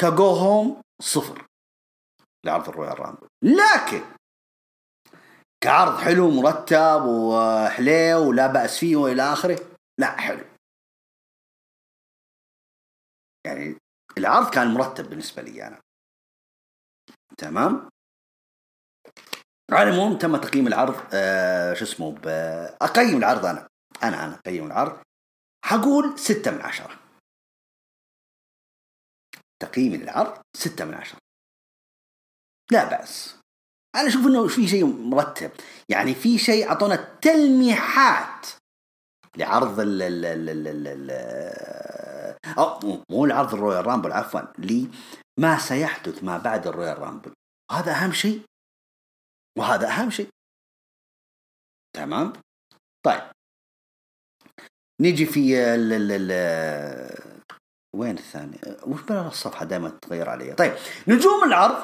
كجو هوم صفر. لعرض الرويال رامبل. لكن كعرض حلو مرتب وحليو ولا بأس فيه وإلى آخره لا حلو. يعني العرض كان مرتب بالنسبة لي أنا. تمام؟ على العموم تم تقييم العرض آه شو اسمه أقيم العرض أنا. أنا أنا اقيم العرض. حقول ستة من عشرة. تقييم العرض ستة من عشرة. لا بأس. أنا أشوف إنه في شيء مرتب. يعني في شيء أعطونا تلميحات لعرض ال ال ال ال ال أو مو العرض ال Royal Rumble عفوا لما سيحدث ما بعد ال Royal Rumble. هذا أهم شيء. وهذا أهم شيء. تمام؟ طيب. نيجي في ال ال ال وين الثاني؟ وش بلا الصفحة دائما تتغير علي. طيب نجوم العرض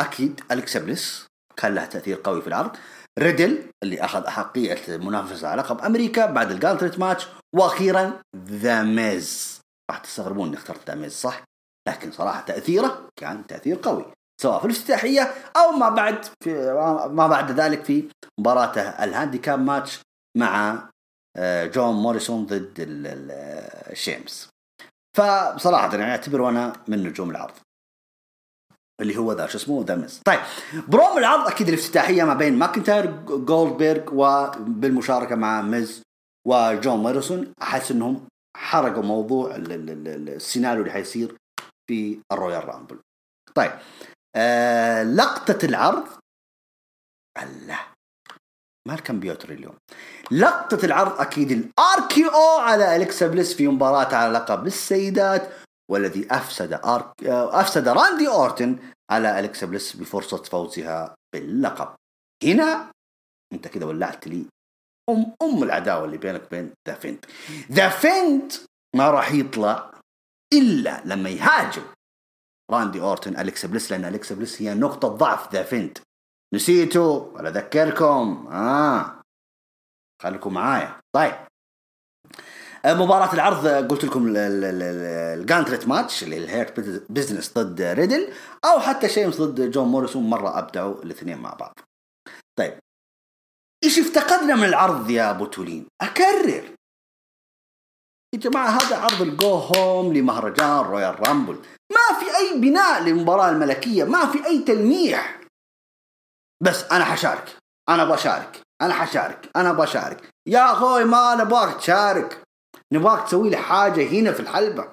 أكيد الكسا بليس كان له تأثير قوي في العرض. ريدل اللي أخذ أحقية المنافسه على لقب أمريكا بعد ال triple threat match. وأخيرا The Miz راح تستغربون إني اخترت The Miz صح؟ لكن صراحة تأثيره كان تأثير قوي سواء في الافتتاحية أو ما بعد في ما بعد ذلك في مباراته ال handicap match مع جون موريسون ضد الشيمس فبصراحه يعني اعتبره أنا من نجوم العرض. اللي هو ذا شو اسمه؟ The Miz. طيب بروم العرض أكيد الافتتاحية ما بين ماكنتاير جولدبرغ وبالمشاركه مع ميز وجون ماريسون أحس إنهم حرقوا موضوع السيناريو اللي حيصير في ال Royal Rumble. طيب آه لقطة العرض؟ الله. ما الكمبيوتر اليوم لقطة العرض أكيد ال RKO على الكسا بليس في مباراة على لقب السيدات والذي أفسد أرك... أفسد راندي أورتن على الكسا بليس بفرصة فوزها باللقب. هنا أنت كده ولعت لي ام أم العداوة اللي بينك وبين The Fiend. The Fiend ما راح يطلع إلا لما يهاجم راندي أورتن الكسا بليس لأن الكسا بليس هي نقطة ضعف The Fiend. نسيتوا ولا اذكركم آه. خليكم معايا. طيب. مباراة العرض قلت لكم ال gauntlet match اللي ال Hurt Business ضد ريدل أو حتى شيمس ضد جون موريسون مرة أبدعوا الاثنين مع بعض. طيب. إيش افتقدنا من العرض يا أبو تولين؟ أكرر. يا جماعة هذا عرض الجو هوم لمهرجان رويال رامبل ما في أي بناء للمباراة الملكية ما في أي تلميح. بس أنا حشارك. أنا بشارك أنا حشارك. أنا بشارك يا أخوي ما نبغاك تشارك. نبغاك تسوي لي حاجة هنا في الحلبة.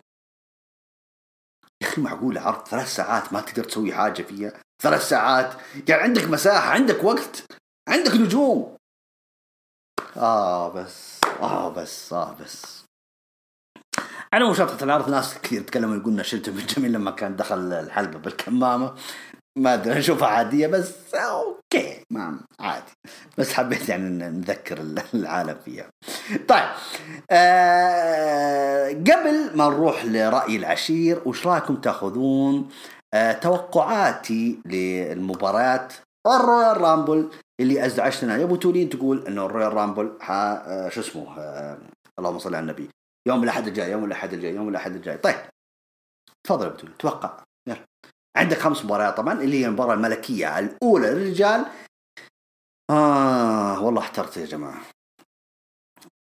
يا أخي معقول عرض ثلاث ساعات ما تقدر تسوي حاجة فيها؟ ثلاث ساعات. يعني عندك مساحة عندك وقت عندك نجوم. آه بس آه بس آه بس. على مشاركة العرض ناس كثير تكلموا يقولنا شلته من جميل لما كان دخل الحلبة بالكمامة. ما أدري أشوفها عادية بس أوكي ما عادي. بس حبيت يعني نذكر العالم فيها. طيب آه قبل ما نروح لرأي العشير وش رأيكم تأخذون آه توقعاتي للمباريات ال Royal Rumble اللي أزعجتنا؟ يا أبو تولين تقول انه ال Royal Rumble آه شو اسمه آه اللهم صل على النبي. يوم الأحد الجاي يوم الأحد الجاي يوم الأحد الجاي. طيب تفضل أبو تولين توقع. عندك خمس مباريات طبعا اللي هي المباراة الملكية الأولى للرجال. آه والله احترت يا جماعة.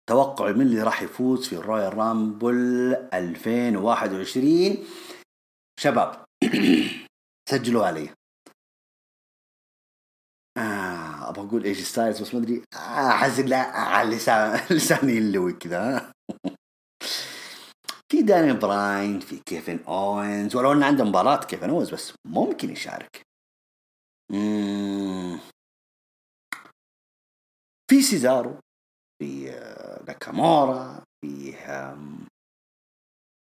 توقعي من اللي راح يفوز في ال Royal Rumble 2021 شباب سجلوا علي. آه أبغى أقول AJ Styles بس ما أدري. آه أحس لا على لسان لساني يلوي كذا. في داني براين في كيفن أوينز ولو ان عنده مباراة كيفن أوينز بس ممكن يشارك. في سيزارو في آه، ناكامورا في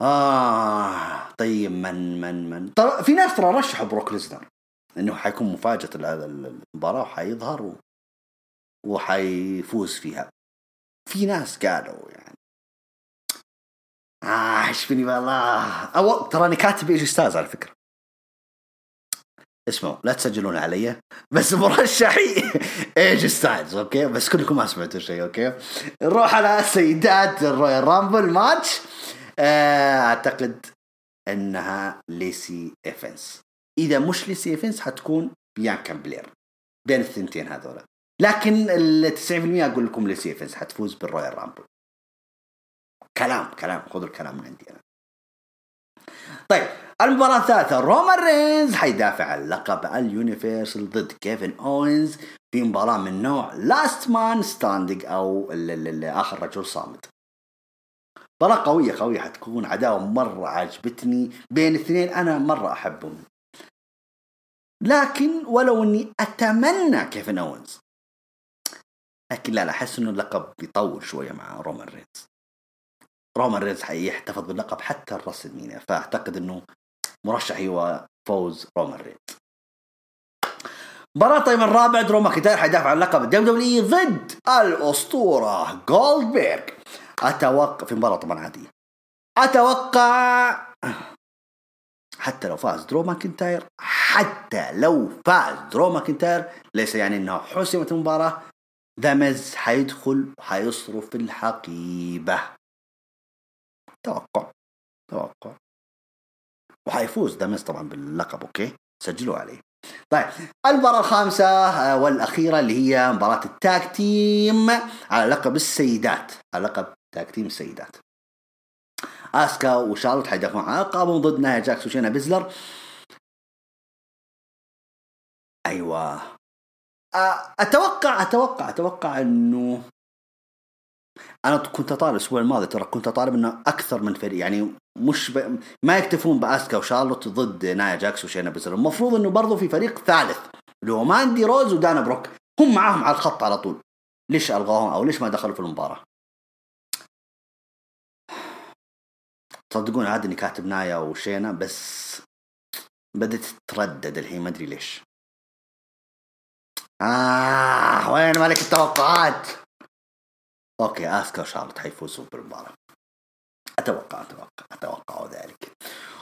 آه طيب من من من طب في ناس ترى رشحوا بروك ليزنر إنه حيكون مفاجأة المباراة وحيظهر. وحيفوز فيها في ناس قالوا يعني إيش فيني والله. أو تراني كاتب إيش أستاذ على فكرة. اسمعوا لا تسجلون علي بس مرشحي AJ Styles okay؟ بس كلكم ما سمعتوا شيء okay؟ نروح على سيدات ال Royal Rumble match أعتقد إنها ليسي ايفنس إذا مش ليسي ايفنس حتكون بيانكا بلير. بين الثنتين هذولا. لكن ال 90% أقول لكم ليسي ايفنس حتفوز بال Royal Rumble كلام كلام خذوا الكلام من عندي أنا طيب المباراة الثالثة رومان رينز حيدافع عن لقب ال Universal ضد كيفن أوينز في مباراة من نوع last man standing أو آخر رجل صامد. مباراة قوية قوية حتكون عداوة مرة عجبتني بين اثنين أنا مرة أحبهم. لكن ولو إني أتمنى كيفن أوينز لكن لا لا أحس إنه اللقب بيطول شوية مع رومان رينز. رومان رينز حيحتفظ باللقب حتى ال WrestleMania فأعتقد إنه مرشح هو فوز رومان رينز. مباراة طيب الرابع درو ماكنتاير حيدافع عن لقب ال WWE ضد الأسطورة جولدبيرغ أتوقع في مباراة طبعا عادية. أتوقع حتى لو فاز درو ماكنتاير حتى لو فاز درو ماكنتاير ليس يعني انه حسمت المباراة The Miz حيدخل حيصرف الحقيبة. توقع توقع. وحيفوز The Miz طبعا باللقب okay؟ سجلوا عليه. طيب المباراة الخامسة آه، والأخيرة اللي هي مباراة ال tag team على لقب السيدات على لقب tag team السيدات. أسكا وشارلوت حيدافعون عن القابهم ضد نايا جاكس وشينا بيزلر. أيوه. آه، أتوقع أتوقع أتوقع إنه أنا كنت أطالب الأسبوع الماضي ترى كنت أطالب إنه أكثر من فريق يعني مش ب... ما يكتفون بأسكا وشارلوت ضد نايا جاكس وشينا بيزر. المفروض إنه برضو في فريق ثالث اللي هو ماندي روز ودانا بروك هم معاهم على الخط على طول. ليش ألغاهم أو ليش ما دخلوا في المباراة؟ تصدقون عاد إني كاتب نايا وشينا بس بدأت تتردد الحين ما أدري ليش. آه وين ملك التوقعات؟ okay آسكا وشارلوت حيفوزوا بالمباراة. أتوقع أتوقع أتوقع ذلك.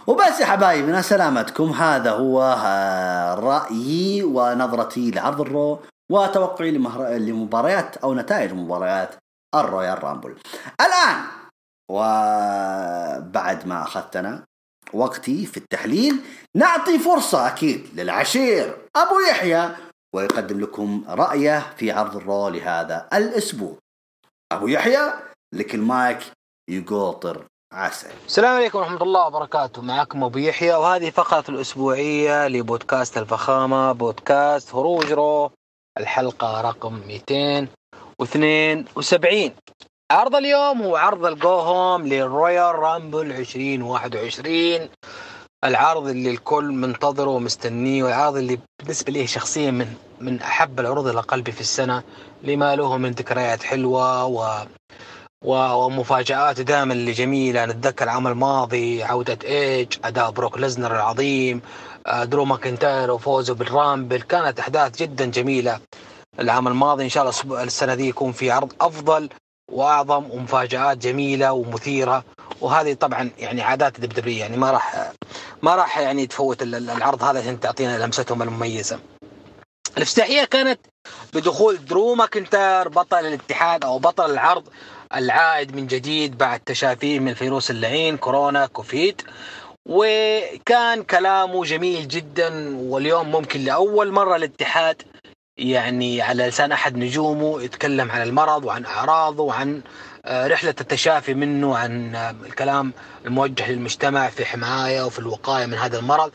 وبس يا حبايبنا سلامتكم. هذا هو آه، رأيي ونظرتي لعرض ال Raw وتوقعي لمباريات أو نتائج مباريات ال Royal Rumble. الآن وبعد ما أخذتنا وقتي في التحليل نعطي فرصة أكيد للعشير أبو يحيى ويقدم لكم رأيه في عرض ال Raw لهذا الأسبوع. أبو يحيى لك المايك يقوطر عسل السلام عليكم ورحمة الله وبركاته. معكم أبو يحيى وهذه فقرة الأسبوعية لبودكاست الفخامة بودكاست هروج Raw الحلقة رقم 272 عرض اليوم هو عرض ال go home لل Royal Rumble 2021 العرض اللي الكل منتظره ومستنيه والعرض اللي بالنسبة لي شخصيا من من أحب العروض إلى قلبي في السنة لما له من ذكريات حلوة و ومفاجآت دائما اللي جميلة نتذكر العام الماضي عودة إيدج أداء بروك ليزنر العظيم آه، درو ماكنتاير وفوزه بال Rumble. كانت أحداث جدا جميلة. العام الماضي إن شاء الله السنة دي يكون في عرض أفضل وأعظم ومفاجآت جميلة ومثيرة. وهذه طبعا يعني عادات ال WWE يعني ما راح ما راح يعني تفوت العرض هذا عشان تعطينا لمستهم المميزة. الإفتتاحية كانت بدخول درو ماكنتاير بطل الاتحاد أو بطل العرض العائد من جديد بعد تشافيه من فيروس اللعين كورونا كوفيد. وكان كلامه جميل جدا واليوم ممكن لأول مرة الاتحاد يعني على لسان أحد نجومه يتكلم عن المرض وعن أعراضه وعن آه، رحلة التشافي منه عن آه، الكلام الموجه للمجتمع في حماية وفي الوقاية من هذا المرض.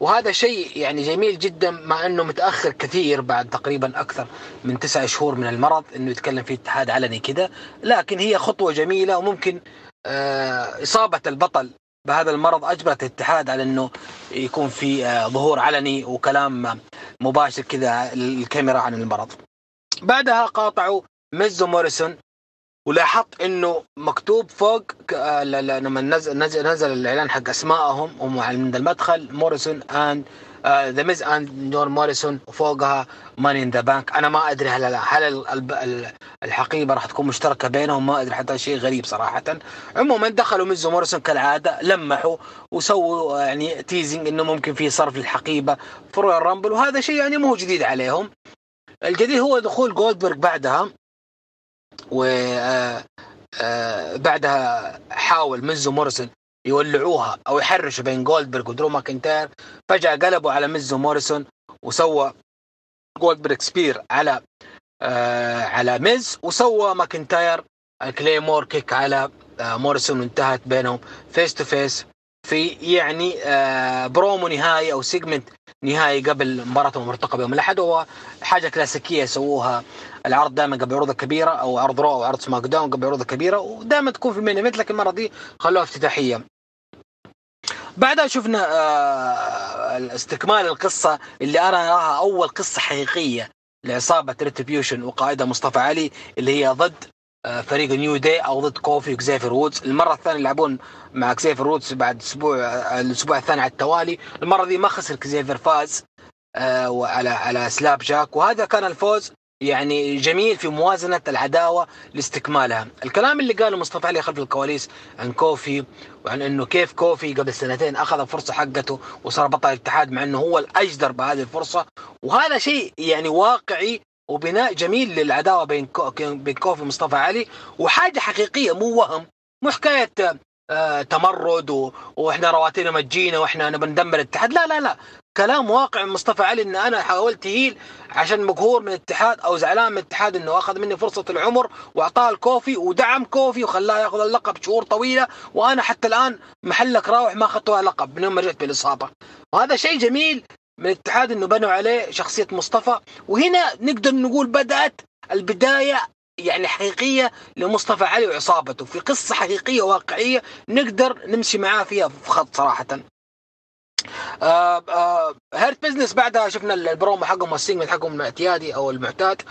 وهذا شيء يعني جميل جدا مع إنه متأخر كثير بعد تقريبا أكثر من تسعة شهور من المرض إنه يتكلم في اتحاد علني كذا لكن هي خطوة جميلة وممكن آه، إصابة البطل بهذا المرض أجبرت الاتحاد على إنه يكون في آه، ظهور علني وكلام مباشر كذا الكاميرا عن المرض. بعدها قاطعوا ميز وموريسون ولاحظت إنه مكتوب فوق آه، لما نزل, نزل, نزل الإعلان حق اسمائهم هم عند المدخل موريسون and the ميز and جون موريسون وفوقها Money in the Bank أنا ما أدري هل هل الحقيبة راح تكون مشتركة بينهم ما أدري حتى شيء غريب صراحة. عموما دخلوا ميز موريسون كالعادة لمحوا وسووا يعني teasing إنه ممكن في صرف للحقيبة في Royal Rumble وهذا شيء يعني مو جديد عليهم. الجديد هو دخول جولدبرغ بعدها. و آه، آه، حاول ميز وموريسون يولعوها أو يحرشوا بين جولدبرغ ودرو ماكنتاير. فجأة قلبوا على ميز وموريسون وسوى جولدبرغ spear على آه على ميز وسوى ماكنتاير Claymore kick على موريسون وانتهت بينهم face to face في يعني برومو نهائي أو segment نهائي قبل مباراتهم المرتقبه يوم الأحد وهو حاجة كلاسيكية سووها العرض دائما قبل عروض كبيرة أو عرض Raw أو عرض SmackDown قبل عروض كبيرة ودائما تكون في ال main لكن المرة دي خلوها افتتاحية. بعدها شفنا آه استكمال القصة اللي أنا أراها أول قصة حقيقية لعصابة Retribution وقائدها مصطفى علي اللي هي ضد فريق New Day أو ضد كوفي وكزيفر وودز. المرة الثانية يلعبون مع كزيفر وودز بعد أسبوع الأسبوع الثاني على التوالي. المرة دي ما خسر كزيفر فاز آه، على على سلاب جاك. وهذا كان الفوز يعني جميل في موازنة العداوة لاستكمالها. الكلام اللي قاله مصطفى علي خلف الكواليس عن كوفي وعن إنه كيف كوفي قبل سنتين أخذ الفرصة حقته وصار بطل الاتحاد مع إنه هو الأجدر بهذه الفرصة. وهذا شيء يعني واقعي وبناء جميل للعداوة بين بين كوفي ومصطفى علي وحاجة حقيقية مو وهم مو حكاية آه تمرد. وإحنا رواتينا مجينا وإحنا نبى ندمر الاتحاد لا لا لا كلام واقع من مصطفى علي إن أنا حاولت هيل عشان مقهور من الاتحاد أو زعلان من الاتحاد إنه أخذ مني فرصة العمر وأعطاه الكوفي ودعم كوفي وخلاه يأخذ اللقب شهور طويلة وأنا حتى الآن محلك راوح ما اخذت لقب من يوم ما رجعت بالإصابة وهذا شيء جميل من الاتحاد إنه بنوا عليه شخصية مصطفى. وهنا نقدر نقول بدأت البداية يعني حقيقية لمصطفى علي وعصابته. في قصة حقيقية واقعية نقدر نمشي معاه فيها في خط صراحة. آه آه Hurt Business بعدها شفنا البرومو حقهم وال segment حقهم الاعتيادي أو المعتاد.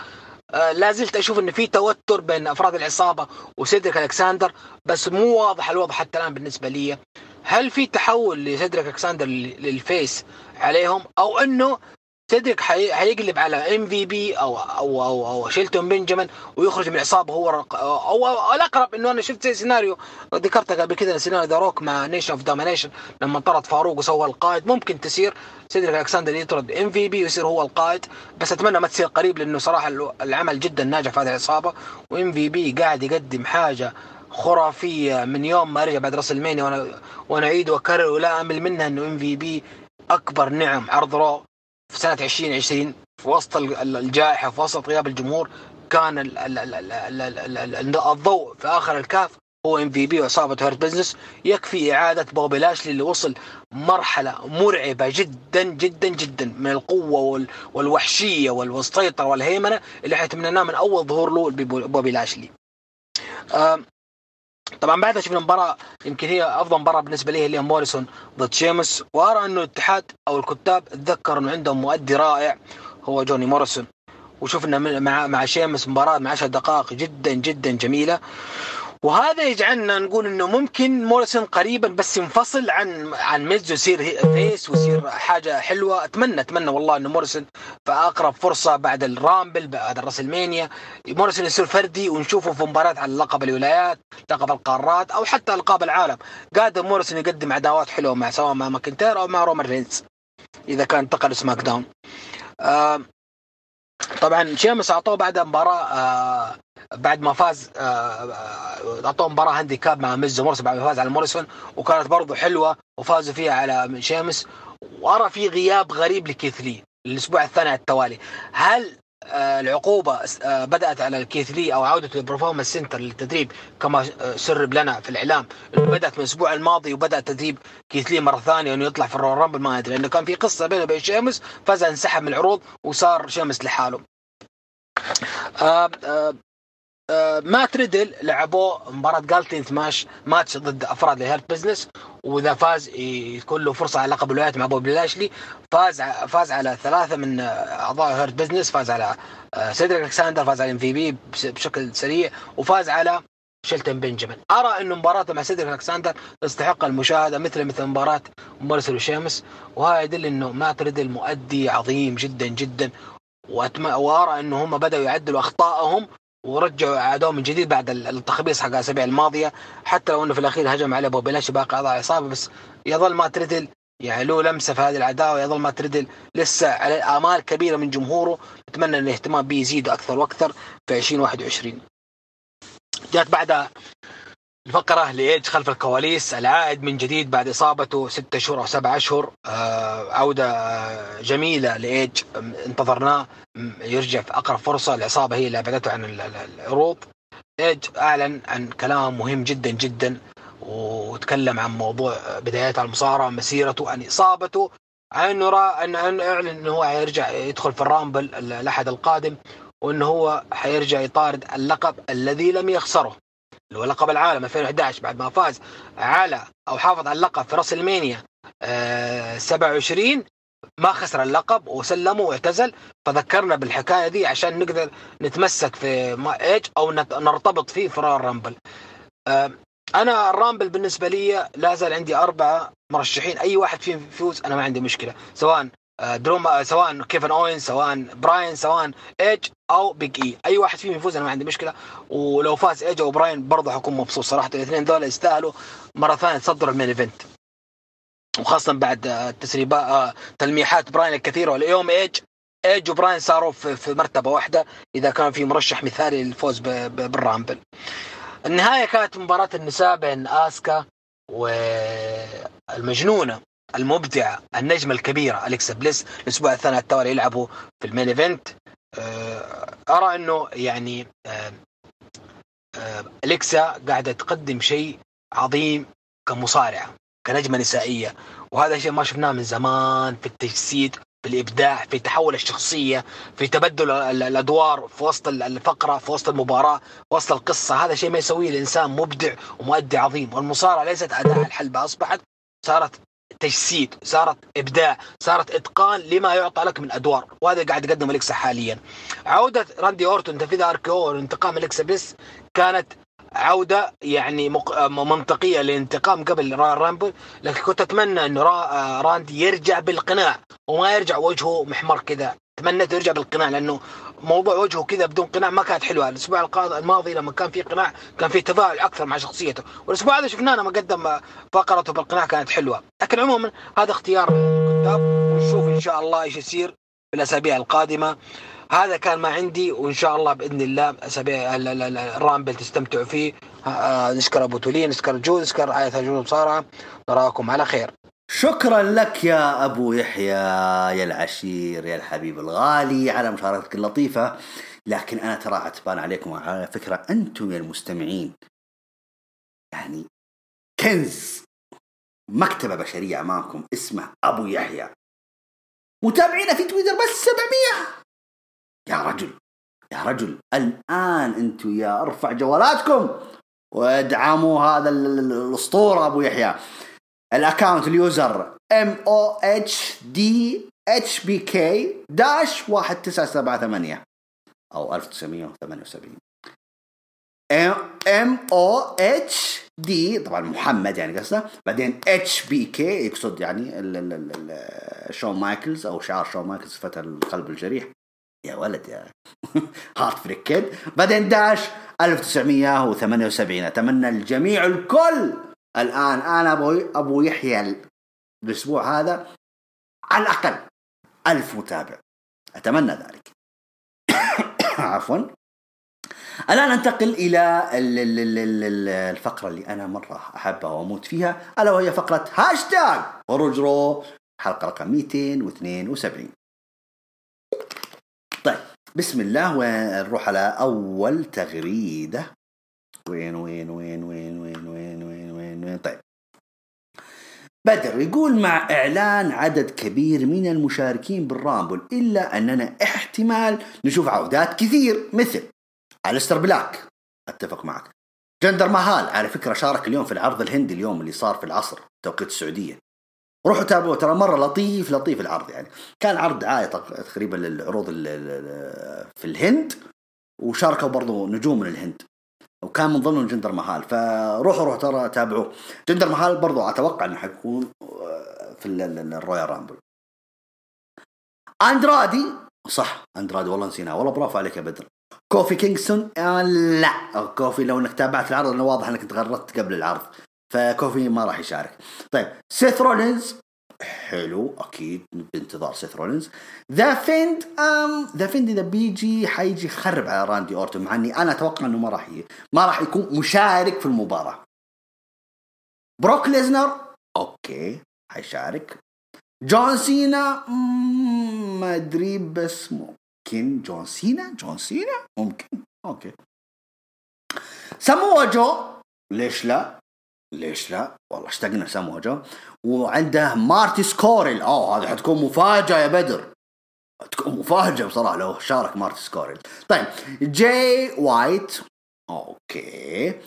آه لا زلت أشوف إن في توتر بين أفراد العصابة وسيدريك الكساندر بس مو واضح الوضع حتى الآن بالنسبة لي. هل في تحول لسيدريك الكساندر لل face عليهم أو إنه سيدريك حيقلب على MVP أو أو أو, أو شيلتون بنجامين ويخرج من العصابه هو أو, أو الأقرب إنه أنا شفت زي سيناريو ذكرته قبل كذا سيناريو ذا روك مع Nation of Domination لما طرد فاروق وسوى القائد. ممكن تصير سيدريك الكساندر يطرد MVP ويصير هو القائد بس أتمنى ما تصير قريب لأنه صراحة العمل جدا ناجح في هذه العصابة. و MVP قاعد يقدم حاجة خرافية من يوم ما رجع بعد WrestleMania وأنا وأنا أعيد وأكرر ولا أمل منها إنه MVP أكبر نعم عرض Raw في سنة 2020 في وسط الجائحة في وسط غياب الجمهور كان الضوء في آخر الكهف هو MVP وعصابه Hurt Business يكفي إعادة بوبي لاشلي اللي وصل مرحلة مرعبة جدا جدا جدا من القوة والوحشية والسيطرة والهيمنة اللي حنا نتمناه من أول ظهور له بوبي لاشلي. طبعا بعدها شفنا مباراة يمكن هي أفضل مباراة بالنسبة لي اللي هي موريسون ضد شيمس. وأرى أنه الاتحاد أو الكتاب تذكر أنه عندهم مؤدي رائع هو جوني موريسون. وشفنا مع مع شيمس مباراة من 10 دقائق جدا جدا جميلة. وهذا يجعلنا نقول إنه ممكن موريسون قريبا بس ينفصل عن عن ميز ويصير face ويصير حاجة حلوة. اتمنى أتمنى والله إنه موريسون في أقرب فرصة بعد ال Rumble بعد ال WrestleMania موريسون يصير فردي ونشوفه في مباريات على لقب الولايات لقب القارات أو حتى ألقاب العالم. قادر موريسون يقدم عداوات حلوة مع سواء مع ماكنتير أو مع رومان رينز إذا كان انتقل SmackDown. آه طبعا شيمس أعطوه بعد مباراة آه بعد ما فاز آه، آه، أعطوه مباراة handicap مع ميز مورس بعد ما فاز على موريسون وكانت برضه حلوة وفازوا فيها على شيمس. وأرى في غياب غريب لكيثلي الأسبوع الثاني على التوالي. هل آه، العقوبة بدأت على الكيثلي أو عودته لل Performance Center للتدريب كما سرب لنا في الإعلام بدأت من الأسبوع الماضي وبدأ تدريب كيثلي مرة ثانية إنه يطلع في ال Rumble ما أدري لأنه كان في قصة بينه وبين شيمس فجاه انسحب من العروض وصار شيمس لحاله. آه آه مات ريدل لعبوه مباراة جالتين سماش ماتش ضد أفراد ال Hurt Business وإذا فاز يكون له فرصة على لقب الولايات مع بوب لاشلي. فاز فاز على ثلاثة من أعضاء Hurt Business فاز على آه سيدريك الكساندر فاز على MVP بشكل سريع وفاز على شيلتون بنجامين. أرى انه مباراته مع سيدريك الكساندر تستحق المشاهدة مثل مثل مباراة مارسل وشيمس وهذا يدل إنه مات ريدل مؤدي عظيم جدا جدا وأتم... وأرى إنه هم بدأوا يعدلوا أخطائهم ورجعوا عادوا من جديد بعد التخبيص حق الأسابيع الماضية. حتى لو إنه في الأخير هجم عليه ابو بلاش باقي أعضاء العصابه بس يظل ما تريدل يعني له لمسة في هذه العداوه يظل ما تريدل لسه عليه آمال كبيرة من جمهوره. نتمنى إن الاهتمام به يزيد أكثر وأكثر في 2021 جات بعدها الفقرة لإيج خلف الكواليس العائد من جديد بعد إصابته ستة أشهر أو سبعة أشهر آه عودة آه جميلة لإيج انتظرناه يرجع في أقرب فرصة الإصابة هي اللي أبعدته عن العروض إيج أعلن عن كلام مهم جدا جدا وتكلم عن موضوع بدايات المصارعة مسيرته عن إصابته. عن انه را انه إعلن إنه هو حيرجع يدخل في الرامبل الأحد القادم وإنه هو حيرجع يطارد اللقب الذي لم يخسره. اللي هو لقب العالم 2011 بعد ما فاز على أو حافظ على اللقب في راس المانيا آه 27 ما خسر اللقب وسلمه واعتزل. فذكرنا بالحكاية دي عشان نقدر نتمسك في ما ايج أو نرتبط فيه في ال Rumble آه أنا ال Rumble بالنسبة لي لا زال عندي أربعة مرشحين. أي واحد فيهم يفوز أنا ما عندي مشكلة سواء آه، درو آه، سواء كيفن اوين سواء براين سواء ايج أو Big E. أي واحد فيهم يفوز أنا ما عندي مشكلة. ولو فاز ايج أو براين برضه حكون مبسوط صراحة. الاثنين دول يستاهلوا مرة ثانية تصدروا ال main event. وخاصة بعد آه، تلميحات براين الكثيرة. واليوم ايج ايج وبراين صاروا في مرتبة واحدة. إذا كان في مرشح مثالي للفوز بال Rumble. النهاية كانت مباراة النساء بين آسكا والمجنونة. المبدعه النجمة الكبيرة أليكسا بليس الأسبوع الثاني التوالي يلعبوا في ال main event. آه، أرى إنه يعني آه، آه، أليكسا قاعدة تقدم شيء عظيم كمصارعة كنجمة نسائية. وهذا شيء ما شفناه من زمان في التجسيد في الإبداع في تحول الشخصية في تبدل الأدوار في وسط الفقرة في وسط المباراة في وسط القصة. هذا شيء ما يسويه الإنسان مبدع ومؤدي عظيم. والمصارعة ليست أداء الحلبة أصبحت صارت تجسيد صارت إبداع صارت إتقان لما يعطى لك من أدوار وهذا قاعد يقدمه اليكسا حاليا عودة راندي أورتون تنفيذ اركو وانتقام اليكسا بس كانت عودة يعني. منطقية للانتقام قبل رامبل لكن كنت أتمنى أنه را... راندي يرجع بالقناع وما يرجع وجهه محمر كذا تمنيت يرجع بالقناع لأنه موضوع وجهه كذا بدون قناع ما كانت حلوة. الأسبوع الماضي لما كان في قناع كان في تفاعل أكثر مع شخصيته. والأسبوع هذا شفناه لما قدم فقرته بالقناع كانت حلوة. لكن عموما هذا اختيار الكتاب ونشوف إن شاء الله إيش يصير في الاسابيع القادمة. هذا كان ما عندي وإن شاء الله بإذن الله اسابيع ال Rumble تستمتعوا فيه. آه، نشكر أبو تولين نشكر جود نشكر آية جود مصارعة. نراكم على خير. شكرا لك يا أبو يحيى يا العشير يا الحبيب الغالي على مشاركتك اللطيفة. لكن أنا ترى عتبان عليكم على فكرة أنتم يا المستمعين يعني كنز مكتبة بشرية أمامكم اسمه أبو يحيى. متابعينا في تويتر بس 700 يا رجل يا رجل الآن أنتم يا أرفع جوالاتكم وادعموا هذا الأسطورة أبو يحيى. ال account ال user M O H D H B K dash 1978 أو 1978 M O H D طبعا محمد يعني قصده. بعدين H B K يقصد يعني شون مايكلز أو شعار شون مايكلز فتى القلب الجريح. يا ولد يا Heartbreak Kid بعدين dash 1978 أتمنى الجميع الكل الآن أنا أبو, أبو يحيى الأسبوع هذا على الأقل ألف متابع. أتمنى ذلك. عفوا. الآن أنتقل إلى الفقرة اللي أنا مرة أحبها وأموت فيها ألا وهي فقرة هاشتاج هروج راو حلقة رقم 272 طيب بسم الله ونروح على أول تغريدة؟ وين وين وين وين وين وين وين طيب. بدر يقول مع إعلان عدد كبير من المشاركين بال Rumble إلا أننا احتمال نشوف عودات كثير مثل الستر بلاك. أتفق معك. جندر مهال على فكرة شارك اليوم في العرض الهندي اليوم اللي صار في العصر توقيت السعودية. روحوا تابعوه ترى مرة لطيف لطيف العرض يعني. كان عرض دعايه تق- تقريبا للعروض في الهند وشاركوا برضو نجوم من الهند. وكان من ضمنهم جندر مهال. فروحوا روحوا ترى تابعوه. جندر مهال برضو أتوقع إنه حيكون آه، في ال- ال- ال Royal Rumble أندرادي صح أندرادي والله نسيناه. والله برافو عليك يا بدر. كوفي كينغستون آه لا. كوفي لو إنك تابعت العرض انه واضح إنك تغردت قبل العرض. فكوفي ما راح يشارك. طيب سيث رولينز حلو أكيد بانتظار سيث رولينز. The Fiend أم The Fiend إذا بيجي حيجي يخرب على راندي أورتون مع إني أنا أتوقع إنه ما راح. ما راح يكون مشارك في المباراة. بروك ليزنر okay حيشارك. جون سينا ما أدري بس ممكن. جون سينا؟ جون سينا؟ ممكن. okay. ساموا جو ليش لا؟ ليش لا؟ والله اشتقنا ساموا جو وعنده مارتي سكوريل. أوه هذه حتكون مفاجأة يا بدر. تكون مفاجأة بصراحة لو شارك مارتي سكوريل. طيب جاي وايت. okay.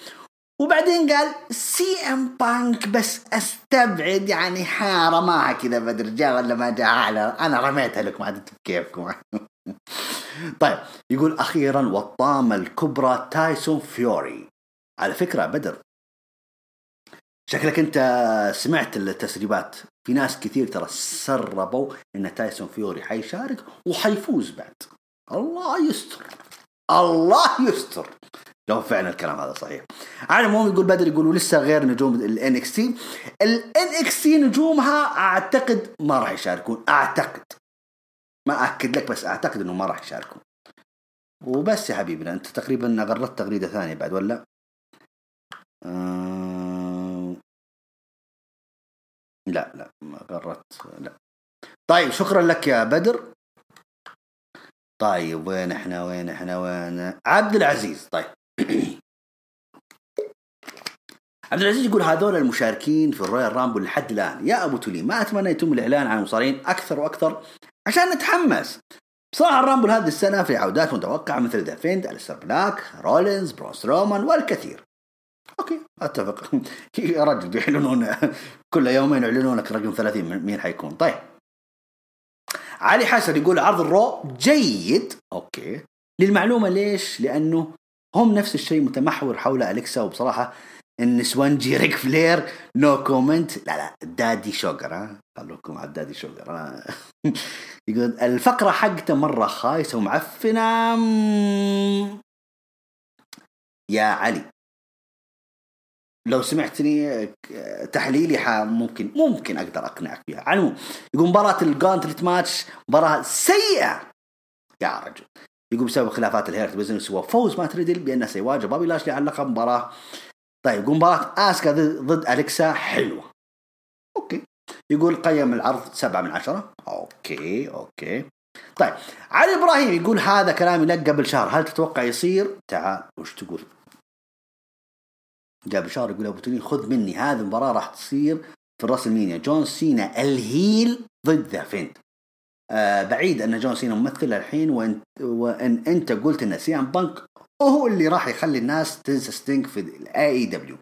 وبعدين قال CM Punk بس أستبعد يعني حارة معها كذا بدر. جاء ولا ما جاء؟ على أنا رميتها لكم عاد أنتم بكيفكم. طيب يقول أخيرا والطامه الكبرى تايسون فيوري. على فكرة بدر شكلك انت سمعت التسريبات. في ناس كثير ترى سربوا إن تايسون فيوري حيشارك وحيفوز بعد. الله يستر. الله يستر. لو فعلا الكلام هذا صحيح. على العموم يقول بدر يقولوا لسه غير نجوم ال NXT ال NXT نجومها أعتقد ما راح يشاركون. أعتقد. ما أكد لك بس أعتقد إنه ما راح يشاركون. وبس يا حبيبنا أنت تقريبا غردت تغريدة ثانية بعد ولا؟ آه... لا لا ما غردت لا. طيب شكرا لك يا بدر. طيب وين إحنا وين إحنا وين؟ عبد العزيز طيب. عبد العزيز يقول هذول المشاركين في الرويال رامبل لحد الآن. يا أبو تولي ما اتمنى يتم الإعلان عن المصارعين أكثر وأكثر عشان نتحمس. بصراحة ال Rumble هذه السنة في عودات متوقعة مثل The Fiend، أليستر بلاك، رولينز، بروك رومان والكثير. okay أتفق. يا رجل يعلنون كل يومين يعلنون لك رقم 30 من- مين حيكون. طيب. علي حسن يقول عرض ال Raw جيد. okay. للمعلومة ليش؟ لأنه هم نفس الشيء متمحور حول أليكسا وبصراحة النسوانجي ريك فلير no comment لا لا daddy sugar ها؟ خلوكم على ال daddy sugar. يقول الفقرة حقته مرة خايسة ومعفنة. يا علي. لو سمعتني تحليلي ح- ممكن ممكن أقدر أقنعك فيها على يقول مباراة ال gauntlet match مباراة سيئة. يا رجل. يقول بسبب خلافات الهيرت بزنس وفوز مات ريدل بأنه سيواجه بوبي لاشلي على اللقب مباراة. طيب يقول مباراة آسكا ضد أليكسا حلوة. okay. يقول قيم العرض سبعة من عشرة. okay okay. طيب علي إبراهيم يقول هذا كلامي لك قبل شهر. هل تتوقع يصير؟ تعال وش تقول؟ جاب بشار يقول أبو توني خذ مني هذه المباراة راح تصير في الراسلمينيا جون سينا ال heel ضد ذا فيند. آه بعيد أن جون سينا ممثل الحين وإن, وإن أنت قلت إن سي ام بانك هو اللي راح يخلي الناس تنسى ستينغ في ال AEW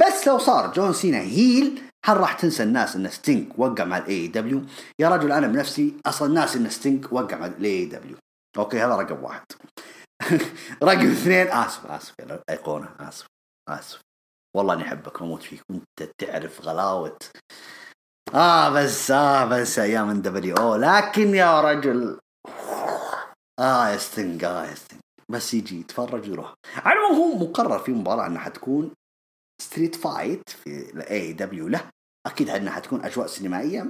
بس لو صار جون سينا heel هل راح تنسى الناس إن ستينغ وقع مع ال AEW يا رجل أنا بنفسي أصلا ناس إن ستينغ وقع مع الاي دبليو أوكي هذا رقم واحد. رقم اثنين آسف آسف يا أيقونة آسف آسف. والله إني أحبك وأموت فيك. وأنت تعرف غلاوة. آه بس آه بس أيام إن دبليو أو. لكن يا رجل. آه يا ستنج آه يا ستنج بس يجي يتفرج ويروح على هو مقرر في مباراة إنها حتكون street fight في ال AEW له أكيد إنها حتكون أجواء سينمائية.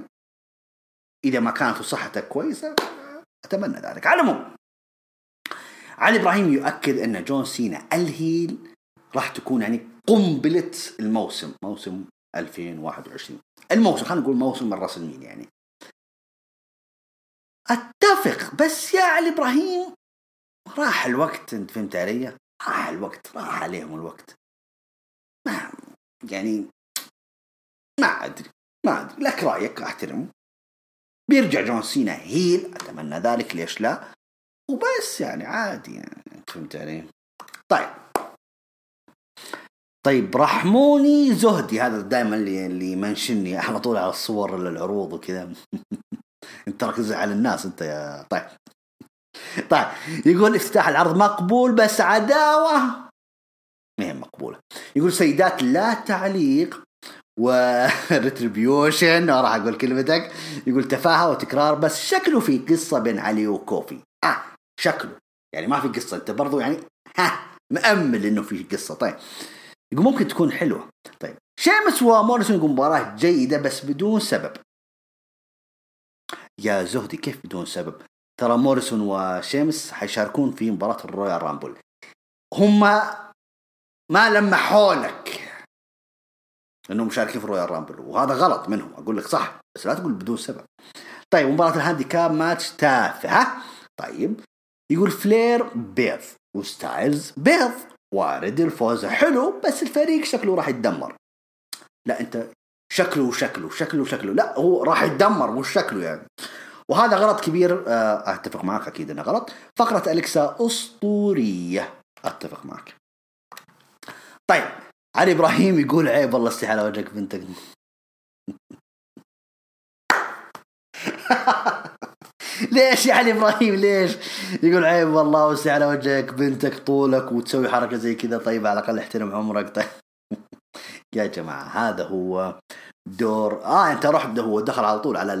إذا ما كانت صحتها كويسة أتمنى ذلك. على علي إبراهيم يؤكد إن جون سينا ال heel راح تكون يعني قنبله الموسم موسم 2021 الموسم خلينا نقول موسم الراسلمينيا يعني. أتفق بس يا علي إبراهيم راح الوقت أنت فهمت علي؟ راح الوقت راح عليهم الوقت. ما يعني ما أدري ما أدري لك رأيك احترمه بيرجع جون سينا هيل أتمنى ذلك ليش لا؟ وبس يعني عادي يعني فهمت علي؟ طيب. طيب رحموني زهدي هذا دائما اللي اللي يمنشني على طول على الصور العروض وكذا. انت تركز على الناس انت يا طيب. طيب يقول افتتاح العرض مقبول بس عداوة. ما هي مقبولة. يقول سيدات لا تعليق وريتريبيوشن راح أقول كلمتك. يقول تفاهة وتكرار بس شكله في قصة بين علي وكوفي. آه شكله. يعني ما في قصة أنت برضو يعني ها مأمل إنه في قصة. طيب. يقول ممكن تكون حلوة. طيب. شيمس وموريسون يقول مباراة جيدة بس بدون سبب. يا زهدي كيف بدون سبب؟ ترى موريسون وشيمس حيشاركون في مباراة الرويال رامبل. هم ما لمحوا لك إنهم مشاركين في الرويال رامبل وهذا غلط منهم. أقول لك صح بس لا تقول بدون سبب. طيب مباراة ال handicap match تافهة طيب. يقول فلير بيض وستايلز بيض وارد الفوز. حلو بس الفريق شكله راح يتدمر. لا انت شكله وشكله شكله وشكله. لا هو راح يتدمر مش شكله يعني. وهذا غلط كبير آه، أتفق معك أكيد إنه غلط. فقرة أليكسا أسطورية. أتفق معك. طيب علي إبراهيم يقول عيب والله استحي على وجهك بنتك. ليش يا علي إبراهيم؟ ليش؟ يقول عيب والله وسع على وجهك بنتك طولك وتسوي حركة زي كذا. طيب على الأقل احترم عمرك. طيب. يا جماعة هذا هو دور. آه أنت رحت هو دخل على طول على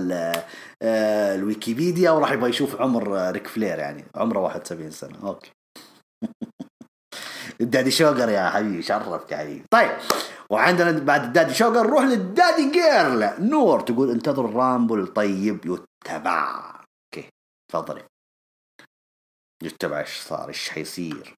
آه الويكيبيديا وراح يبغى يشوف عمر ريك فلير يعني. عمره 71 سنة. okay. ال daddy sugar يا حبيبي شرفك يا حبيبي. طيب وعندنا بعد ال daddy sugar نروح لل daddy girl. نور تقول انتظر رامبل. طيب يتبع. تفضلي يتبع إيش صار إيش حيصير.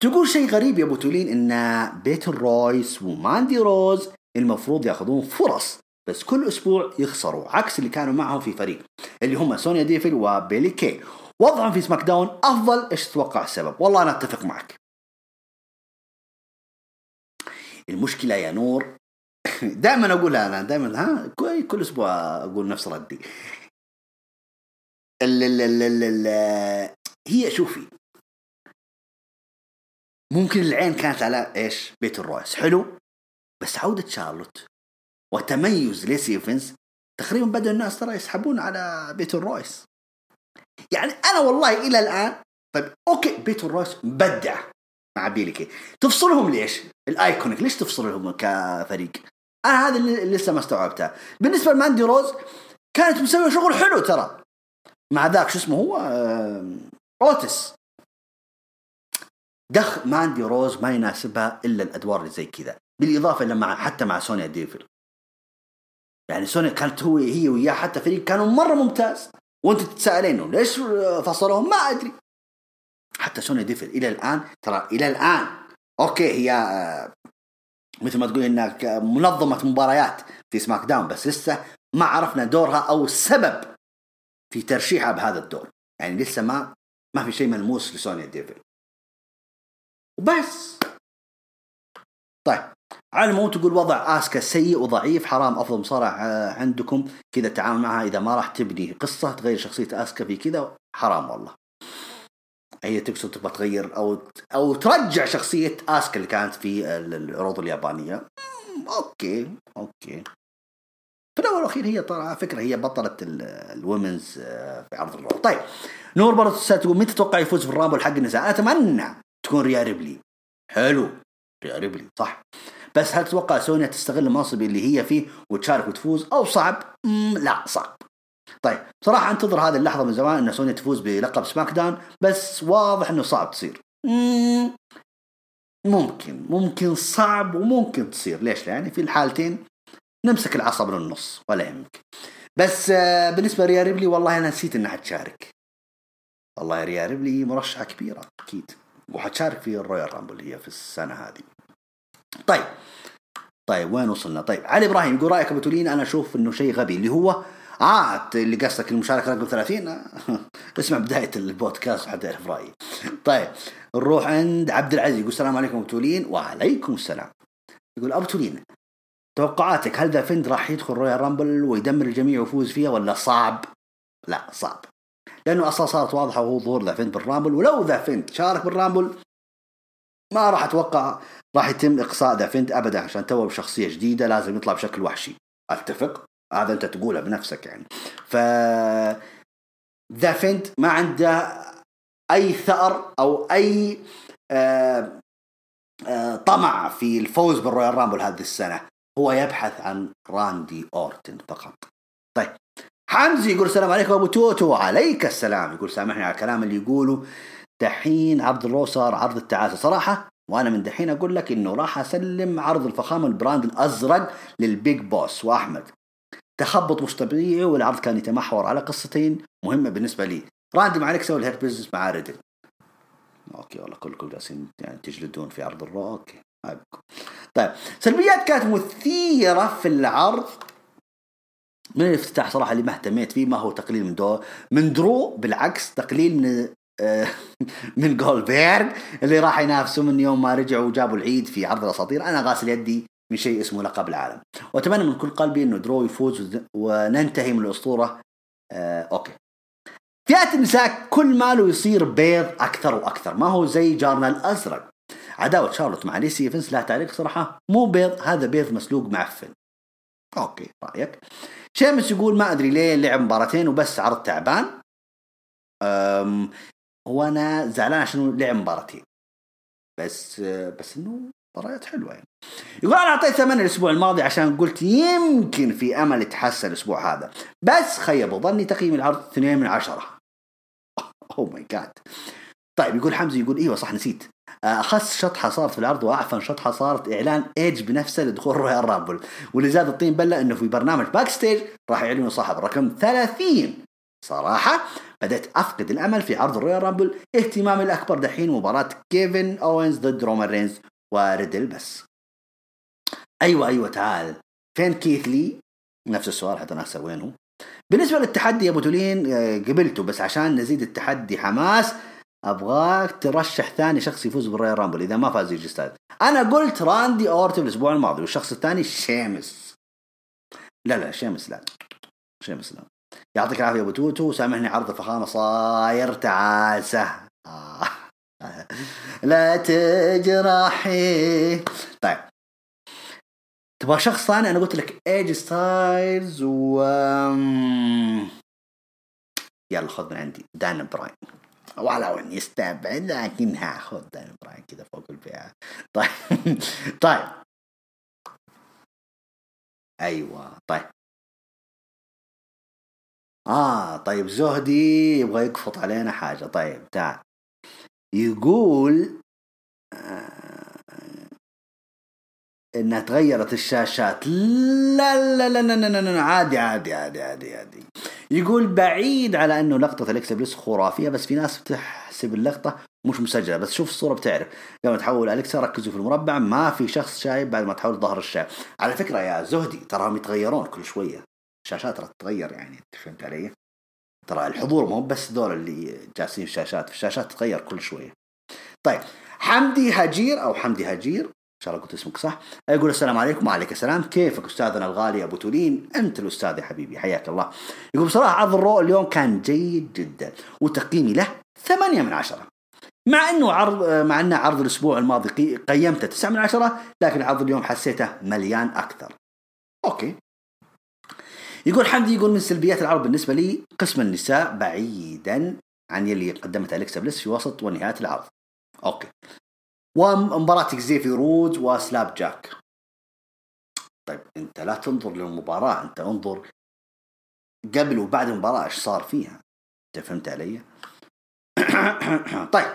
تقول شيء غريب يا أبو تولين إن بيتون رويس وماندي روز المفروض يأخذون فرص بس كل أسبوع يخسروا عكس اللي كانوا معهم في فريق اللي هم سونيا ديفيل وبيلي كي. وضعهم في سماك داون أفضل إيش تتوقع السبب؟ والله أنا أتفق معك. المشكلة يا نور دائما أقولها أنا دائما ها؟ كل أسبوع أقول نفس ردي. هي شوفي. ممكن العين كانت على إيش؟ بيتون رويس حلو؟ بس عودة شارلوت. وتميز ليسي ايفنز تقريبا بدأ الناس ترى يسحبون على بيتون رويس يعني أنا والله إلى الآن طيب okay بيتون رويس مبدع مع بيلي كي تفصلهم ليش؟ الأيكونيك. ليش تفصلهم كفريق؟ أنا هذا اللي لسه ما استوعبتها بالنسبة لماندي روز كانت مسوية شغل حلو ترى. مع ذاك شو اسمه هو أوتس. دخ ماندي روز ما يناسبها إلا الأدوار اللي زي كذا بالإضافة مع حتى مع سونيا ديفيل يعني سونيا كانت هو هي وياه حتى فريق كانوا مرة ممتاز وأنت تتساءلين ليش فصلوهم؟ ما أدري. حتى سونيا ديفيل إلى الآن ترى إلى الآن okay هي مثل ما تقول إنها منظمة مباريات في سماك داون بس لسه ما عرفنا دورها أو السبب في ترشيحها بهذا الدور. يعني لسه ما ما في شيء ملموس لسونيا ديفيل وبس. طيب. على الموت تقول وضع آسكا سيء وضعيف حرام أفضل مصارع عندكم. كذا التعامل معها إذا ما راح تبني قصة تغير شخصية آسكا في كذا حرام والله. هي تقصد تبغى تغير أو أو ترجع شخصية آسكا اللي كانت في العروض اليابانية. okay okay. في الأول والأخير هي طبعا فكرة هي بطلة ال women's في عرض العروض طيب نور برضه تقول متى تتوقع يفوز في الرامبل حق النساء؟ أتمنى تكون ريا ريبلي. حلو. ريا ريبلي صح. بس هل تتوقع سونيا تستغل المنصب اللي هي فيه وتشارك وتفوز أو صعب؟ لا صعب. طيب صراحة أنتظر هذه اللحظة من زمان إن سونيا تفوز بلقب سماك داون بس واضح إنه صعب تصير. مم ممكن ممكن صعب وممكن تصير. ليش؟ يعني في الحالتين نمسك العصا من النص ولا يهمك. بس آه، بالنسبة لريا ريبلي والله أنا نسيت انها تشارك والله ريا ريبلي مرشحة كبيرة أكيد. وحتشارك في ال Royal Rumble هي في السنة هذه. طيب. طيب وين وصلنا؟ طيب علي إبراهيم يقول رأيك أبو تولين. أنا أشوف إنه شيء غبي. اللي هو آه اللي قصدك المشاركة رقم 30 اسمع بداية البودكاست حتى تعرف رأيي. طيب نروح عند عبد العزيز. يقول السلام عليكم أبو تولين. وعليكم السلام. يقول أبو تولين توقعاتك هل The Fiend راح يدخل Royal Rumble ويدمر الجميع ويفوز فيها ولا صعب؟ لا صعب. لأنه أصلا صارت واضحة وهو ظهور The Fiend بال Rumble ولو The Fiend شارك بال Rumble ما راح أتوقع راح يتم إقصاء The Fiend ابدا عشان تو بشخصية جديدة لازم يطلع بشكل وحشي. أتفق؟ هذا أنت تقولها بنفسك يعني. ف The Fiend ما عنده أي ثأر أو أي آه آه طمع في الفوز بال Royal Rumble هذه السنة. هو يبحث عن راندي أورتن فقط. طيب حمزة يقول السلام عليكم أبو توتو وعليك السلام. يقول سامحني على الكلام اللي يقوله. دحين عرض ال Raw صار عرض التعاسة. صراحة وأنا من دحين أقول لك إنه راح أسلم عرض الفخامة ال brand الأزرق لل big boss. وأحمد تخبط مش طبيعي والعرض كان يتمحور على قصتين مهمة بالنسبة لي. راندي ما عليك سوي ال Hurt Business مع ريدل. okay والله كلكم جالسين يعني تجلدون في عرض ال Raw. okay. طيب سلبيات كانت مثيرة في العرض. من الافتتاح صراحة اللي ما اهتميت فيه ما هو تقليل من دو من درو بالعكس تقليل من آه، من جولبيرغ اللي راح ينافسه من يوم ما رجعوا وجابوا العيد في عرض الأساطير. أنا غاسل يدي من شيء اسمه لقب العالم. وأتمنى من كل قلبي إنه درو يفوز وننتهي من الأسطورة. آه okay. فئات النساء كل ماله يصير بيض أكثر وأكثر. ما هو زي جارنا الازرق عداوة شارلوت مع ليسي ايفنس لا تعليق صراحة مو بيض هذا بيض مسلوق معفن. okay رأيك؟ شيمس يقول ما أدري ليه لعب مباراتين وبس عرض تعبان. أم وأنا زعلان عشان لعب مباراتين. بس بس إنه مباريات حلوة يعني. يقول أنا أعطيت ثمانية الأسبوع الماضي عشان قلت يمكن في أمل يتحسن الأسبوع هذا. بس خيبوا ظني تقييم العرض اثنين من عشرة. oh my God طيب يقول حمزة يقول إيوه صح نسيت. أخس شطحه صارت في العرض وأعفن شطحه صارت إعلان ايج بنفسه لدخول Royal Rumble. واللي زاد الطين بلة إنه في برنامج Backstage راح يعلنوا صاحب رقم 30 صراحة بدأت أفقد الأمل في عرض ال Royal Rumble اهتمامي الأكبر دحين مباراة كيفن أوينز ضد رومان رينز وريدل بس أيوة أيوة تعال. فين كيث لي؟ نفس السؤال حتى ناسا وينه. بالنسبة للتحدي يا أبو تولين آه، قبلته بس عشان نزيد التحدي حماس أبغاك ترشح ثاني شخص يفوز بال Royal Rumble إذا ما فاز إي جي ستايلز. أنا قلت راندي أورتن الأسبوع الماضي والشخص الثاني شيمس. لا لا شيمس لا. شيمس لا. يعطيك العافية أبو توتو. سامحني عرض الفخامة صاير تعاسه آه. لا تجرحي. طيب. تبغى شخص ثاني؟ أنا قلت لك إي جي ستايلز و يلا خذ من عندي. دان براين. ولو اني استبعد لكن هاخذ دان براين كذا فوق الفئة طيب طيب. أيوه طيب. آه طيب زهدي يبغى يقفط علينا حاجة. طيب تعال. يقول آه إنها تغيرت الشاشات. لا لا لا لا لا, لا, عادي عادي عادي عادي عادي. يقول بعيد على إنه لقطة أليكسا بليس خرافية بس في ناس بتحسب اللقطة مش مسجلة. بس شوف الصورة بتعرف. قبل ما تحول الكسا ركزوا في المربع. ما في شخص شايب بعد ما تحول ظهر الشاشة على فكرة يا زهدي تراهم يتغيرون كل شوية. الشاشات راح تتغير يعني فهمت علي؟ ترى الحضور مو بس دول اللي جالسين في الشاشات في الشاشات تتغير كل شوية. طيب حمدي هجير أو حمدي هجير إن شاء الله قلت اسمك صح. يقول السلام عليكم وعليك السلام. كيفك أستاذنا الغالي أبو تولين؟ أنت الأستاذ يا حبيبي حياك الله. يقول بصراحة عرض ال Raw اليوم كان جيد جدا وتقييمي له ثمانية من عشرة. مع إنه عرض مع إنه عرض الأسبوع الماضي قيمته تسعة من عشرة لكن عرض اليوم حسيته مليان أكثر. okay. يقول حمدي يقول من سلبيات العرض بالنسبة لي قسم النساء بعيدا عن يلي قدمتها أليكسا بليس في وسط ونهاية العرض. okay. ومباراة إكزافير وودز وسلاب جاك. طيب أنت لا تنظر للمباراة أنت انظر قبل وبعد المباراة إيش صار فيها. أنت فهمت علي؟ طيب.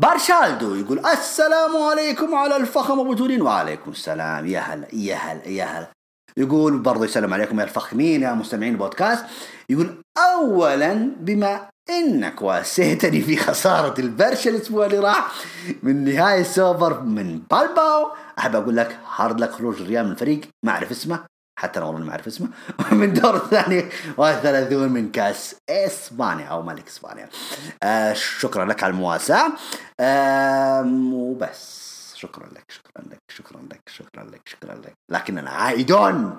بارشالدو يقول السلام عليكم على الفخم أبو تولين. وعليكم السلام. يا هلا يا هلا يا هلا. يقول برضه يسلم عليكم يا الفخمين يا مستمعين البودكاست. يقول اولا بما إنك واسيتني في خسارة البرشا الأسبوع اللي راح. من نهاية سوبر من بلباو. أحب أقول لك hard luck خروج الريال من الفريق. ما أعرف اسمه. حتى أنا والله ما أعرف اسمه. من دور الثاني والثلاثون من كأس إسبانيا أو ملك إسبانيا. آه شكرا لك على المواساة. آه وبس. شكرا لك شكرا لك شكرا لك شكرا لك شكرا لك. لكننا عائدون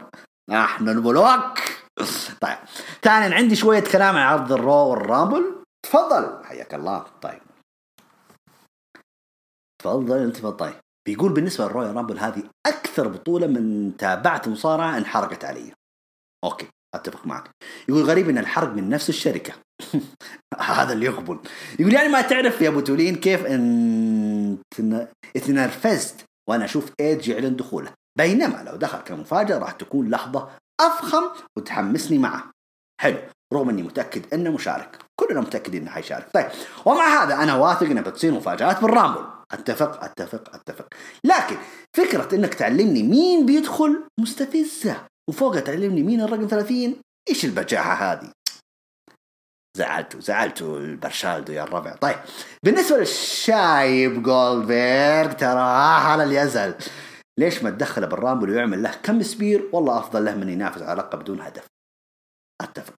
نحن الملوك طيب ثانيا عندي شوية كلام عن عرض ال Raw وال Rumble. تفضل. حياك الله. طيب. تفضل أنت طيب بيقول بالنسبة لل Royal Rumble هذه أكثر بطولة من تابعت مصارعة انحرقت علي. أوكي أتفق معك. يقول غريب إن الحرق من نفس الشركة. هذا اللي يقبل. يقول يعني ما تعرف يا أبو تولين كيف أن إتنرفزت وأنا أشوف إيدج يعلن دخوله. بينما لو دخل كمفاجأة راح تكون لحظة أفخم وتحمسني معه. حلو. رغم إني متأكد إنه مشارك. كلنا متأكدين إنه حيشارك. طيب ومع هذا أنا واثق إنه بتصير مفاجآت بال Rumble. أتفق أتفق أتفق. لكن فكرة إنك تعلمني مين بيدخل مستفزة وفوقها تعلمني مين الرقم 30 إيش البجاحة هذه؟ زعلتوا زعلتوا البرشالدو يا الربع. طيب بالنسبة للشايب جولدبرغ ترى على اللي يزعل ليش ما تدخله بال Rumble ويعمل له كم spear؟ والله أفضل له من ينافس على لقب بدون هدف. أتفق.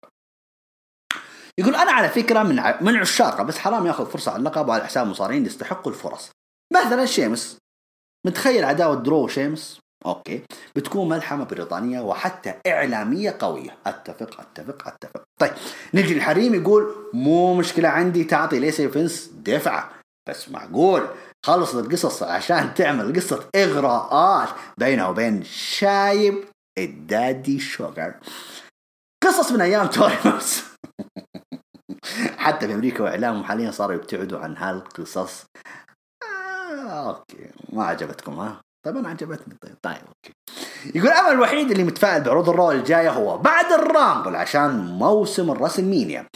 يقول أنا على فكرة من ع... من عشاقه بس حرام ياخذ فرصة على اللقب وعلى حساب مصارعين يستحقوا الفرص. مثلا شيمس. متخيل عداوة درو شيمس أوكي. بتكون ملحمة بريطانية وحتى إعلامية قوية. أتفق أتفق أتفق. طيب نجي الحريم يقول مو مشكلة عندي تعطي ليسي إيفانز دفعة. بس معقول. خلصت القصص عشان تعمل قصة إغراءات بينه وبين شايب ال daddy sugar قصص من أيام توريموس حتى في أمريكا وإعلامهم حاليا صاروا يبتعدوا عن هالقصص. آه أوكي. ما عجبتكم ها؟ طيب أنا عجبتني. طيب طيب أوكي. يقول الامل الوحيد اللي متفائل بعروض ال Raw الجاية هو بعد ال Rumble عشان موسم ال WrestleMania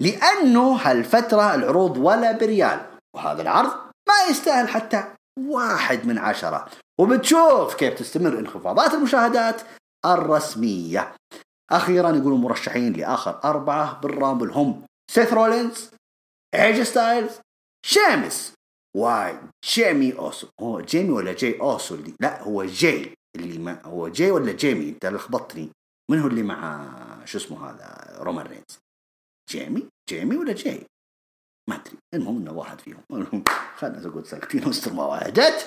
لأنه هالفترة العروض ولا بريال. وهذا العرض ما يستاهل حتى واحد من عشرة. وبتشوف كيف تستمر انخفاضات المشاهدات الرسمية. أخيرا يقولوا مرشحين لآخر أربعة بال Rumble هم سيث رولينز إي جي ستايلز شيمس. وجيمي اوسو هو جيمي ولا جي اوسو اللي لا هو جي اللي ما هو جي ولا جيمي؟ أنت لخبطتني. من هو اللي مع شو اسمه هذا؟ رومان رينز. جيمي؟ جيمي ولا جي؟ ما أدري. المهم إنه واحد فيهم. خلنا نقول ساكتين واستر مواجهات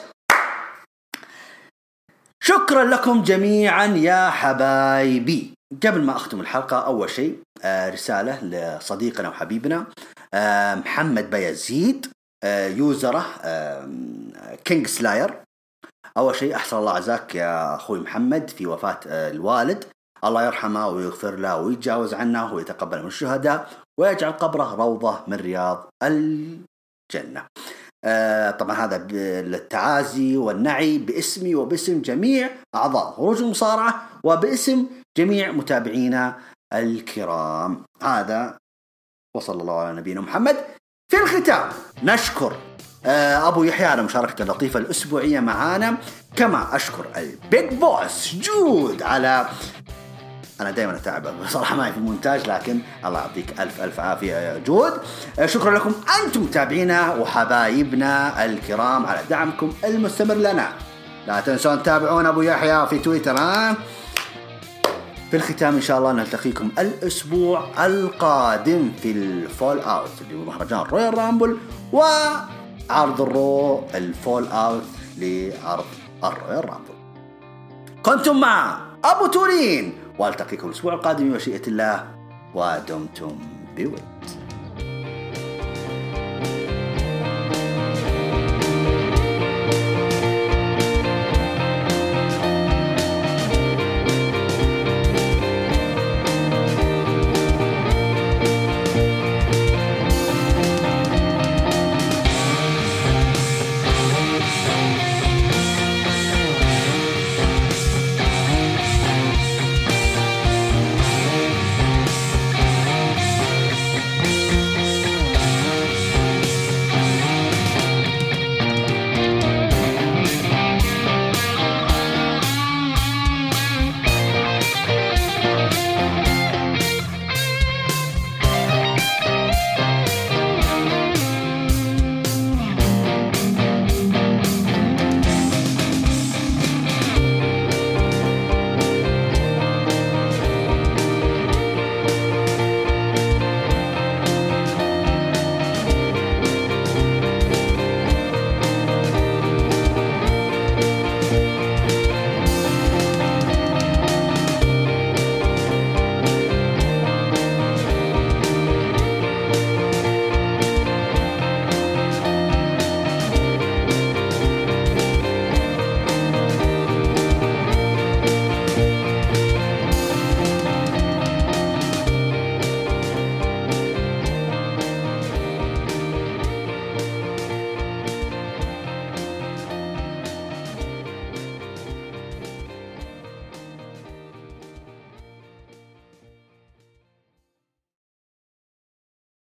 شكرا لكم جميعا يا حبايبي. قبل ما أختم الحلقة أول شيء آه، رسالة لصديقنا وحبيبنا آه، محمد بيزيد آه، user ه King Slayer. أول شيء أحسن الله عزاك يا أخوي محمد في وفاة الوالد. الله يرحمه ويغفر له ويتجاوز عنه ويتقبل من الشهداء. ويجعل قبره روضة من رياض الجنة. آه طبعا هذا للتعازي والنعي باسمي وباسم جميع أعضاء هروج المصارعة وباسم جميع متابعينا الكرام. هذا وصلى الله على نبينا محمد. في الختام نشكر آه أبو يحيى على مشاركته اللطيفة الأسبوعية معانا. كما أشكر ال big boss جود على أنا دائما أتعب. بصراحه معي في المونتاج لكن الله يعطيك ألف ألف عافية يا جود. آه، شكرا لكم أنتم متابعينا وحبايبنا الكرام على دعمكم المستمر لنا. لا تنسون تتابعونا أبو يحيى في تويتر ها؟ في الختام إن شاء الله نلتقيكم الأسبوع القادم في ال fallout اللي هو مهرجان Royal Rumble وعرض ال Raw ال fallout لعرض ال Royal Rumble. كنتم مع أبو تولين. والتقيكم الأسبوع القادم بمشيئة الله ودمتم بود.